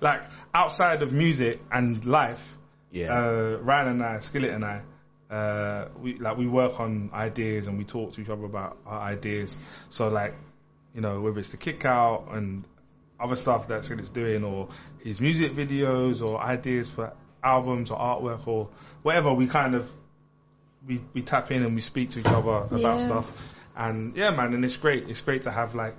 like outside of music and life, Yeah. uh, Ryan and I, Skillit and I, uh, we like we work on ideas and we talk to each other about our ideas. So like, you know, whether it's the kick out and other stuff that Skillit's doing, or his music videos, or ideas for albums or artwork or whatever, we kind of we we tap in and we speak to each other about Yeah. stuff. And yeah, man, and it's great. It's great to have like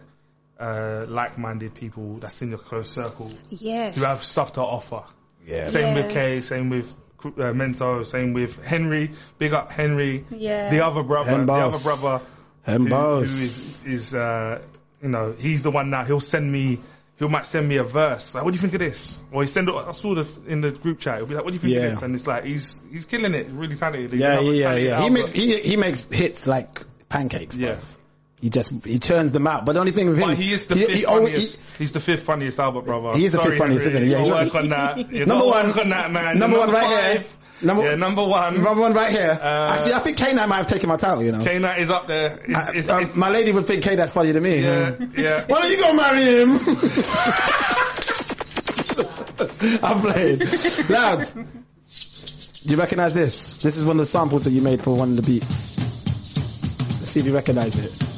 uh, like-minded people that's in your close circle Yeah. who have stuff to offer. Yeah. Same with Yeah. Kay, same with uh, Mento, same with Henry. Big up Henry. Yeah. The other brother, Hen the other brother, Hen who, boss. who is is uh, you know he's the one now. He'll send me. He might send me a verse. Like, what do you think of this? Or he send. it- I saw the in the group chat. He'll be like, "What do you think Yeah. of this?" And it's like he's he's killing it. Really talented. He's Yeah, yeah, yeah, talented yeah. He makes he he makes hits like pancakes. Yeah. bruv. He just he churns them out. But the only thing with him, But he is the he, fifth he funniest. he's the fifth funniest Albert brother. He is the fifth funniest, Henry. isn't he? Yeah, You he's- work on that. You Number one. work on that, man. Number one right here. Number, yeah, number one. number one right here. Uh, Actually, I think K might have taken my title. You know, K Knight is up there. It's, I- it's, uh, it's, my lady would think K that's funnier than me. yeah, yeah. Why don't you go marry him? I'm playing. Loud. Do you recognize this? This is one of the samples that you made for one of the beats. Let's see if you recognize it.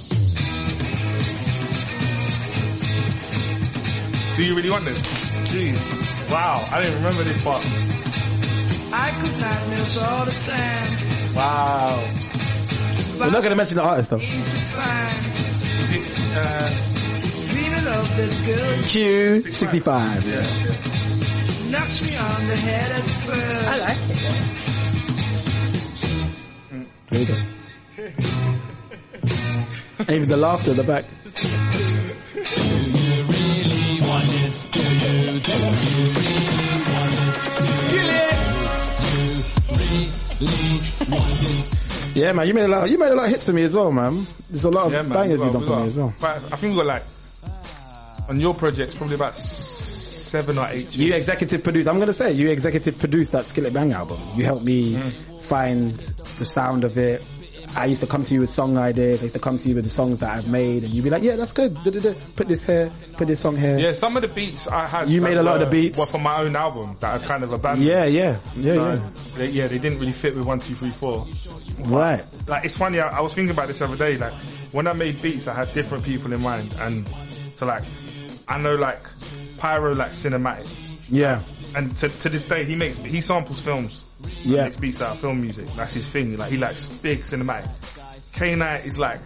Do you really want this? Jeez. Wow. I didn't remember this part. I could not miss all the time. Wow. We're not going to mention the artist though. Is it, uh, of this girl Q65. yeah. knocks me on the head at first. I like it. There you go. Even the laughter in the back. Yeah, man, you made a lot. You made a lot of hits for me as well, man. There's a lot of Yeah, man. bangers you got- done for me as well. I think we got like, on your projects, probably about seven or eight. You executive produced. I'm gonna say you executive produced that Skillit Bang album. You helped me mm. find the sound of it. I used to come to you with song ideas. I used to come to you with the songs that I've made, and you'd be like, "Yeah, that's good. Da-da-da. Put this here. Put this song here." Yeah, some of the beats I had. You made a lot of the beats. Were for my own album that I've kind of abandoned. Yeah, yeah, yeah, So, yeah. They, yeah, they didn't really fit with one, two, three, four. Right. Like it's funny. I, I was thinking about this the other day. Like when I made beats, I had different people in mind, and so like I know like Pyro like cinematic, Yeah. And to to this day he makes he samples films. He Yeah. makes beats out of film music. That's his thing. Like he likes big cinematic. K Knight is like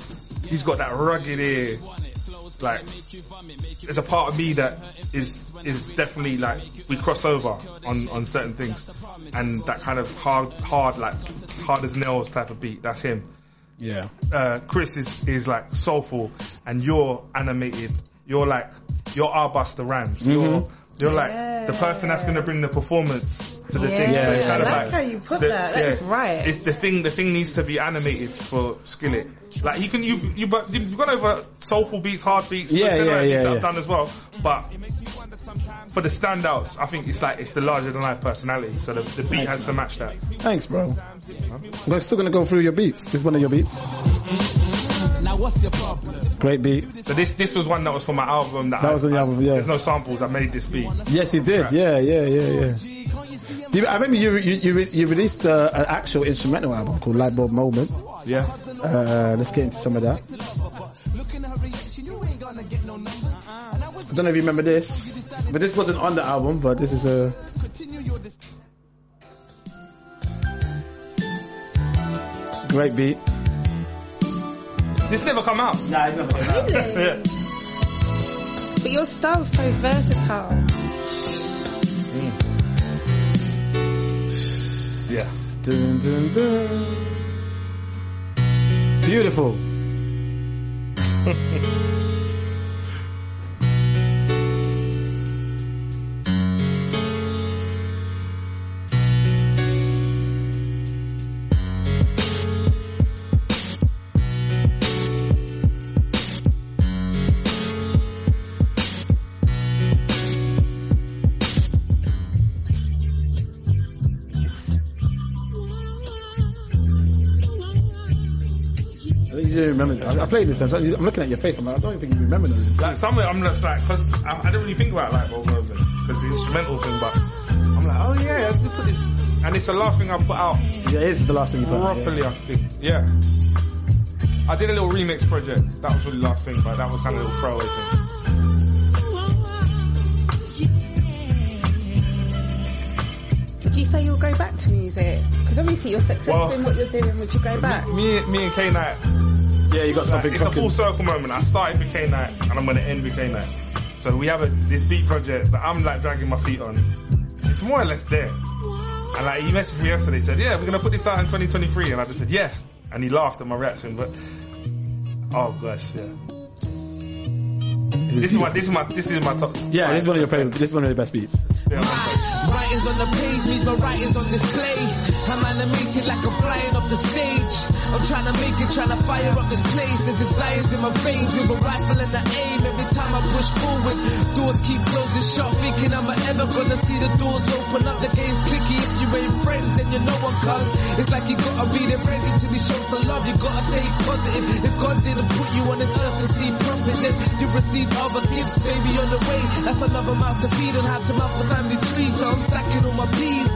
he's got that rugged ear. Like there's a part of me that is is definitely like we cross over on on certain things, and that kind of hard hard like hard as nails type of beat. That's him. Yeah. Uh, Chris is is like soulful, and you're animated. You're like you're our Busta Rhymes. You're you're like the person that's gonna bring the performance to the team. Yeah, So it's I kind of like like how you put the- that. That is right. It's the thing. The thing needs to be animated for Skillit. Like you can you you but you've gone over soulful beats, hard beats, Yeah, cinematic yeah, beats yeah, that I've done as well. But for the standouts, I think it's like it's the larger than life personality. So the, the beat has to match that. Thanks, bro. I'm still gonna go through your beats. This is one of your beats. Now what's your problem? Great beat. So this this was one that was for my album. That, That I- was on the album, yeah. There's no samples. I made this beat. Yes, you did. Yeah, yeah, yeah, yeah. You, I remember you you you, re- you released uh, an actual instrumental album called Lightbulb Moment. Yeah. Uh, let's get into some of that. I don't know if you remember this, but this wasn't on the album. But this is a. Great beat. This never come out. Nah, it's never come out. Really? yeah. But your style's so versatile. Yeah. Dun, dun, dun. Beautiful. remember. I, I played this. I'm looking at your face. I'm like, I don't even think you remember this. Like somewhere I'm just like, cause I, I didn't really think about like Bob Movement, cause the instrumental thing, but I'm like, oh yeah, let me put this, and it's the last thing I put out Yeah, it is the last thing you put. out, properly. I think, yeah. I did a little remix project. That was really the last thing, but that was kind of a little throwaway thing. Would you say you'll go back to music? Because obviously you're successful Well, in what you're doing. Would you go back? Me, me and K Night. Yeah, you got something It's a full circle moment. I started with K Night and I'm gonna end with K Night. So we have a, this beat project that I'm like dragging my feet on. It's more or less there. And like he messaged me yesterday, said, "Yeah, we're gonna put this out in 2023," and I just said, "Yeah," and he laughed at my reaction. But oh gosh, yeah. This is my this is my this is my top. Yeah, this is one of your favorite. This is one of your best beats. Yeah, Writings on the page means my writings on display. I'm animated like I'm flying off the stage. I'm trying to make it, trying to fire up this place. There's desires in my veins with a rifle and an aim. Every time I push forward, doors keep closing shut, thinking I'm ever gonna see the doors open up. The game's tricky. If you ain't friends, then you know one comes. It's like you gotta be there ready to be shown some love. You gotta stay positive. If God didn't put you on this earth to see profit, then you receive other gifts, baby, on the way. That's another mouth to feed and how to mouth the family tree. So I'm stacking all my peas.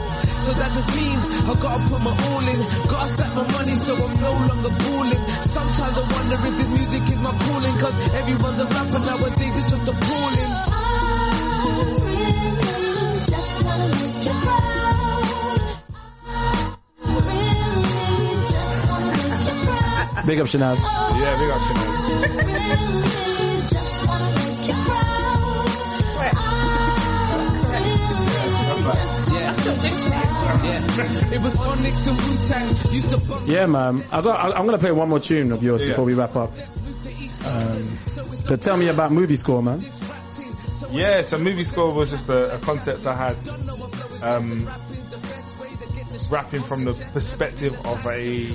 So that just means I gotta put my all in. Gotta stack my money so I'm no longer balling. Sometimes I wonder if this music is my calling. Cause everyone's a rapper nowadays, it's just appalling. Big up Shanaz. Yeah, big up Shanaz. Really, just wanna make you proud. Yeah. It was Onyx and Wu-Tang. Used to bump Yeah, man. I got, I'm gonna play one more tune of yours Yeah. before we wrap up. Um, but tell me about movie score, man. Yeah, so movie score was just a, a concept I had. Um, rapping from the perspective of a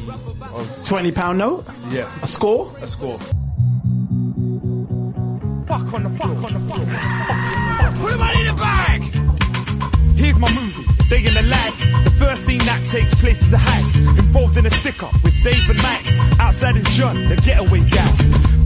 of Twenty pound note. yeah A score. a score. Fuck on the fuck on the fuck. fuck. Put him on in the bag. Here's my movie, Day in the Life. The first scene that takes place is a heist. Involved in a stick up with Dave and Mike. Outside is John, the getaway guy.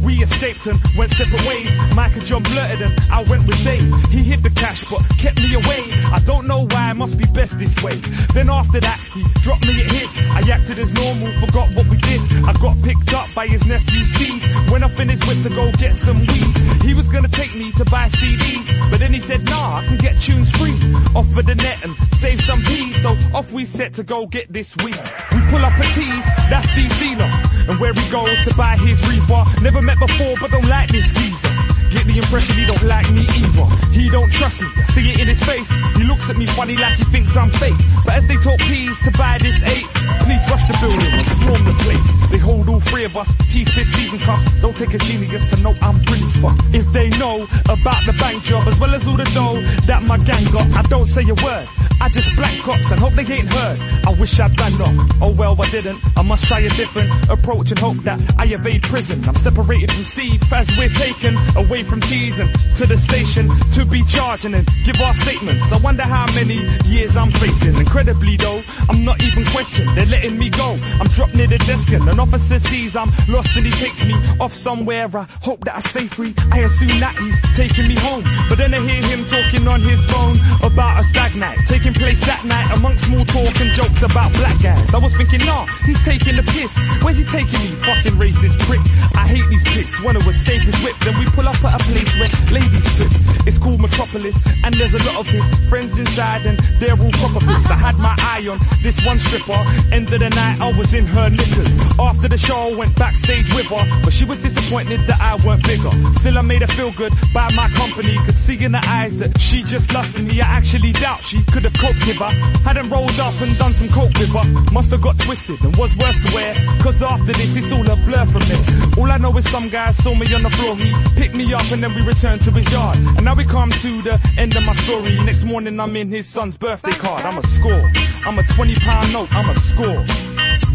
We escaped and went separate ways. Mike and John blurted and I went with Dave. He hid the cash but kept me away. I don't know why, it must be best this way. Then after that, he dropped me at his. I acted as normal, forgot what we did. I got picked up by his nephew Steve. Off in his whip to go get some weed. He was gonna take me to buy CDs, but then he said, nah, I can get tunes free. Offer the net and save some peas. So off we set to go get this weed. We pull up at T's, that's Steve's dealer. And where he goes to buy his reefer. Never met before, but don't like this geezer. Get the impression he don't like me either. He don't trust me, see it in his face. He looks at me funny like he thinks I'm fake. But as they talk peas to buy this eight, police rush the building swarm the place. They hold all three of us, teeth, pistols and cuffs. Don't take a genius to know I'm really fucked. If they know about the bank job as well as all the dough that my gang got, I don't say a word. I just black cops and hope they ain't heard. I wish I'd ran off. Oh well, I didn't. I must try a different approach and hope that I evade prison. I'm separated from Steve as we're taken away from T's and to the station to be charged and give our statements. I wonder how many years I'm facing. Incredibly though, I'm not even questioned. They're letting me go. I'm dropped near the desk and an officer sees I'm lost and he takes me off somewhere. I hope that I stay free. I assume that he's taking me home. But then I hear him talking on his phone about a stag night taking place that night amongst small talk and jokes about black guys. I was thinking, nah, he's taking the piss. Where's he taking me? Fucking racist prick. I hate these pricks. Want to escape his whip. Then we pull up a place where ladies strip. It's called Metropolis, and there's a lot of his friends inside, and they're all proper. I had my eye on this one stripper. End of the night, I was in her knickers. After the show, I went backstage with her, but she was disappointed that I weren't bigger. Still, I made her feel good by my company. Could see in her eyes that she just lusted me. I actually doubt she could have coped with her. Hadn't rolled up and done some coke with her. Must have got twisted and was worse to wear. Cause after this, it's all a blur from there. All I know is some guy saw me on the floor. He picked me up and then we returned to his yard. And now we come to the end of my story. Next morning, I'm in his son's birthday card. I'm a score. I'm a 20 pound note. I'm a score.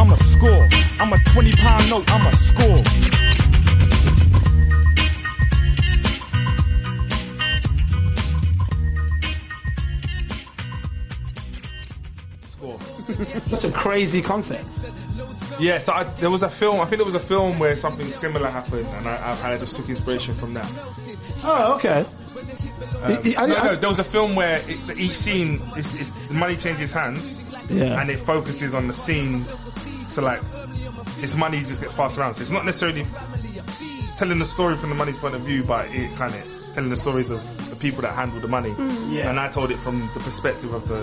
I'm a score. I'm a 20 pound note. I'm a score. Score. Such a crazy concept. Yeah, so I, there was a film. I think there was a film where something similar happened, and I, I, I just took inspiration from that. Oh, okay. Um, I- I- no, no, there was a film where it, each scene is, is the money changes hands, Yeah. and it focuses on the scene. So like, this money just gets passed around. So it's not necessarily telling the story from the money's point of view, but it kind of telling the stories of the people that handle the money. Mm. Yeah. And I told it from the perspective of the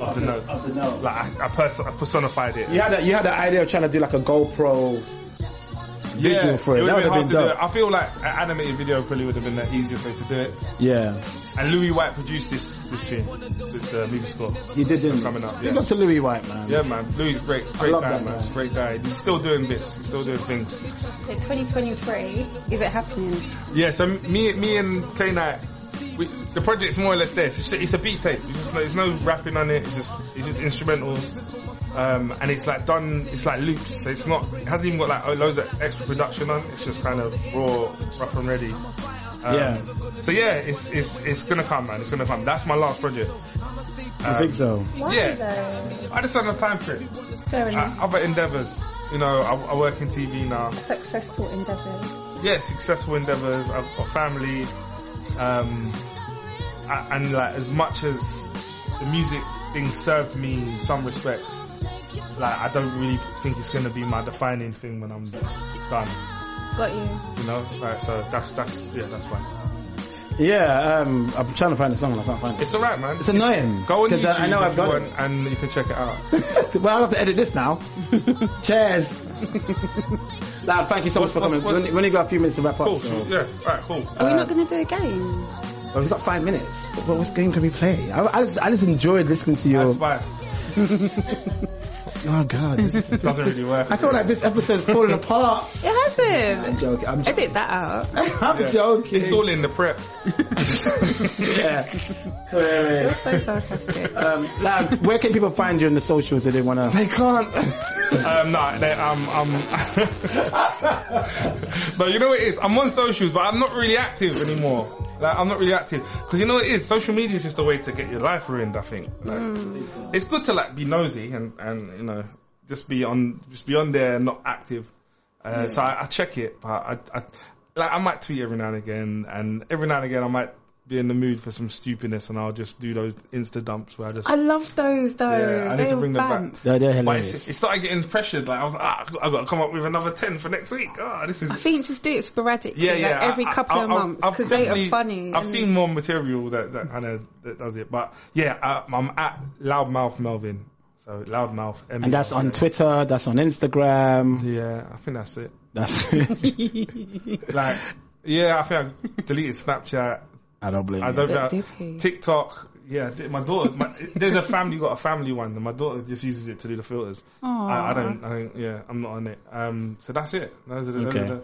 of, the, the- note. of the note. Like I, I, pers- I personified it. You had a, you had the idea of trying to do like a GoPro visual for it. would That would have hard been to do dope. I feel like an animated video probably would have been the easiest way to do it. Yeah. And Lewi White produced this this film, this uh, movie score. You did, didn't coming up. Big Yeah. up to Lewi White, man. Yeah, man. Lewi, is great, great love guy, that man. Great guy. He's still doing bits. He's still doing things. So 2023, is it happening? Yeah. So me, me and K Knight, we, the project's more or less this. It's, it's a beat tape. It's just, there's no rapping on it. It's just, it's just instrumental. Um, and it's like done. It's like loops. So it's not. It hasn't even got like loads of extra production on. It's just kind of raw, rough and ready. Um, Yeah. So yeah, it's it's it's gonna come, man. It's gonna come. That's my last project. I think so. Why Yeah. though? I just don't have time for it. Fair Uh, other endeavours. You know, I, I work in TV now. Successful endeavours. Yeah, successful endeavours. I've got family. Um, and like as much as the music thing served me in some respects, like I don't really think it's gonna be my defining thing when I'm done. Got you. You know, like so that's that's yeah that's fine. Yeah, um, I'm trying to find the song and I can't find it. It's alright, man. It's annoying. Go on 'Cause YouTube I, I know if I've you got want, it. and you can check it out. well, I'll have to edit this now. Cheers. Lad, thank you so much for What's- coming. what's- We only- only got a few minutes to wrap up. Cool. So. Yeah. Alright. Cool. Are we Uh, not going to do a game? Well, we've got five minutes. What, what game can we play? I, I, just, I just enjoyed listening to you. That's fine. Oh God, this is- Doesn't really work. I feel like this episode is falling apart. It hasn't. I'm joking. I'm, joking. Edit that out. I'm Yeah. joking. It's all in the prep. yeah. Clearly. You're so sarcastic. Um, lad, where can people find you in the socials if they wanna? They can't. um, no, they, um, um, no, you know what it is? I'm on socials, but I'm not really active anymore. Like, I'm not really active. Cause you know what it is? Social media is just a way to get your life ruined, I think. Like, It's good to like be nosy and, and, you know, just be on, just be on there and not active. Uh, so I, I check it, but I, I, like, I might tweet every now and again, and every now and again I might be in the mood for some stupidness and I'll just do those insta dumps where I just I love those though. yeah, I need They're to bring them back. bants. They're, they're hilarious. it's, it started getting pressured. Like I was, like, ah, I've got to come up with another ten for next week. Ah, this is I think just do it sporadically, yeah, yeah. like every I- I- couple of I- I've- months, I've because they are funny. I've seen more material that that kind of that does it, but yeah, I, I'm at Loudmouth Melvin. So Loudmouth, M- And that's on Twitter. That's on Instagram. Yeah, I think that's it. That's. it. Like, yeah, I think I deleted Snapchat. I don't blame I you. don't But know? TikTok. Yeah, my daughter. My, there's a family got a family one, and my daughter just uses it to do the filters. I, I don't. I don't. Yeah, I'm not on it. Um, so that's it. Those are the. Okay. are the-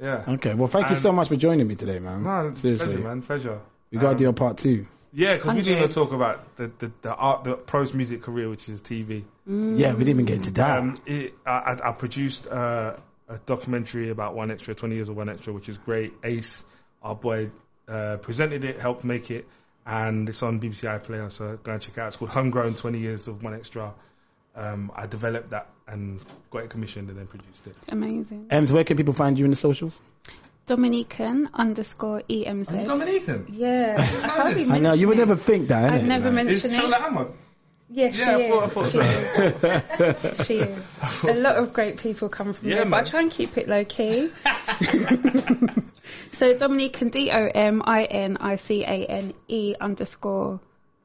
yeah. Okay. Well, thank you so much for joining me today, man. No, Seriously, pleasure, man. Pleasure. we got to Um, do a part two. Yeah, because we didn't even talk about the, the, the art, the pros music career, which is TV. Yeah, we didn't even get into that. Um, it, I, I, I produced uh, a documentary about 1Xtra, 20 years of 1Xtra, which is great. Ace, our boy, uh, presented it, helped make it, and it's on BBC iPlayer, so go and check it out. It's called Homegrown 20 Years of 1Xtra. Um, I developed that and got it commissioned and then produced it. Amazing. Emz, where can people find you in the socials? Dominican underscore EMZ. Dominican? Yeah. I I know you would never think that. I've innit? never Like- mentioned Is it. Shola Ahmad? Yeah, she Yeah, I is. thought- I thought she, so. is. she is. A lot of great people come from Yeah, there, but. I try and keep it low key. so Dominique and D O M I N I C A N E underscore.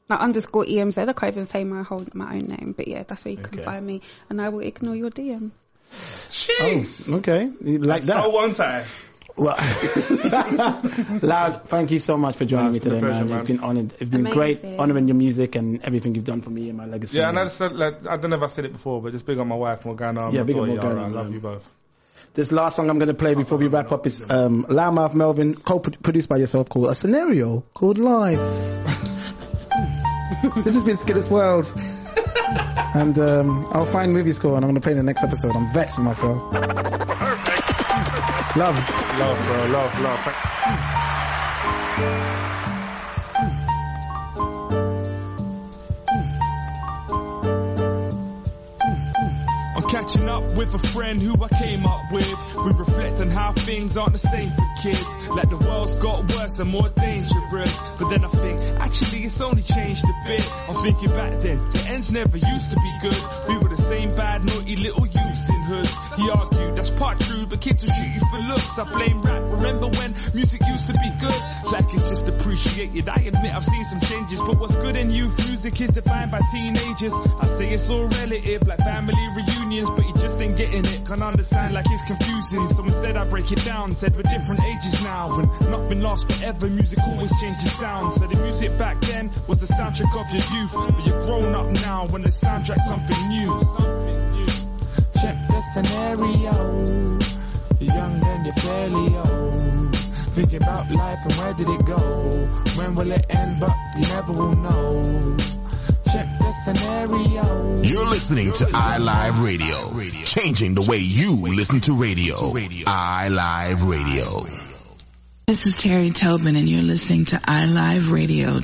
No, underscore EMZ. I can't even say my whole my own name, but yeah, that's where you can Okay. find me, and I will ignore your DMs. Oh, okay. You like That's that? so one time. Well, Loud, thank you so much for joining No, me it's been a today, man. pleasure, man. It's been honored. It's been great Amazing. honoring your music and everything you've done for me and my legacy. Yeah, and I just said, like, I don't know if I said it before, but just big on my wife, Morgana. Yeah, big on Morgana, I love you both. This last song I'm going to play before we wrap up is um, Loudmouth Melvin, co-produced by yourself, called A Scenario, called Live. this has been Skillit's World. and um, I'll find movie score and I'm going to play in the next episode. I'm vexed with myself. Love. Love, bro. Love, love. Catching up with a friend who I came up with. We reflect on how things aren't the same for kids. Like the world's got worse and more dangerous. But then I think, actually it's only changed a bit. I'm thinking back then, the ends never used to be good. We were the same bad, naughty little youths in hoods. He argued, that's part true, but kids will shoot you for looks. I blame rap, remember when music used to be good? Like it's just appreciated. I admit I've seen some changes, but what's good in youth music is defined by teenagers. I say it's all relative, like family reunions, but you just ain't getting it. Can't understand like it's confusing. So instead I break it down, said we're different ages now, and nothing lasts forever. Music always changes sound. So the music back then was the soundtrack of your youth, but you're grown up now when the soundtrack's something new. Check the scenario. You're young then you're fairly old. Thinking about life and where did it go? When will it end? But you never will know. Check the scenario. You're listening to iLive Radio, changing the way you listen to radio. iLive Radio. This is Terry Tobin, and you're listening to iLive Radio.